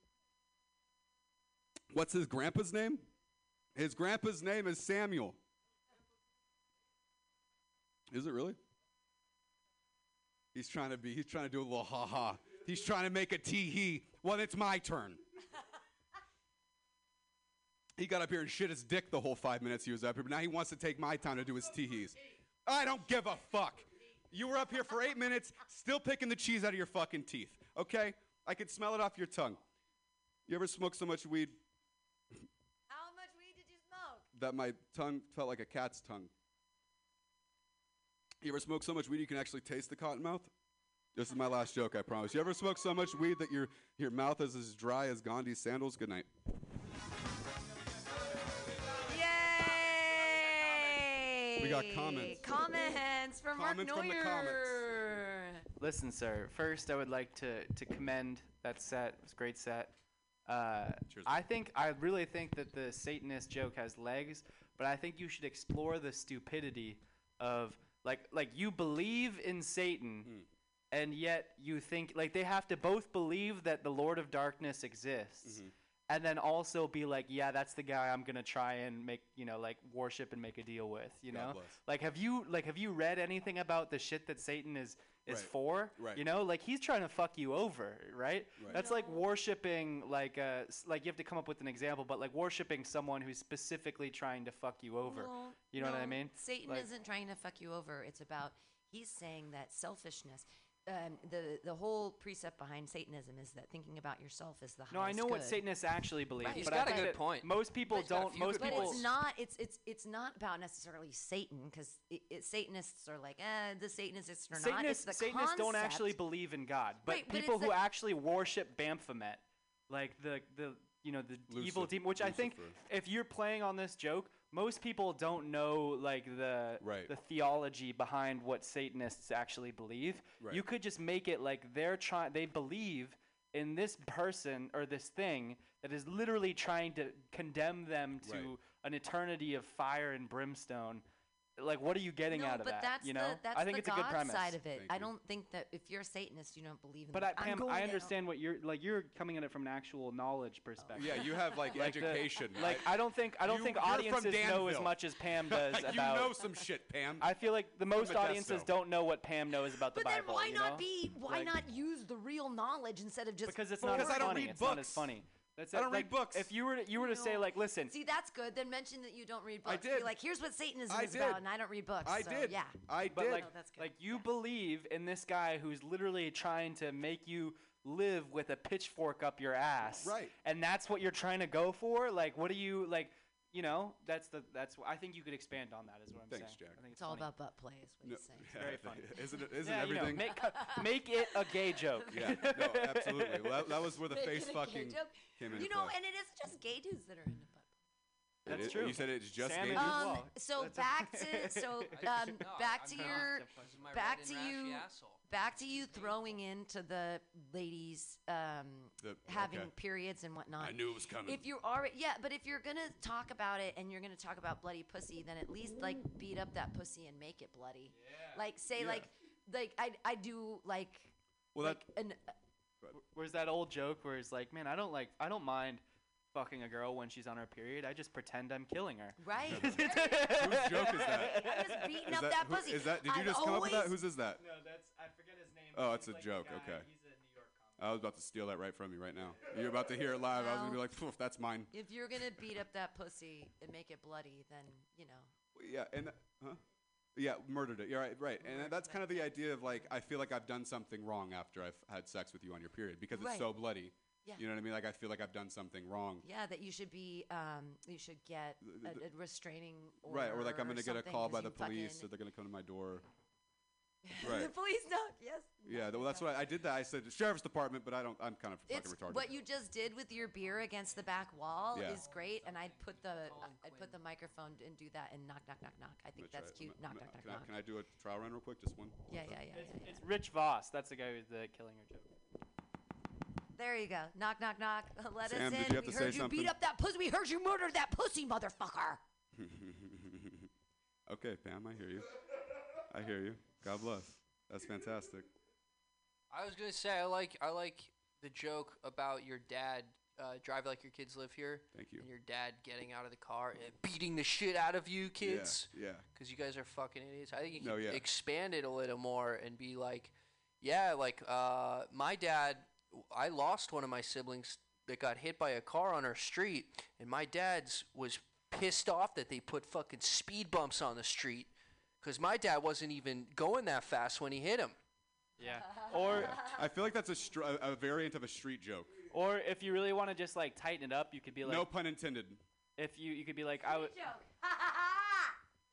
[SPEAKER 5] What's his grandpa's name? His grandpa's name is Samuel. Is it really? He's trying to be, he's trying to do a little ha ha. He's trying to make a tee hee. Well, it's my turn. he got up here and shit his dick the whole five minutes he was up here, but now he wants to take my time to do his tee hees. I don't give a fuck. You were up here for eight minutes, still picking the cheese out of your fucking teeth. Okay? I could smell it off your tongue. You ever smoke so much weed
[SPEAKER 1] How much weed did you smoke?
[SPEAKER 5] that my tongue felt like a cat's tongue? You ever smoke so much weed you can actually taste the cotton mouth? This is my last joke, I promise. You ever smoke so much weed that your your mouth is as dry as Gandhi's sandals? Good night.
[SPEAKER 1] Yay!
[SPEAKER 5] We got comments.
[SPEAKER 1] Comments from
[SPEAKER 5] Comments
[SPEAKER 1] Mark
[SPEAKER 5] from the comments.
[SPEAKER 7] Listen, sir. First, I would like to to commend that set. It was a great set. Uh,
[SPEAKER 5] Cheers.
[SPEAKER 7] I think I really think that the Satanist joke has legs, but I think you should explore the stupidity of like like you believe in Satan,
[SPEAKER 5] Hmm.
[SPEAKER 7] and yet you think like they have to both believe that the Lord of Darkness exists.
[SPEAKER 5] Mm-hmm.
[SPEAKER 7] And then also be like, yeah, that's the guy I'm gonna try and make, you know, like worship and make a deal with, you
[SPEAKER 5] God
[SPEAKER 7] know.
[SPEAKER 5] bless.
[SPEAKER 7] Like, have you like have you read anything about the shit that Satan is is
[SPEAKER 5] Right.
[SPEAKER 7] for?
[SPEAKER 5] Right.
[SPEAKER 7] You know, like he's trying to fuck you over, right?
[SPEAKER 5] Right.
[SPEAKER 7] That's like worshiping, like uh, like you have to come up with an example, but like worshiping someone who's specifically trying to fuck you over.
[SPEAKER 1] Well,
[SPEAKER 7] you know what I mean?
[SPEAKER 1] Satan
[SPEAKER 7] Like-
[SPEAKER 1] isn't trying to fuck you over. It's about he's saying that selfishness. Um, the the whole precept behind Satanism is that thinking about yourself is the highest.
[SPEAKER 7] No, I
[SPEAKER 1] highest
[SPEAKER 7] know what. Satanists actually believe,
[SPEAKER 1] Right.
[SPEAKER 2] He's
[SPEAKER 7] but
[SPEAKER 2] got
[SPEAKER 7] I
[SPEAKER 2] a good point.
[SPEAKER 7] Most people
[SPEAKER 2] He's got a
[SPEAKER 7] don't. Most
[SPEAKER 2] good
[SPEAKER 1] But
[SPEAKER 7] people.
[SPEAKER 1] it's not. It's it's it's not about necessarily Satan because it, it, Satanists are like, eh, the Satanists are not. It's
[SPEAKER 7] Satanists,
[SPEAKER 1] the
[SPEAKER 7] Satanists don't actually believe in God, but
[SPEAKER 1] Right, but
[SPEAKER 7] people
[SPEAKER 1] it's
[SPEAKER 7] who
[SPEAKER 1] the-
[SPEAKER 7] actually worship Baphomet, like the the you know the evil demon, which I think if you're playing on this joke, most people don't know like the
[SPEAKER 5] Right.
[SPEAKER 7] the theology behind what Satanists actually believe.
[SPEAKER 5] Right.
[SPEAKER 7] You could just make it like they're trying they believe in this person or this thing that is literally trying to condemn them to
[SPEAKER 5] Right.
[SPEAKER 7] an eternity of fire and brimstone. Like, what are you getting
[SPEAKER 1] no,
[SPEAKER 7] out of
[SPEAKER 1] but
[SPEAKER 7] that?
[SPEAKER 1] that's
[SPEAKER 7] you know,
[SPEAKER 1] the, that's
[SPEAKER 7] I think
[SPEAKER 1] the
[SPEAKER 7] it's
[SPEAKER 1] God
[SPEAKER 7] a good premise.
[SPEAKER 1] side of it.
[SPEAKER 5] Thank
[SPEAKER 1] I
[SPEAKER 5] you.
[SPEAKER 1] don't think that if you're a Satanist, you don't believe in.
[SPEAKER 7] But
[SPEAKER 1] the,
[SPEAKER 7] I, Pam, I
[SPEAKER 1] down.
[SPEAKER 7] understand what you're like. You're coming at it from an actual knowledge perspective.
[SPEAKER 5] Yeah, you have like,
[SPEAKER 7] Like the-
[SPEAKER 5] education.
[SPEAKER 7] Like I don't think I don't
[SPEAKER 5] You-
[SPEAKER 7] think audiences know as much as Pam does
[SPEAKER 5] you
[SPEAKER 7] about.
[SPEAKER 5] know some shit, Pam.
[SPEAKER 7] I feel like the most audiences don't know what Pam knows about the Bible.
[SPEAKER 1] But then why
[SPEAKER 7] you
[SPEAKER 1] not be? Why
[SPEAKER 7] Like-
[SPEAKER 1] not use the real knowledge instead of just?
[SPEAKER 7] Because it's not as
[SPEAKER 5] Because I don't
[SPEAKER 7] funny.
[SPEAKER 5] read
[SPEAKER 7] it's
[SPEAKER 5] books.
[SPEAKER 7] funny. That's
[SPEAKER 5] I don't read books.
[SPEAKER 7] If you were to, you were to say like, listen,
[SPEAKER 1] See, that's good. Then mention that you don't read books.
[SPEAKER 5] I
[SPEAKER 1] books. Be like, here's what Satanism
[SPEAKER 5] I
[SPEAKER 1] is
[SPEAKER 5] did.
[SPEAKER 1] about, and I don't read books.
[SPEAKER 5] I
[SPEAKER 1] so,
[SPEAKER 5] did.
[SPEAKER 1] Yeah.
[SPEAKER 5] I
[SPEAKER 7] but
[SPEAKER 5] did.
[SPEAKER 7] like,
[SPEAKER 1] Oh, that's good.
[SPEAKER 7] like you believe in this guy who's literally trying to make you live with a pitchfork up your ass,
[SPEAKER 5] Right.
[SPEAKER 7] And that's what you're trying to go for. Like, what do you like? You know, that's the that's. wh- I think you could expand on that. Is what I'm
[SPEAKER 5] Thanks,
[SPEAKER 7] saying.
[SPEAKER 5] Jack.
[SPEAKER 7] I think
[SPEAKER 1] It's all
[SPEAKER 7] funny.
[SPEAKER 1] about butt play, is what
[SPEAKER 5] No,
[SPEAKER 1] he's saying.
[SPEAKER 7] very funny.
[SPEAKER 5] isn't it? Isn't
[SPEAKER 7] yeah, you know,
[SPEAKER 5] everything?
[SPEAKER 7] make make it a gay joke.
[SPEAKER 5] yeah, no, absolutely. Well, that, that was where the
[SPEAKER 1] Make
[SPEAKER 5] face
[SPEAKER 1] it a gay
[SPEAKER 5] fucking came into
[SPEAKER 1] You know,
[SPEAKER 5] play.
[SPEAKER 1] and it isn't just gay dudes that are into butt.
[SPEAKER 5] It
[SPEAKER 7] That's
[SPEAKER 5] is-
[SPEAKER 7] true.
[SPEAKER 5] You said it's just
[SPEAKER 7] Sam
[SPEAKER 5] gay dudes?
[SPEAKER 1] Um,
[SPEAKER 7] well.
[SPEAKER 1] so
[SPEAKER 7] That's
[SPEAKER 1] back to so um, back to your back to you back to you throwing into the ladies um,
[SPEAKER 5] The-
[SPEAKER 1] having
[SPEAKER 5] okay.
[SPEAKER 1] periods and whatnot.
[SPEAKER 5] I knew it was coming.
[SPEAKER 1] If you're already yeah, but if you're gonna talk about it and you're gonna talk about bloody pussy, then at least like beat up that pussy and make it bloody. Like say
[SPEAKER 5] Yeah.
[SPEAKER 1] like like I I do like
[SPEAKER 5] well,
[SPEAKER 1] like
[SPEAKER 5] that
[SPEAKER 1] an
[SPEAKER 7] Where's that old joke where it's like, man, I don't like, I don't mind fucking a girl when she's on her period. I just pretend I'm killing her.
[SPEAKER 1] right.
[SPEAKER 5] whose joke is that?
[SPEAKER 1] I'm just beating
[SPEAKER 5] Is
[SPEAKER 1] up
[SPEAKER 5] that,
[SPEAKER 1] that,
[SPEAKER 5] who-
[SPEAKER 1] pussy.
[SPEAKER 5] is that? Did you
[SPEAKER 1] I've
[SPEAKER 5] just come up with that?
[SPEAKER 1] always-
[SPEAKER 5] Whose is that?
[SPEAKER 7] No, that's I forget his name.
[SPEAKER 5] Oh, it's a joke, okay.
[SPEAKER 7] He's a New York Comic.
[SPEAKER 5] I was about to steal that right from you right now. You're about to hear it live. I was gonna be like, "Poof, that's mine."
[SPEAKER 1] If you're gonna beat up that pussy and make it bloody, then you know.
[SPEAKER 5] Yeah, and huh? Yeah, murdered it. You're right, right. And that's kind of the idea of like, I feel like I've done something wrong after I've had sex with you on your period because it's
[SPEAKER 1] Right.
[SPEAKER 5] so bloody.
[SPEAKER 1] Yeah.
[SPEAKER 5] You know what I mean? Like I feel like I've done something wrong.
[SPEAKER 1] Yeah, that you should be. Um, you should get a,
[SPEAKER 5] the-
[SPEAKER 1] a restraining order.
[SPEAKER 5] Right, or like I'm gonna get a call by the police, or
[SPEAKER 1] fucking-
[SPEAKER 5] they're gonna come to my door. Right.
[SPEAKER 1] the
[SPEAKER 5] Right.
[SPEAKER 1] police knock. Yes.
[SPEAKER 5] Yeah, well, that's what I, I did. That I said sheriff's department, but I don't. I'm kind of fucking
[SPEAKER 1] It's
[SPEAKER 5] retarded.
[SPEAKER 1] what you just did with your beer against the back wall
[SPEAKER 5] Yeah.
[SPEAKER 1] is great, and I'd put the I'd put the microphone and do that and knock knock knock knock. I
[SPEAKER 5] I'm
[SPEAKER 1] think that's
[SPEAKER 5] try it.
[SPEAKER 1] cute.
[SPEAKER 5] I'm
[SPEAKER 1] Knock knock knock
[SPEAKER 5] can, I,
[SPEAKER 1] knock.
[SPEAKER 5] can I do a trial run real quick? Just one.
[SPEAKER 1] Yeah, yeah, yeah, yeah,
[SPEAKER 7] It's,
[SPEAKER 1] yeah.
[SPEAKER 7] it's Rich Voss. That's the guy who's the killing her joke.
[SPEAKER 1] There you go. Knock knock knock. Let
[SPEAKER 5] Sam,
[SPEAKER 1] us
[SPEAKER 5] did
[SPEAKER 1] in.
[SPEAKER 5] you have
[SPEAKER 1] we
[SPEAKER 5] to say
[SPEAKER 1] heard you
[SPEAKER 5] something?
[SPEAKER 1] beat up that pussy. We heard you murdered that pussy, motherfucker.
[SPEAKER 5] okay, Pam, I hear you. I hear you. God bless. That's fantastic.
[SPEAKER 2] I was gonna say I like I like the joke about your dad uh, drive like your kids live here.
[SPEAKER 5] Thank you.
[SPEAKER 2] And your dad getting out of the car and beating the shit out of you kids
[SPEAKER 5] Yeah. yeah.
[SPEAKER 2] because you guys are fucking idiots. I think you
[SPEAKER 5] No,
[SPEAKER 2] can
[SPEAKER 5] yeah.
[SPEAKER 2] expand it a little more and be like, yeah, like uh, my dad. I lost one of my siblings that got hit by a car on our street, and my dad's was pissed off that they put fucking speed bumps on the street
[SPEAKER 3] Because my dad wasn't even going that fast when he hit him.
[SPEAKER 10] Yeah. Or
[SPEAKER 5] I feel like that's a, str- a, a variant of a street joke.
[SPEAKER 10] or if you really want to just like tighten it up, you could be like
[SPEAKER 5] no pun intended.
[SPEAKER 10] if you you could be like I would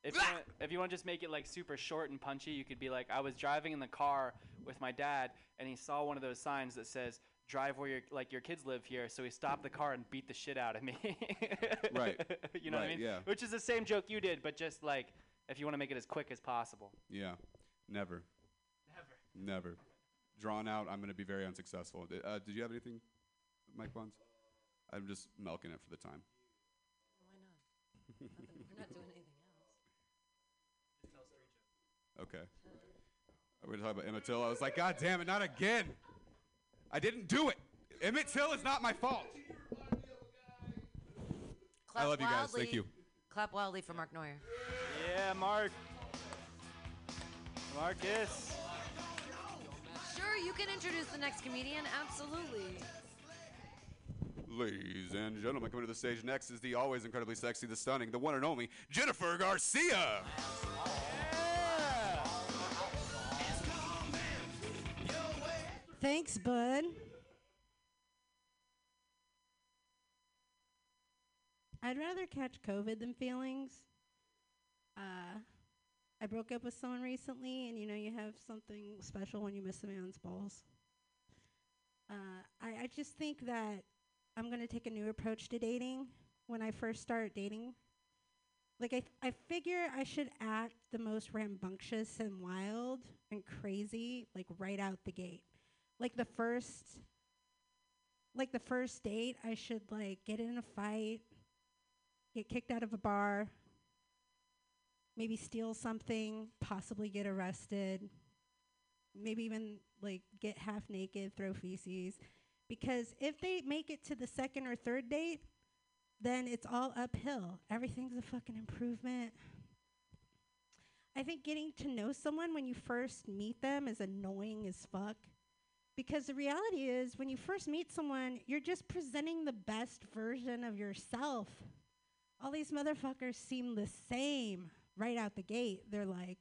[SPEAKER 10] if you, wanna, if you want to just make it like super short and punchy, you could be like I was driving in the car with my dad and he saw one of those signs that says drive where your like your kids live here, so he stopped the car and beat the shit out of me.
[SPEAKER 5] Right.
[SPEAKER 10] you know what I
[SPEAKER 5] Right,
[SPEAKER 10] mean?
[SPEAKER 5] yeah.
[SPEAKER 10] Which is the same joke you did, but just like if you want to make it as quick as possible.
[SPEAKER 5] Yeah, never. Never. Never. Drawn out. I'm going to be very unsuccessful. D- Uh, did you have anything, Mike Bonds? I'm just milking it for the time.
[SPEAKER 1] Why not? Nothing- We're not doing anything else.
[SPEAKER 5] Okay. We're talking about Emmett Till. I was like, God damn it, not again. I didn't do it. Emmett Till is not my fault. I
[SPEAKER 1] Clap
[SPEAKER 5] love you guys.
[SPEAKER 1] wildly.
[SPEAKER 5] Thank you.
[SPEAKER 1] Clap wildly for Mark Neuer.
[SPEAKER 10] Yeah, Mark. Marcus.
[SPEAKER 1] Sure, you can introduce the next comedian. Absolutely.
[SPEAKER 5] Ladies and gentlemen, coming to the stage next is the always incredibly sexy, the stunning, the one and only Jennifer Garcia.
[SPEAKER 8] Thanks, bud. I'd rather catch COVID than feelings. Uh, I broke up with someone recently, and you know, you have something special when you miss a man's balls. Uh, I, I just think that I'm going to take a new approach to dating when I first start dating. Like, I, I figure I should act the most rambunctious and wild and crazy, like, right out the gate like the first like the first date i should like get in a fight get kicked out of a bar maybe steal something possibly get arrested maybe even like get half naked throw feces. Because if they make it to the second or third date then it's all uphill. Everything's a fucking improvement. I think getting to know someone when you first meet them is annoying as fuck because the reality is, when you first meet someone, you're just presenting the best version of yourself. All these motherfuckers seem the same right out the gate. They're like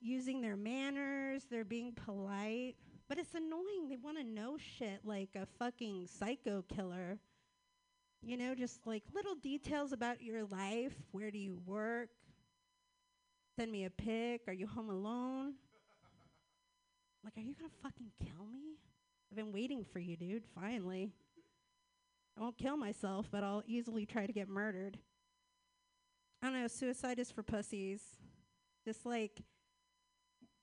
[SPEAKER 8] using their manners, they're being polite, but it's annoying. They want to know shit like a fucking psycho killer. You know, just like little details about your life. Where do you work? Send me a pic. Are you home alone? Like, are you gonna fucking kill me? I've been waiting for you, dude. Finally. I won't kill myself, but I'll easily try to get murdered. I don't know. Suicide is for pussies. Just like,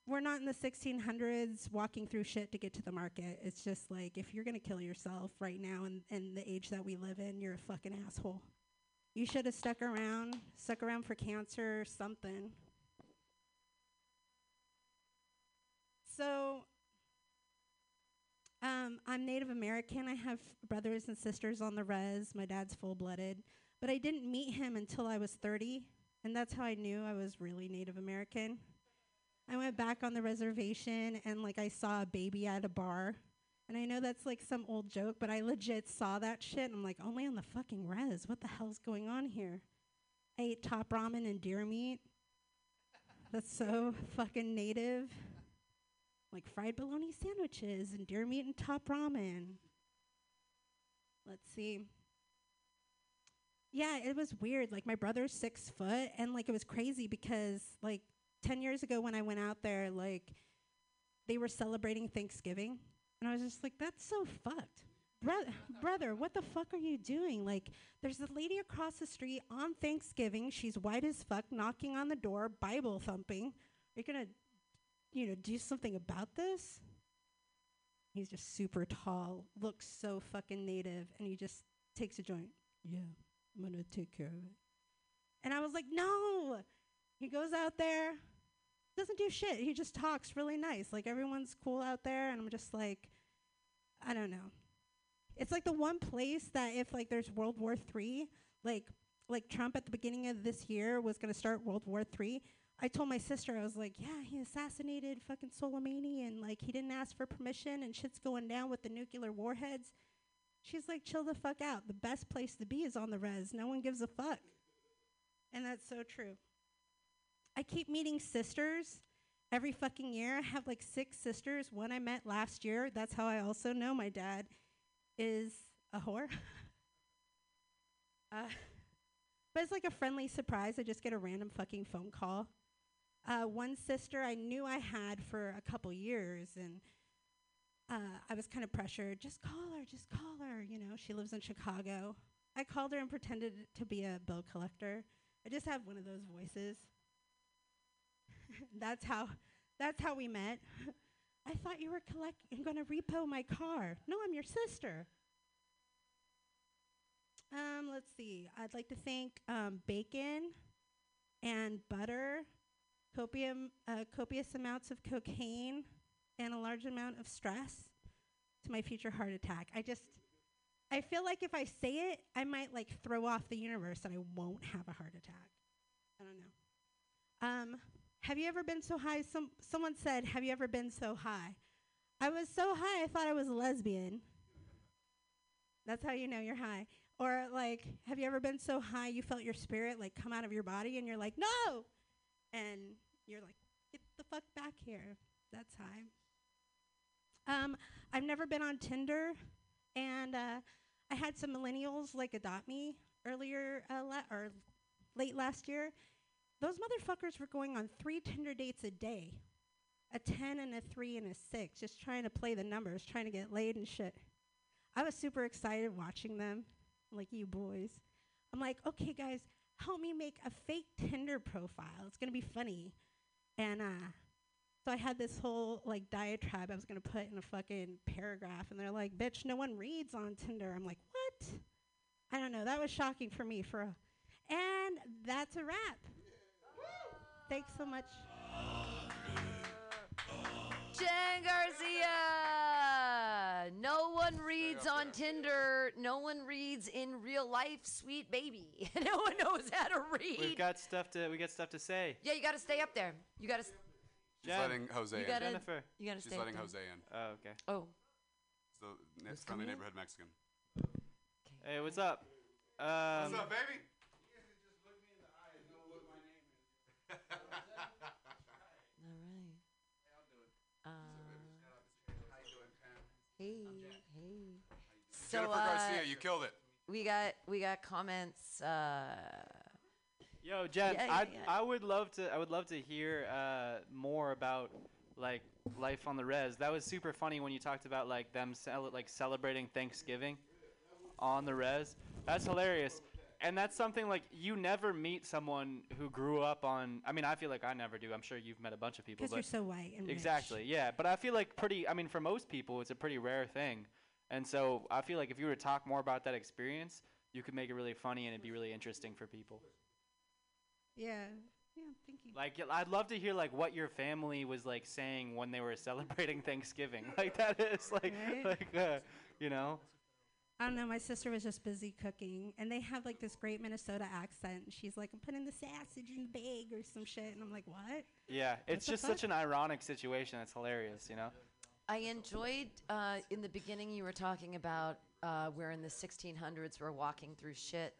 [SPEAKER 8] we're not in the 1600s walking through shit to get to the market. It's just like, if you're gonna kill yourself right now in, in the age that we live in, you're a fucking asshole. You should have stuck around, stuck around for cancer or something. So, um, I'm Native American. I have brothers and sisters on the res. My dad's full blooded. But I didn't meet him until I was 30, and that's how I knew I was really Native American. I went back on the reservation and, like, I saw a baby at a bar. And I know that's like some old joke, but I legit saw that shit. And I'm like, only on the fucking res. What the hell's going on here? I ate top ramen and deer meat. That's so fucking native like fried bologna sandwiches and deer meat and top ramen. Let's see. Yeah, it was weird. Like my brother's six foot, and like it was crazy because like ten years ago when I went out there, like they were celebrating Thanksgiving, and I was just like, "That's so fucked." Brother, brother, what the fuck are you doing? Like, there's a lady across the street on Thanksgiving. She's white as fuck, knocking on the door, Bible thumping. Are you gonna you know, do something about this? He's just super tall, looks so fucking native, and he just takes a joint. Yeah, I'm gonna take care of it. And I was like, no. He goes out there, doesn't do shit. He just talks really nice. Like everyone's cool out there, and I'm just like, I don't know. It's like the one place that if like there's World War Three, like like Trump at the beginning of this year was gonna start World War Three. I told my sister, I was like, yeah, he assassinated fucking Soleimani and like he didn't ask for permission and shit's going down with the nuclear warheads. She's like, chill the fuck out. The best place to be is on the res. No one gives a fuck. And that's so true. I keep meeting sisters every fucking year. I have like six sisters. One I met last year. That's how I also know my dad is a whore. uh, but it's like a friendly surprise. I just get a random fucking phone call. Uh, one sister I knew I had for a couple years, and uh, I was kind of pressured. Just call her, just call her. You know, she lives in Chicago. I called her and pretended to be a bill collector. I just have one of those voices. that's how that's how we met. I thought you were collect you're gonna repo my car. No, I'm your sister. Um, let's see. I'd like to thank um, bacon and butter, copium, uh, copious amounts of cocaine, and a large amount of stress to my future heart attack. I just, I feel like if I say it, I might like throw off the universe and I won't have a heart attack. I don't know. Um, have you ever been so high? Some someone said, "Have you ever been so high?" I was so high, I thought I was a lesbian. That's how you know you're high. Or like, have you ever been so high you felt your spirit like come out of your body and you're like, "No!" And you're like, "Get the fuck back here." That's high. Um, I've never been on Tinder, and uh, I had some millennials like adopt me earlier uh, la- or late last year. Those motherfuckers were going on three Tinder dates a day, a ten and a three and a six, just trying to play the numbers, trying to get laid and shit. I was super excited watching them, like you boys. I'm like, okay, guys, help me make a fake Tinder profile. It's gonna be funny, and uh, so I had this whole like diatribe I was gonna put in a fucking paragraph, and they're like, "Bitch, no one reads on Tinder." I'm like, "What?" I don't know. That was shocking for me. For, a and that's a wrap. Thanks so much.
[SPEAKER 1] Jen Garcia. No one reads on Tinder. No one reads in real life, sweet baby. no one knows how to read.
[SPEAKER 7] We've got stuff to we got stuff to say.
[SPEAKER 1] yeah, you got to stay up there. You got to.
[SPEAKER 5] She's
[SPEAKER 7] Jen,
[SPEAKER 5] letting Jose
[SPEAKER 1] You
[SPEAKER 5] in.
[SPEAKER 1] gotta.
[SPEAKER 7] Jennifer.
[SPEAKER 1] You got to
[SPEAKER 5] She's letting
[SPEAKER 1] up
[SPEAKER 5] Jose in.
[SPEAKER 7] Oh, okay.
[SPEAKER 1] Oh,
[SPEAKER 5] So
[SPEAKER 1] Who's
[SPEAKER 5] next friendly neighborhood Mexican.
[SPEAKER 7] Hey, what's up? Um,
[SPEAKER 5] What's up, baby?
[SPEAKER 1] all right. Uh, hey, hey. So
[SPEAKER 5] Jennifer
[SPEAKER 1] uh,
[SPEAKER 5] Garcia, you killed it.
[SPEAKER 1] we got we got comments. Uh,
[SPEAKER 7] Yo, Jen,
[SPEAKER 1] Yeah, yeah,
[SPEAKER 7] I
[SPEAKER 1] yeah.
[SPEAKER 7] I would love to I would love to hear uh, more about like life on the res. That was super funny when you talked about like them cel- like celebrating Thanksgiving on the res. That's hilarious. And that's something like you never meet someone who grew up on. I mean, I feel like I never do. I'm sure you've met a bunch of people,
[SPEAKER 8] Because you're so white and rich.
[SPEAKER 7] Exactly, yeah. But I feel like pretty. I mean, for most people, it's a pretty rare thing, and so I feel like if you were to talk more about that experience, you could make it really funny and it'd be really interesting for people.
[SPEAKER 8] Yeah. Yeah. Thank you.
[SPEAKER 7] Like, I'd love to hear like what your family was like saying when they were celebrating Thanksgiving. Like that is like,
[SPEAKER 8] Right?
[SPEAKER 7] like, uh, you know.
[SPEAKER 8] I don't know. My sister was just busy cooking, and they have like this great Minnesota accent. And she's like, "I'm putting the sausage in the bag or some shit," and I'm like, "What?"
[SPEAKER 7] Yeah, it's
[SPEAKER 8] the
[SPEAKER 7] just
[SPEAKER 8] fuck?
[SPEAKER 7] such an ironic situation. It's hilarious, you know.
[SPEAKER 1] I enjoyed uh, in the beginning you were talking about uh, where in the 1600s we're walking through shit.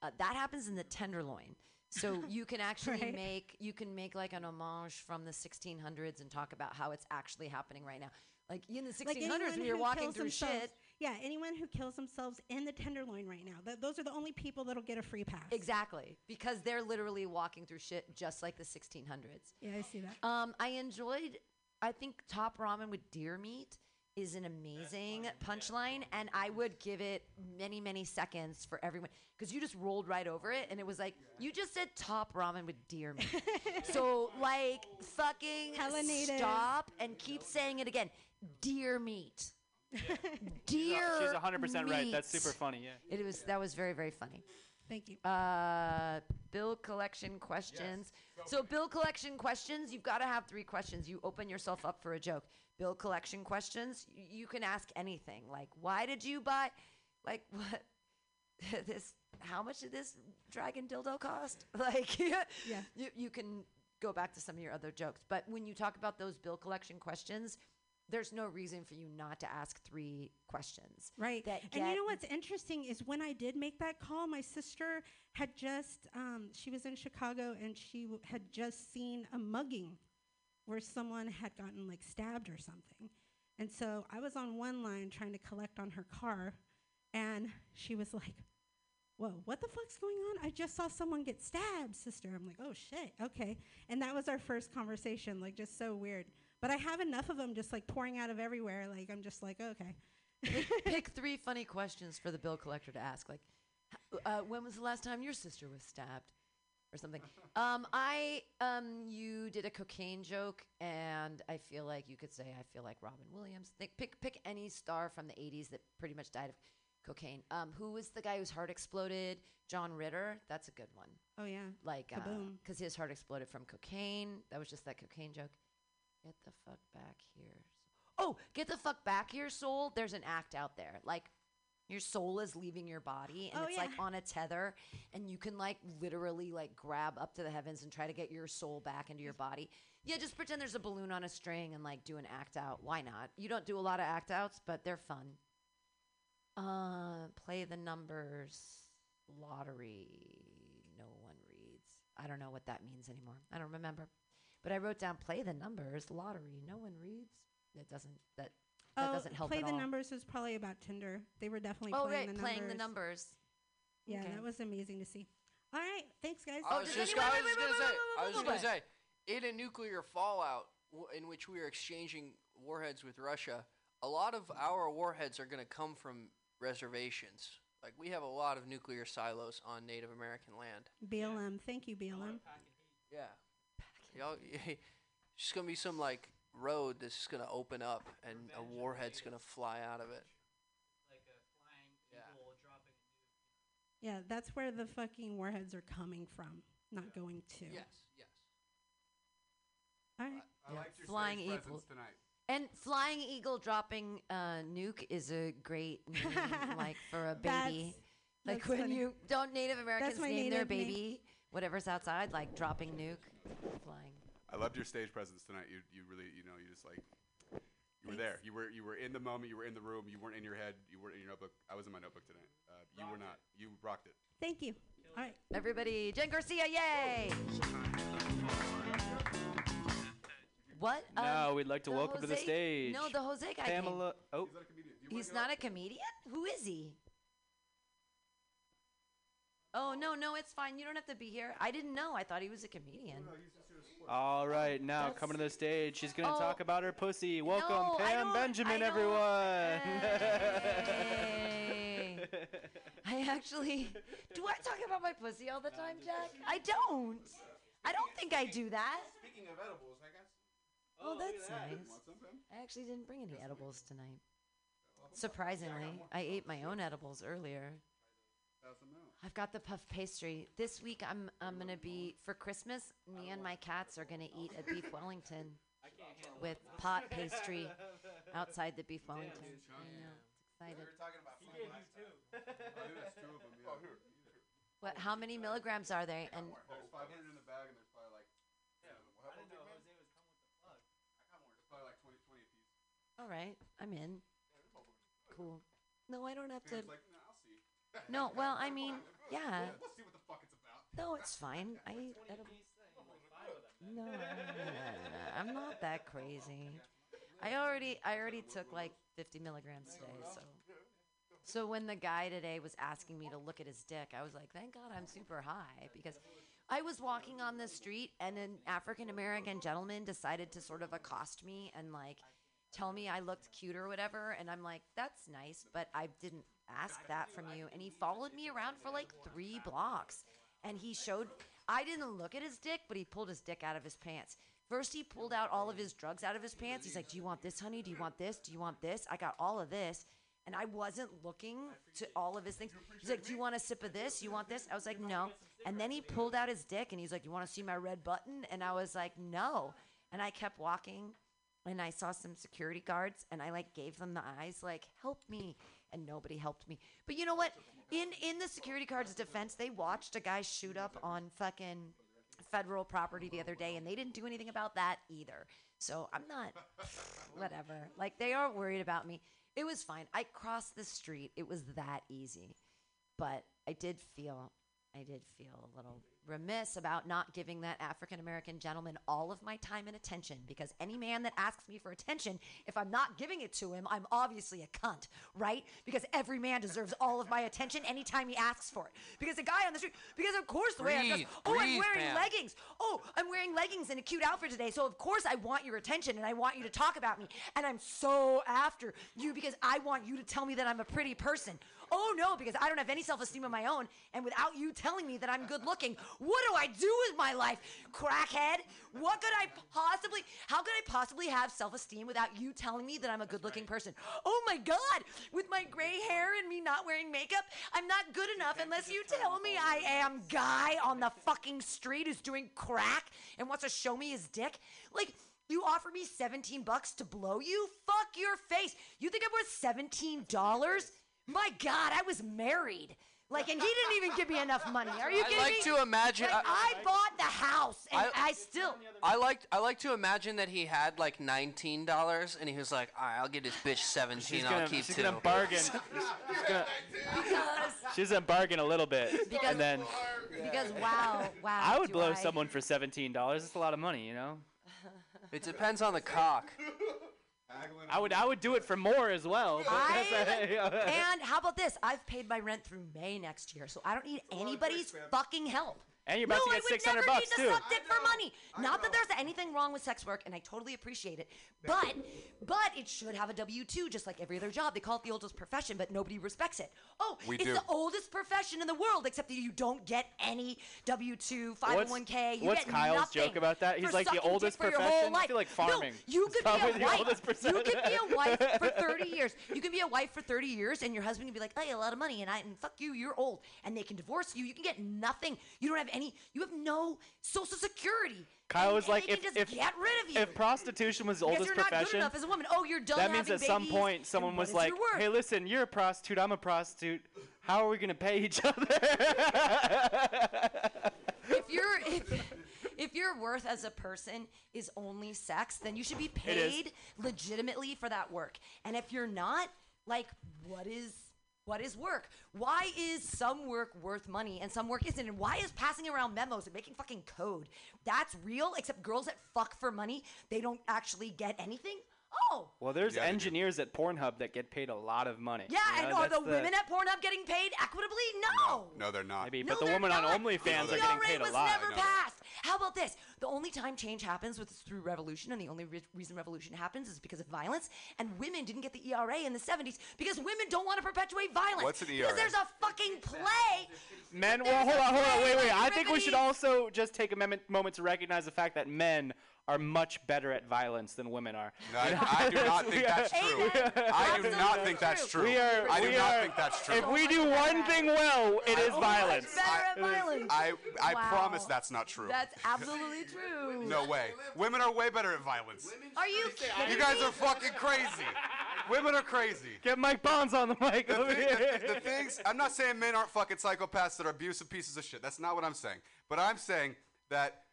[SPEAKER 1] Uh, that happens in the Tenderloin. So you can actually
[SPEAKER 8] Right.
[SPEAKER 1] make you can make like an homage from the 1600s and talk about how it's actually happening right now. Like in the 1600s
[SPEAKER 8] Like anyone
[SPEAKER 1] when you're walking through
[SPEAKER 8] themselves-
[SPEAKER 1] shit.
[SPEAKER 8] Yeah, anyone who kills themselves in the Tenderloin right now. Th- those are the only people that'll get a free pass.
[SPEAKER 1] Exactly, because they're literally walking through shit just like the 1600s.
[SPEAKER 8] Yeah, I see that.
[SPEAKER 1] Um, I enjoyed. I think top ramen with deer meat is an amazing punchline, and I would give it many, many seconds for everyone because you just rolled right over it, and it was like you just said top ramen with deer meat. so like fucking
[SPEAKER 8] Hella native.
[SPEAKER 1] stop and keep saying it again. Deer meat. Deer.
[SPEAKER 7] She's 100% right. That's super funny. Yeah.
[SPEAKER 1] It was that was very very funny.
[SPEAKER 8] Thank you.
[SPEAKER 1] Uh, bill collection questions. So bill collection questions, you've got to have three questions. You open yourself up for a joke. Bill collection questions, y- you can ask anything. Like, why did you buy? Like, what? this? How much did this dragon dildo cost? Like, yeah,
[SPEAKER 8] Yeah.
[SPEAKER 1] You, you can go back to some of your other jokes. But when you talk about those bill collection questions, there's no reason for you not to ask three questions.
[SPEAKER 8] Right.
[SPEAKER 1] That
[SPEAKER 8] and you know what's interesting is when I did make that call, my sister had just, um, she was in Chicago and she w- had just seen a mugging where someone had gotten like stabbed or something. And so I was on one line trying to collect on her car and she was like, Whoa, what the fuck's going on? I just saw someone get stabbed, sister. I'm like, oh shit, okay. And that was our first conversation, like just so weird. But I have enough of them just like pouring out of everywhere. Like I'm just like, okay.
[SPEAKER 1] Pick three funny questions for the bill collector to ask. Like, uh, when was the last time your sister was stabbed, or something? um, I um, you did a cocaine joke, and I feel like you could say I feel like Robin Williams. Think, pick pick any star from the '80s that pretty much died of cocaine. Um, who was the guy whose heart exploded? John Ritter. That's a good one.
[SPEAKER 8] Oh yeah.
[SPEAKER 1] Like,
[SPEAKER 8] Kaboom.
[SPEAKER 1] because his heart exploded from cocaine. That was just that cocaine joke. Get the fuck back here. Oh, get the fuck back here, soul. There's an act out there. Like, your soul is leaving your body and
[SPEAKER 8] Oh,
[SPEAKER 1] it's like on a tether and you can like literally like grab up to the heavens and try to get your soul back into your body. Yeah, just pretend there's a balloon on a string and like do an act out. Why not? You don't do a lot of act outs, but they're fun. Uh, play the numbers lottery. No one reads. I don't know what that means anymore. I don't remember. But I wrote down play the numbers lottery. No one reads. That doesn't that that
[SPEAKER 8] oh,
[SPEAKER 1] doesn't help
[SPEAKER 8] play
[SPEAKER 1] at
[SPEAKER 8] the
[SPEAKER 1] all.
[SPEAKER 8] numbers was probably about Tinder. They were definitely
[SPEAKER 1] oh
[SPEAKER 8] playing
[SPEAKER 1] right,
[SPEAKER 8] the
[SPEAKER 1] playing
[SPEAKER 8] numbers.
[SPEAKER 1] the numbers.
[SPEAKER 8] Yeah,
[SPEAKER 1] Okay.
[SPEAKER 8] that was amazing to see. All right, thanks guys.
[SPEAKER 2] I oh,
[SPEAKER 1] was
[SPEAKER 2] just,
[SPEAKER 1] anyone-
[SPEAKER 2] I
[SPEAKER 1] wait,
[SPEAKER 2] was
[SPEAKER 1] wait,
[SPEAKER 2] gonna
[SPEAKER 1] wait,
[SPEAKER 2] say,
[SPEAKER 1] wait, wait,
[SPEAKER 2] I was
[SPEAKER 1] wait,
[SPEAKER 2] gonna say, in a nuclear fallout w- in which we are exchanging warheads with Russia, a lot of our warheads are gonna come from reservations. Like we have a lot of nuclear silos on Native American land.
[SPEAKER 8] BLM, thank you BLM.
[SPEAKER 2] Yeah. Y'all, it's just gonna be some like road that's just gonna open up and a warhead's gonna fly out of it. Yeah.
[SPEAKER 8] Yeah, that's where the fucking warheads are coming from, not going to.
[SPEAKER 2] Yes. Yes.
[SPEAKER 8] All right.
[SPEAKER 5] I
[SPEAKER 1] Yeah,
[SPEAKER 5] liked your
[SPEAKER 1] flying
[SPEAKER 5] stage
[SPEAKER 1] eagle.
[SPEAKER 5] presence tonight.
[SPEAKER 1] And flying eagle dropping uh, nuke is a great name, like for a baby.
[SPEAKER 8] That's-
[SPEAKER 1] baby. like
[SPEAKER 8] that's
[SPEAKER 1] when
[SPEAKER 8] funny.
[SPEAKER 1] you don't Native Americans
[SPEAKER 8] my
[SPEAKER 1] name their
[SPEAKER 8] native name.
[SPEAKER 1] baby whatever's outside, like dropping nuke, flying.
[SPEAKER 5] I loved your stage presence tonight. You you really you know you just like you were there. You were you were in the moment. You were in the room. You weren't in your head. You weren't in your notebook. I was in my notebook tonight. Uh, you were not. You rocked it.
[SPEAKER 8] Thank you. All right.
[SPEAKER 1] Everybody, Jen Garcia, yay! What?
[SPEAKER 7] Now
[SPEAKER 1] Um,
[SPEAKER 7] we'd like to
[SPEAKER 1] the
[SPEAKER 7] welcome to the stage
[SPEAKER 1] No, the Jose guy. came.
[SPEAKER 7] Pamela. Oh,
[SPEAKER 5] He's not a comedian. Do you wanna
[SPEAKER 1] He's not a comedian? Who is he? Oh, no, no, it's fine. You don't have to be here. I didn't know. I thought he was a comedian.
[SPEAKER 5] No, he's just here to support.
[SPEAKER 7] all right. Now
[SPEAKER 1] That's-
[SPEAKER 7] coming to the stage, she's gonna
[SPEAKER 1] Oh.
[SPEAKER 7] talk about her pussy. Welcome,
[SPEAKER 1] No, I
[SPEAKER 7] Pam
[SPEAKER 1] don't-
[SPEAKER 7] Benjamin,
[SPEAKER 1] I
[SPEAKER 7] everyone.
[SPEAKER 1] Hey. I actually. Do I talk about my pussy all the time, Jack? I don't. I don't think I do that.
[SPEAKER 5] Speaking of edibles, I guess.
[SPEAKER 1] Oh, oh that's nice.
[SPEAKER 5] Want some, Pam?
[SPEAKER 1] I actually didn't bring any edibles tonight. Surprisingly, I ate oh, my own edibles earlier.
[SPEAKER 5] Pass them out.
[SPEAKER 1] I've got the puff pastry. This week I'm I'm gonna be for Christmas. Me and my cats are gonna eat a beef Wellington with pot pastry outside the beef Wellington. I know, excited.
[SPEAKER 5] talking about food last time. There's two of them. Yeah. Oh, here.
[SPEAKER 1] What? How many milligrams are they? And
[SPEAKER 5] There's 500 in the bag, and there's probably like. Yeah. I didn't know Jose was coming with the plug. I got more. There's probably like 20, 20 a piece.
[SPEAKER 1] all right, I'm in. Cool. No, I don't have to.
[SPEAKER 5] It's like, no, I'll see.
[SPEAKER 1] No, well, I mean, yeah.
[SPEAKER 5] We'll see what the fuck it's about.
[SPEAKER 1] No, it's fine. I eat edibles. No, I'm not that crazy. I already, I already took like 50 milligrams today, so. So when the guy today was asking me to look at his dick, I was like, "Thank God I'm super high," because I was walking on the street and an African American gentleman decided to sort of accost me and like tell me I looked cute or whatever, and I'm like, "That's nice, but I didn't ask that from you." And he followed me around for like three blocks, and he showed. I didn't look at his dick, but he pulled his dick out of his pants. First, he pulled out all of his drugs out of his pants. He's like, "Do you want this, honey? Do you want this? Do you want this?" I got all of this, and I wasn't looking to all of his things. He's like, "Do you want a sip of this? You want this?" I was like, "No." And then he pulled out his dick, and he's like, "You want to see my red button?" And I was like, "No." And I kept walking, and I saw some security guards, and I like gave them the eyes, like, "Help me!" And nobody helped me. But you know what? In in the security guards' defense, they watched a guy shoot up on fucking federal property the other day, and they didn't do anything about that either. So I'm not, whatever. Like they aren't worried about me. It was fine. I crossed the street. It was that easy. But I did feel, I did feel a little remiss about not giving that African American gentleman all of my time and attention because any man that asks me for attention, if I'm not giving it to him, I'm obviously a cunt, right? Because every man deserves all of my attention anytime he asks for it. Because the guy on the street, because of course the way I'm dressed,
[SPEAKER 3] Breathe,
[SPEAKER 1] oh, I'm wearing leggings. Oh, I'm wearing leggings and a cute outfit today. So of course I want your attention and I want you to talk about me. And I'm so after you because I want you to tell me that I'm a pretty person. Oh no, because I don't have any self-esteem of my own, and without you telling me that I'm good looking, what do I do with my life, crackhead? What could I possibly? How could I possibly have self-esteem without you telling me that I'm a good-looking person? Oh my God, with my gray hair and me not wearing makeup, I'm not good enough unless you tell me I am guy on the fucking street who's doing crack and wants to show me his dick. Like. You offer me 17 bucks to blow you? Fuck your face. You think I'm worth $17? My God, I was married. Like, and he didn't even give me enough money. Are you kidding me?
[SPEAKER 3] I
[SPEAKER 1] kidding
[SPEAKER 3] like
[SPEAKER 1] me?
[SPEAKER 3] to imagine-
[SPEAKER 1] Like, I,
[SPEAKER 3] I-
[SPEAKER 1] bought the house, and I,
[SPEAKER 3] I-
[SPEAKER 1] still.
[SPEAKER 3] I like I like to imagine that he had like nineteen dollars and he was like, all right, I'll give this bitch seventeen.
[SPEAKER 7] She's
[SPEAKER 3] I'll
[SPEAKER 7] gonna,
[SPEAKER 3] keep
[SPEAKER 7] she's
[SPEAKER 3] two.
[SPEAKER 7] gonna bargain. she's, gonna, she's gonna bargain a little bit,
[SPEAKER 1] Because-
[SPEAKER 7] and then
[SPEAKER 1] Because wow, wow.
[SPEAKER 7] I would
[SPEAKER 1] do
[SPEAKER 7] blow someone for seventeen dollars. It's a lot of money, you know.
[SPEAKER 3] It depends on the cock.
[SPEAKER 7] I would I would do it for more as well.
[SPEAKER 1] I, and how about this? I've paid my rent through May next year, so I don't need anybody's fucking help.
[SPEAKER 7] And you're about
[SPEAKER 1] no,
[SPEAKER 7] to get
[SPEAKER 1] I would never
[SPEAKER 7] bucks,
[SPEAKER 1] need to
[SPEAKER 7] too.
[SPEAKER 1] suck dick for money. Not that there's anything wrong with sex work, and I totally appreciate it. But, but it should have a W two, just like every other job. They call it the oldest profession, but nobody respects it. Oh,
[SPEAKER 11] We
[SPEAKER 1] it's
[SPEAKER 11] do.
[SPEAKER 1] the oldest profession in the world, except that you don't get any W two, five hundred one k. You
[SPEAKER 7] what's
[SPEAKER 1] get
[SPEAKER 7] Kyle's
[SPEAKER 1] nothing
[SPEAKER 7] joke about that? He's like the oldest
[SPEAKER 1] for your
[SPEAKER 7] profession.
[SPEAKER 1] whole life.
[SPEAKER 7] I feel like farming.
[SPEAKER 1] No,
[SPEAKER 7] you
[SPEAKER 1] could be a
[SPEAKER 7] the
[SPEAKER 1] wife.
[SPEAKER 7] oldest
[SPEAKER 1] You could be a wife for 30 years. You can be a wife for 30 years, and your husband can be like, "Hey, a lot of money," and I and fuck you, you're old, and they can divorce you. You can get nothing. You don't have any. You have no social security.
[SPEAKER 7] Kyle
[SPEAKER 1] and,
[SPEAKER 7] was
[SPEAKER 1] and
[SPEAKER 7] like, if if
[SPEAKER 1] get rid of you.
[SPEAKER 7] if prostitution was the
[SPEAKER 1] because
[SPEAKER 7] oldest
[SPEAKER 1] you're not good
[SPEAKER 7] profession,
[SPEAKER 1] enough as a woman. Oh, you're done.
[SPEAKER 7] that means at some point
[SPEAKER 1] point
[SPEAKER 7] someone was like, "Hey, listen, you're a prostitute. I'm a prostitute. How are we gonna pay each other?"
[SPEAKER 1] if you're if, if your worth as a person is only sex, then you should be paid legitimately for that work. And if you're not, like, what is what is work? Why is some work worth money and some work isn't? And why is passing around memos and making fucking code that's real? Except girls that fuck for money, they don't actually get anything. Oh,
[SPEAKER 7] well, there's
[SPEAKER 5] Yeah, they do.
[SPEAKER 7] engineers at Pornhub that get paid a lot of money.
[SPEAKER 1] yeah.
[SPEAKER 7] you
[SPEAKER 1] and
[SPEAKER 7] know,
[SPEAKER 1] are
[SPEAKER 7] that's
[SPEAKER 1] the, women at Pornhub getting paid equitably? No.
[SPEAKER 5] No, they're not.
[SPEAKER 7] maybe,
[SPEAKER 1] No,
[SPEAKER 7] but the
[SPEAKER 1] they're
[SPEAKER 7] women on
[SPEAKER 1] not.
[SPEAKER 7] OnlyFans
[SPEAKER 1] the
[SPEAKER 7] are getting
[SPEAKER 1] ERA
[SPEAKER 7] paid a
[SPEAKER 1] was
[SPEAKER 7] lot.
[SPEAKER 1] never passed. How about this? The only time change happens was through revolution, and the only re- reason revolution happens is because of violence. And women didn't get the ERA in the 70s because women don't want to perpetuate violence.
[SPEAKER 5] What's an ERA?
[SPEAKER 1] Because there's a fucking play.
[SPEAKER 7] Men,
[SPEAKER 1] There's
[SPEAKER 7] well, hold on, hold on, wait, wait. I think we should
[SPEAKER 1] Euripides.
[SPEAKER 7] also just take a moment, moment to recognize the fact that men are much better at violence than women are.
[SPEAKER 5] No, I, I do not think that's true. I do not think that's
[SPEAKER 1] true.
[SPEAKER 5] true.
[SPEAKER 7] We are.
[SPEAKER 5] I do
[SPEAKER 7] we
[SPEAKER 5] not
[SPEAKER 7] are-
[SPEAKER 5] think that's true.
[SPEAKER 7] If we do one thing well, it is
[SPEAKER 1] Much
[SPEAKER 7] violence.
[SPEAKER 1] better at violence.
[SPEAKER 5] I I
[SPEAKER 1] Wow.
[SPEAKER 5] promise that's not true.
[SPEAKER 1] That's absolutely true.
[SPEAKER 5] no way. Women are way better at violence.
[SPEAKER 1] Are you kidding
[SPEAKER 5] You guys are fucking crazy. Women are crazy.
[SPEAKER 7] Get Mike Bonds on the mic
[SPEAKER 5] The,
[SPEAKER 7] over here.
[SPEAKER 5] the, the things I'm not saying men aren't fucking psychopaths that are abusive pieces of shit. That's not what I'm saying. But I'm saying that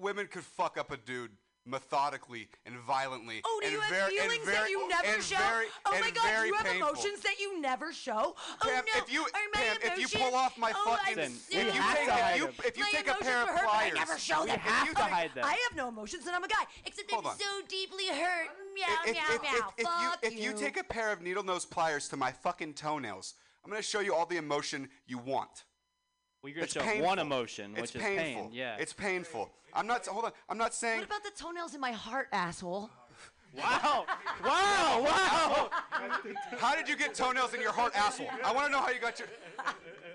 [SPEAKER 5] women could fuck up a dude methodically and violently.
[SPEAKER 1] Oh, do
[SPEAKER 5] and
[SPEAKER 1] you have
[SPEAKER 5] very,
[SPEAKER 1] feelings
[SPEAKER 5] and very,
[SPEAKER 1] that you never
[SPEAKER 5] and
[SPEAKER 1] show?
[SPEAKER 5] Very,
[SPEAKER 1] oh
[SPEAKER 5] and
[SPEAKER 1] my God,
[SPEAKER 5] very
[SPEAKER 1] you have
[SPEAKER 5] painful.
[SPEAKER 1] emotions that you never show. Oh
[SPEAKER 5] Pam,
[SPEAKER 1] no,
[SPEAKER 5] if you,
[SPEAKER 1] are my
[SPEAKER 5] Pam, if you pull off my
[SPEAKER 1] oh,
[SPEAKER 5] fucking,
[SPEAKER 1] I'm
[SPEAKER 7] Listen,
[SPEAKER 1] so
[SPEAKER 7] we
[SPEAKER 5] if you
[SPEAKER 7] have
[SPEAKER 5] take,
[SPEAKER 7] to hide
[SPEAKER 5] if you, if you take a pair of
[SPEAKER 1] were hurt,
[SPEAKER 5] pliers,
[SPEAKER 1] I never show them.
[SPEAKER 5] if you
[SPEAKER 7] have to
[SPEAKER 5] take-
[SPEAKER 7] hide them.
[SPEAKER 1] I have no emotions and I'm a guy. Except
[SPEAKER 5] Hold
[SPEAKER 1] I'm
[SPEAKER 5] on.
[SPEAKER 1] so deeply hurt. Meow,
[SPEAKER 5] if,
[SPEAKER 1] meow,
[SPEAKER 5] if,
[SPEAKER 1] meow.
[SPEAKER 5] if, if,
[SPEAKER 1] Fuck
[SPEAKER 5] you, if you take a pair of needle nose pliers to my fucking toenails, I'm gonna show you all the emotion you want.
[SPEAKER 7] We're gonna
[SPEAKER 5] It's
[SPEAKER 7] show
[SPEAKER 5] painful.
[SPEAKER 7] one emotion,
[SPEAKER 5] It's
[SPEAKER 7] which
[SPEAKER 5] painful.
[SPEAKER 7] is pain. Yeah.
[SPEAKER 5] It's painful. I'm not. Hold on. I'm not saying.
[SPEAKER 1] What about the toenails in my heart, asshole?
[SPEAKER 7] Wow. Wow. Wow.
[SPEAKER 5] How did you get toenails in your heart, asshole? I want to know how you got your.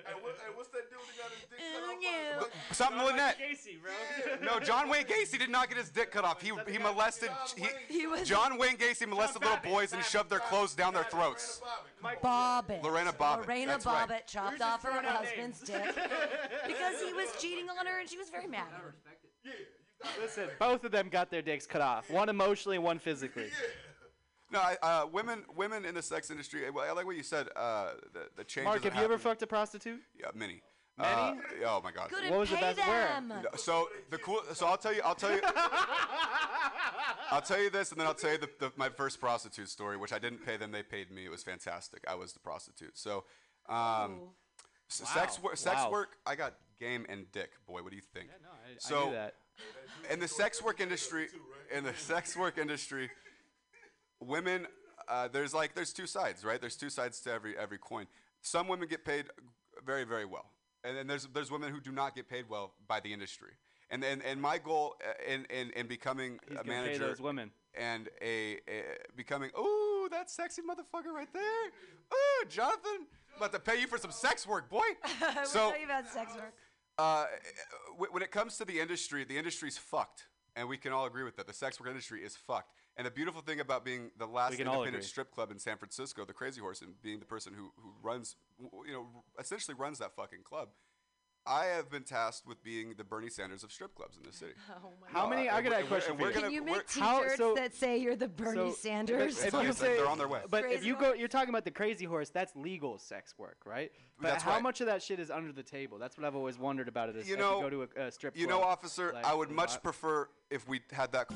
[SPEAKER 9] Hey, what, hey, what's that dude that got his dick cut off?
[SPEAKER 1] no.
[SPEAKER 5] Something Lynette.
[SPEAKER 7] Casey, bro.
[SPEAKER 5] No, John Wayne Gacy did not get his dick cut off. He he molested. He,
[SPEAKER 1] He was
[SPEAKER 5] John Wayne Gacy molested little boys and shoved their clothes down their throats.
[SPEAKER 1] Bobbitt.
[SPEAKER 5] Lorena Bobbitt,
[SPEAKER 1] Lorena
[SPEAKER 5] that's right.
[SPEAKER 1] Bobbitt chopped off her husband's dick because he was cheating on her and she was very mad. at him.
[SPEAKER 7] Listen, both of them got their dicks cut off. One emotionally, one physically.
[SPEAKER 5] No, I, uh, women women in the sex industry. Well, I like what you said. Uh, the the changes.
[SPEAKER 7] Mark,
[SPEAKER 5] that
[SPEAKER 7] have you ever fucked a prostitute?
[SPEAKER 5] Yeah, many. Uh, oh my god.
[SPEAKER 1] Couldn't What was the best where? them.
[SPEAKER 5] No, So the cool. So I'll tell you. I'll tell you. I'll tell you this, and then I'll tell you the, the, my first prostitute story, which I didn't pay them; they paid me. It was fantastic. I was the prostitute. So, um, s- sex work. Sex
[SPEAKER 10] Wow.
[SPEAKER 5] work. I got game and dick. Boy, what do you think?
[SPEAKER 10] no, I- I
[SPEAKER 5] so,
[SPEAKER 10] knew that.
[SPEAKER 5] In the sex work industry, in the sex work industry, women. Uh, there's like there's two sides, right? There's two sides to every every coin. Some women get paid very very well, and then there's there's women who do not get paid well by the industry. And and, and my goal uh, in, in, in becoming
[SPEAKER 10] He's
[SPEAKER 5] a
[SPEAKER 10] gonna pay
[SPEAKER 5] manager
[SPEAKER 10] those women.
[SPEAKER 5] and a, a becoming ooh that sexy motherfucker right there, ooh Jonathan, about to pay you for some sex work, boy.
[SPEAKER 1] we'll
[SPEAKER 5] so
[SPEAKER 1] tell you about sex work.
[SPEAKER 5] Uh, when it comes to the industry, the industry's fucked, and we can all agree with that. The sex work industry is fucked. And the beautiful thing about being the last independent strip club in San Francisco, the Crazy Horse, and being the person who, who runs, you know, essentially runs that fucking club, I have been tasked with being the Bernie Sanders of strip clubs in this city.
[SPEAKER 1] Oh my
[SPEAKER 10] How many? I got a
[SPEAKER 5] and we're-
[SPEAKER 10] question
[SPEAKER 5] and
[SPEAKER 10] for you.
[SPEAKER 1] Can you
[SPEAKER 5] we're-
[SPEAKER 1] make T-shirts
[SPEAKER 10] so-
[SPEAKER 1] that say you're the Bernie
[SPEAKER 10] So,
[SPEAKER 1] Sanders?
[SPEAKER 10] If
[SPEAKER 5] Fine,
[SPEAKER 10] you say,
[SPEAKER 5] they're on their way.
[SPEAKER 10] But if you
[SPEAKER 1] horse?
[SPEAKER 10] go, you're talking about the crazy horse. That's legal sex work, right? But
[SPEAKER 5] That's
[SPEAKER 10] how
[SPEAKER 5] right.
[SPEAKER 10] much of that shit is under the table? That's what I've always wondered about it. Is
[SPEAKER 5] You
[SPEAKER 10] if
[SPEAKER 5] know,
[SPEAKER 10] you go to a, a strip
[SPEAKER 5] You
[SPEAKER 10] club.
[SPEAKER 5] know, officer,
[SPEAKER 10] like,
[SPEAKER 5] I would much
[SPEAKER 10] what-
[SPEAKER 5] prefer if we had that.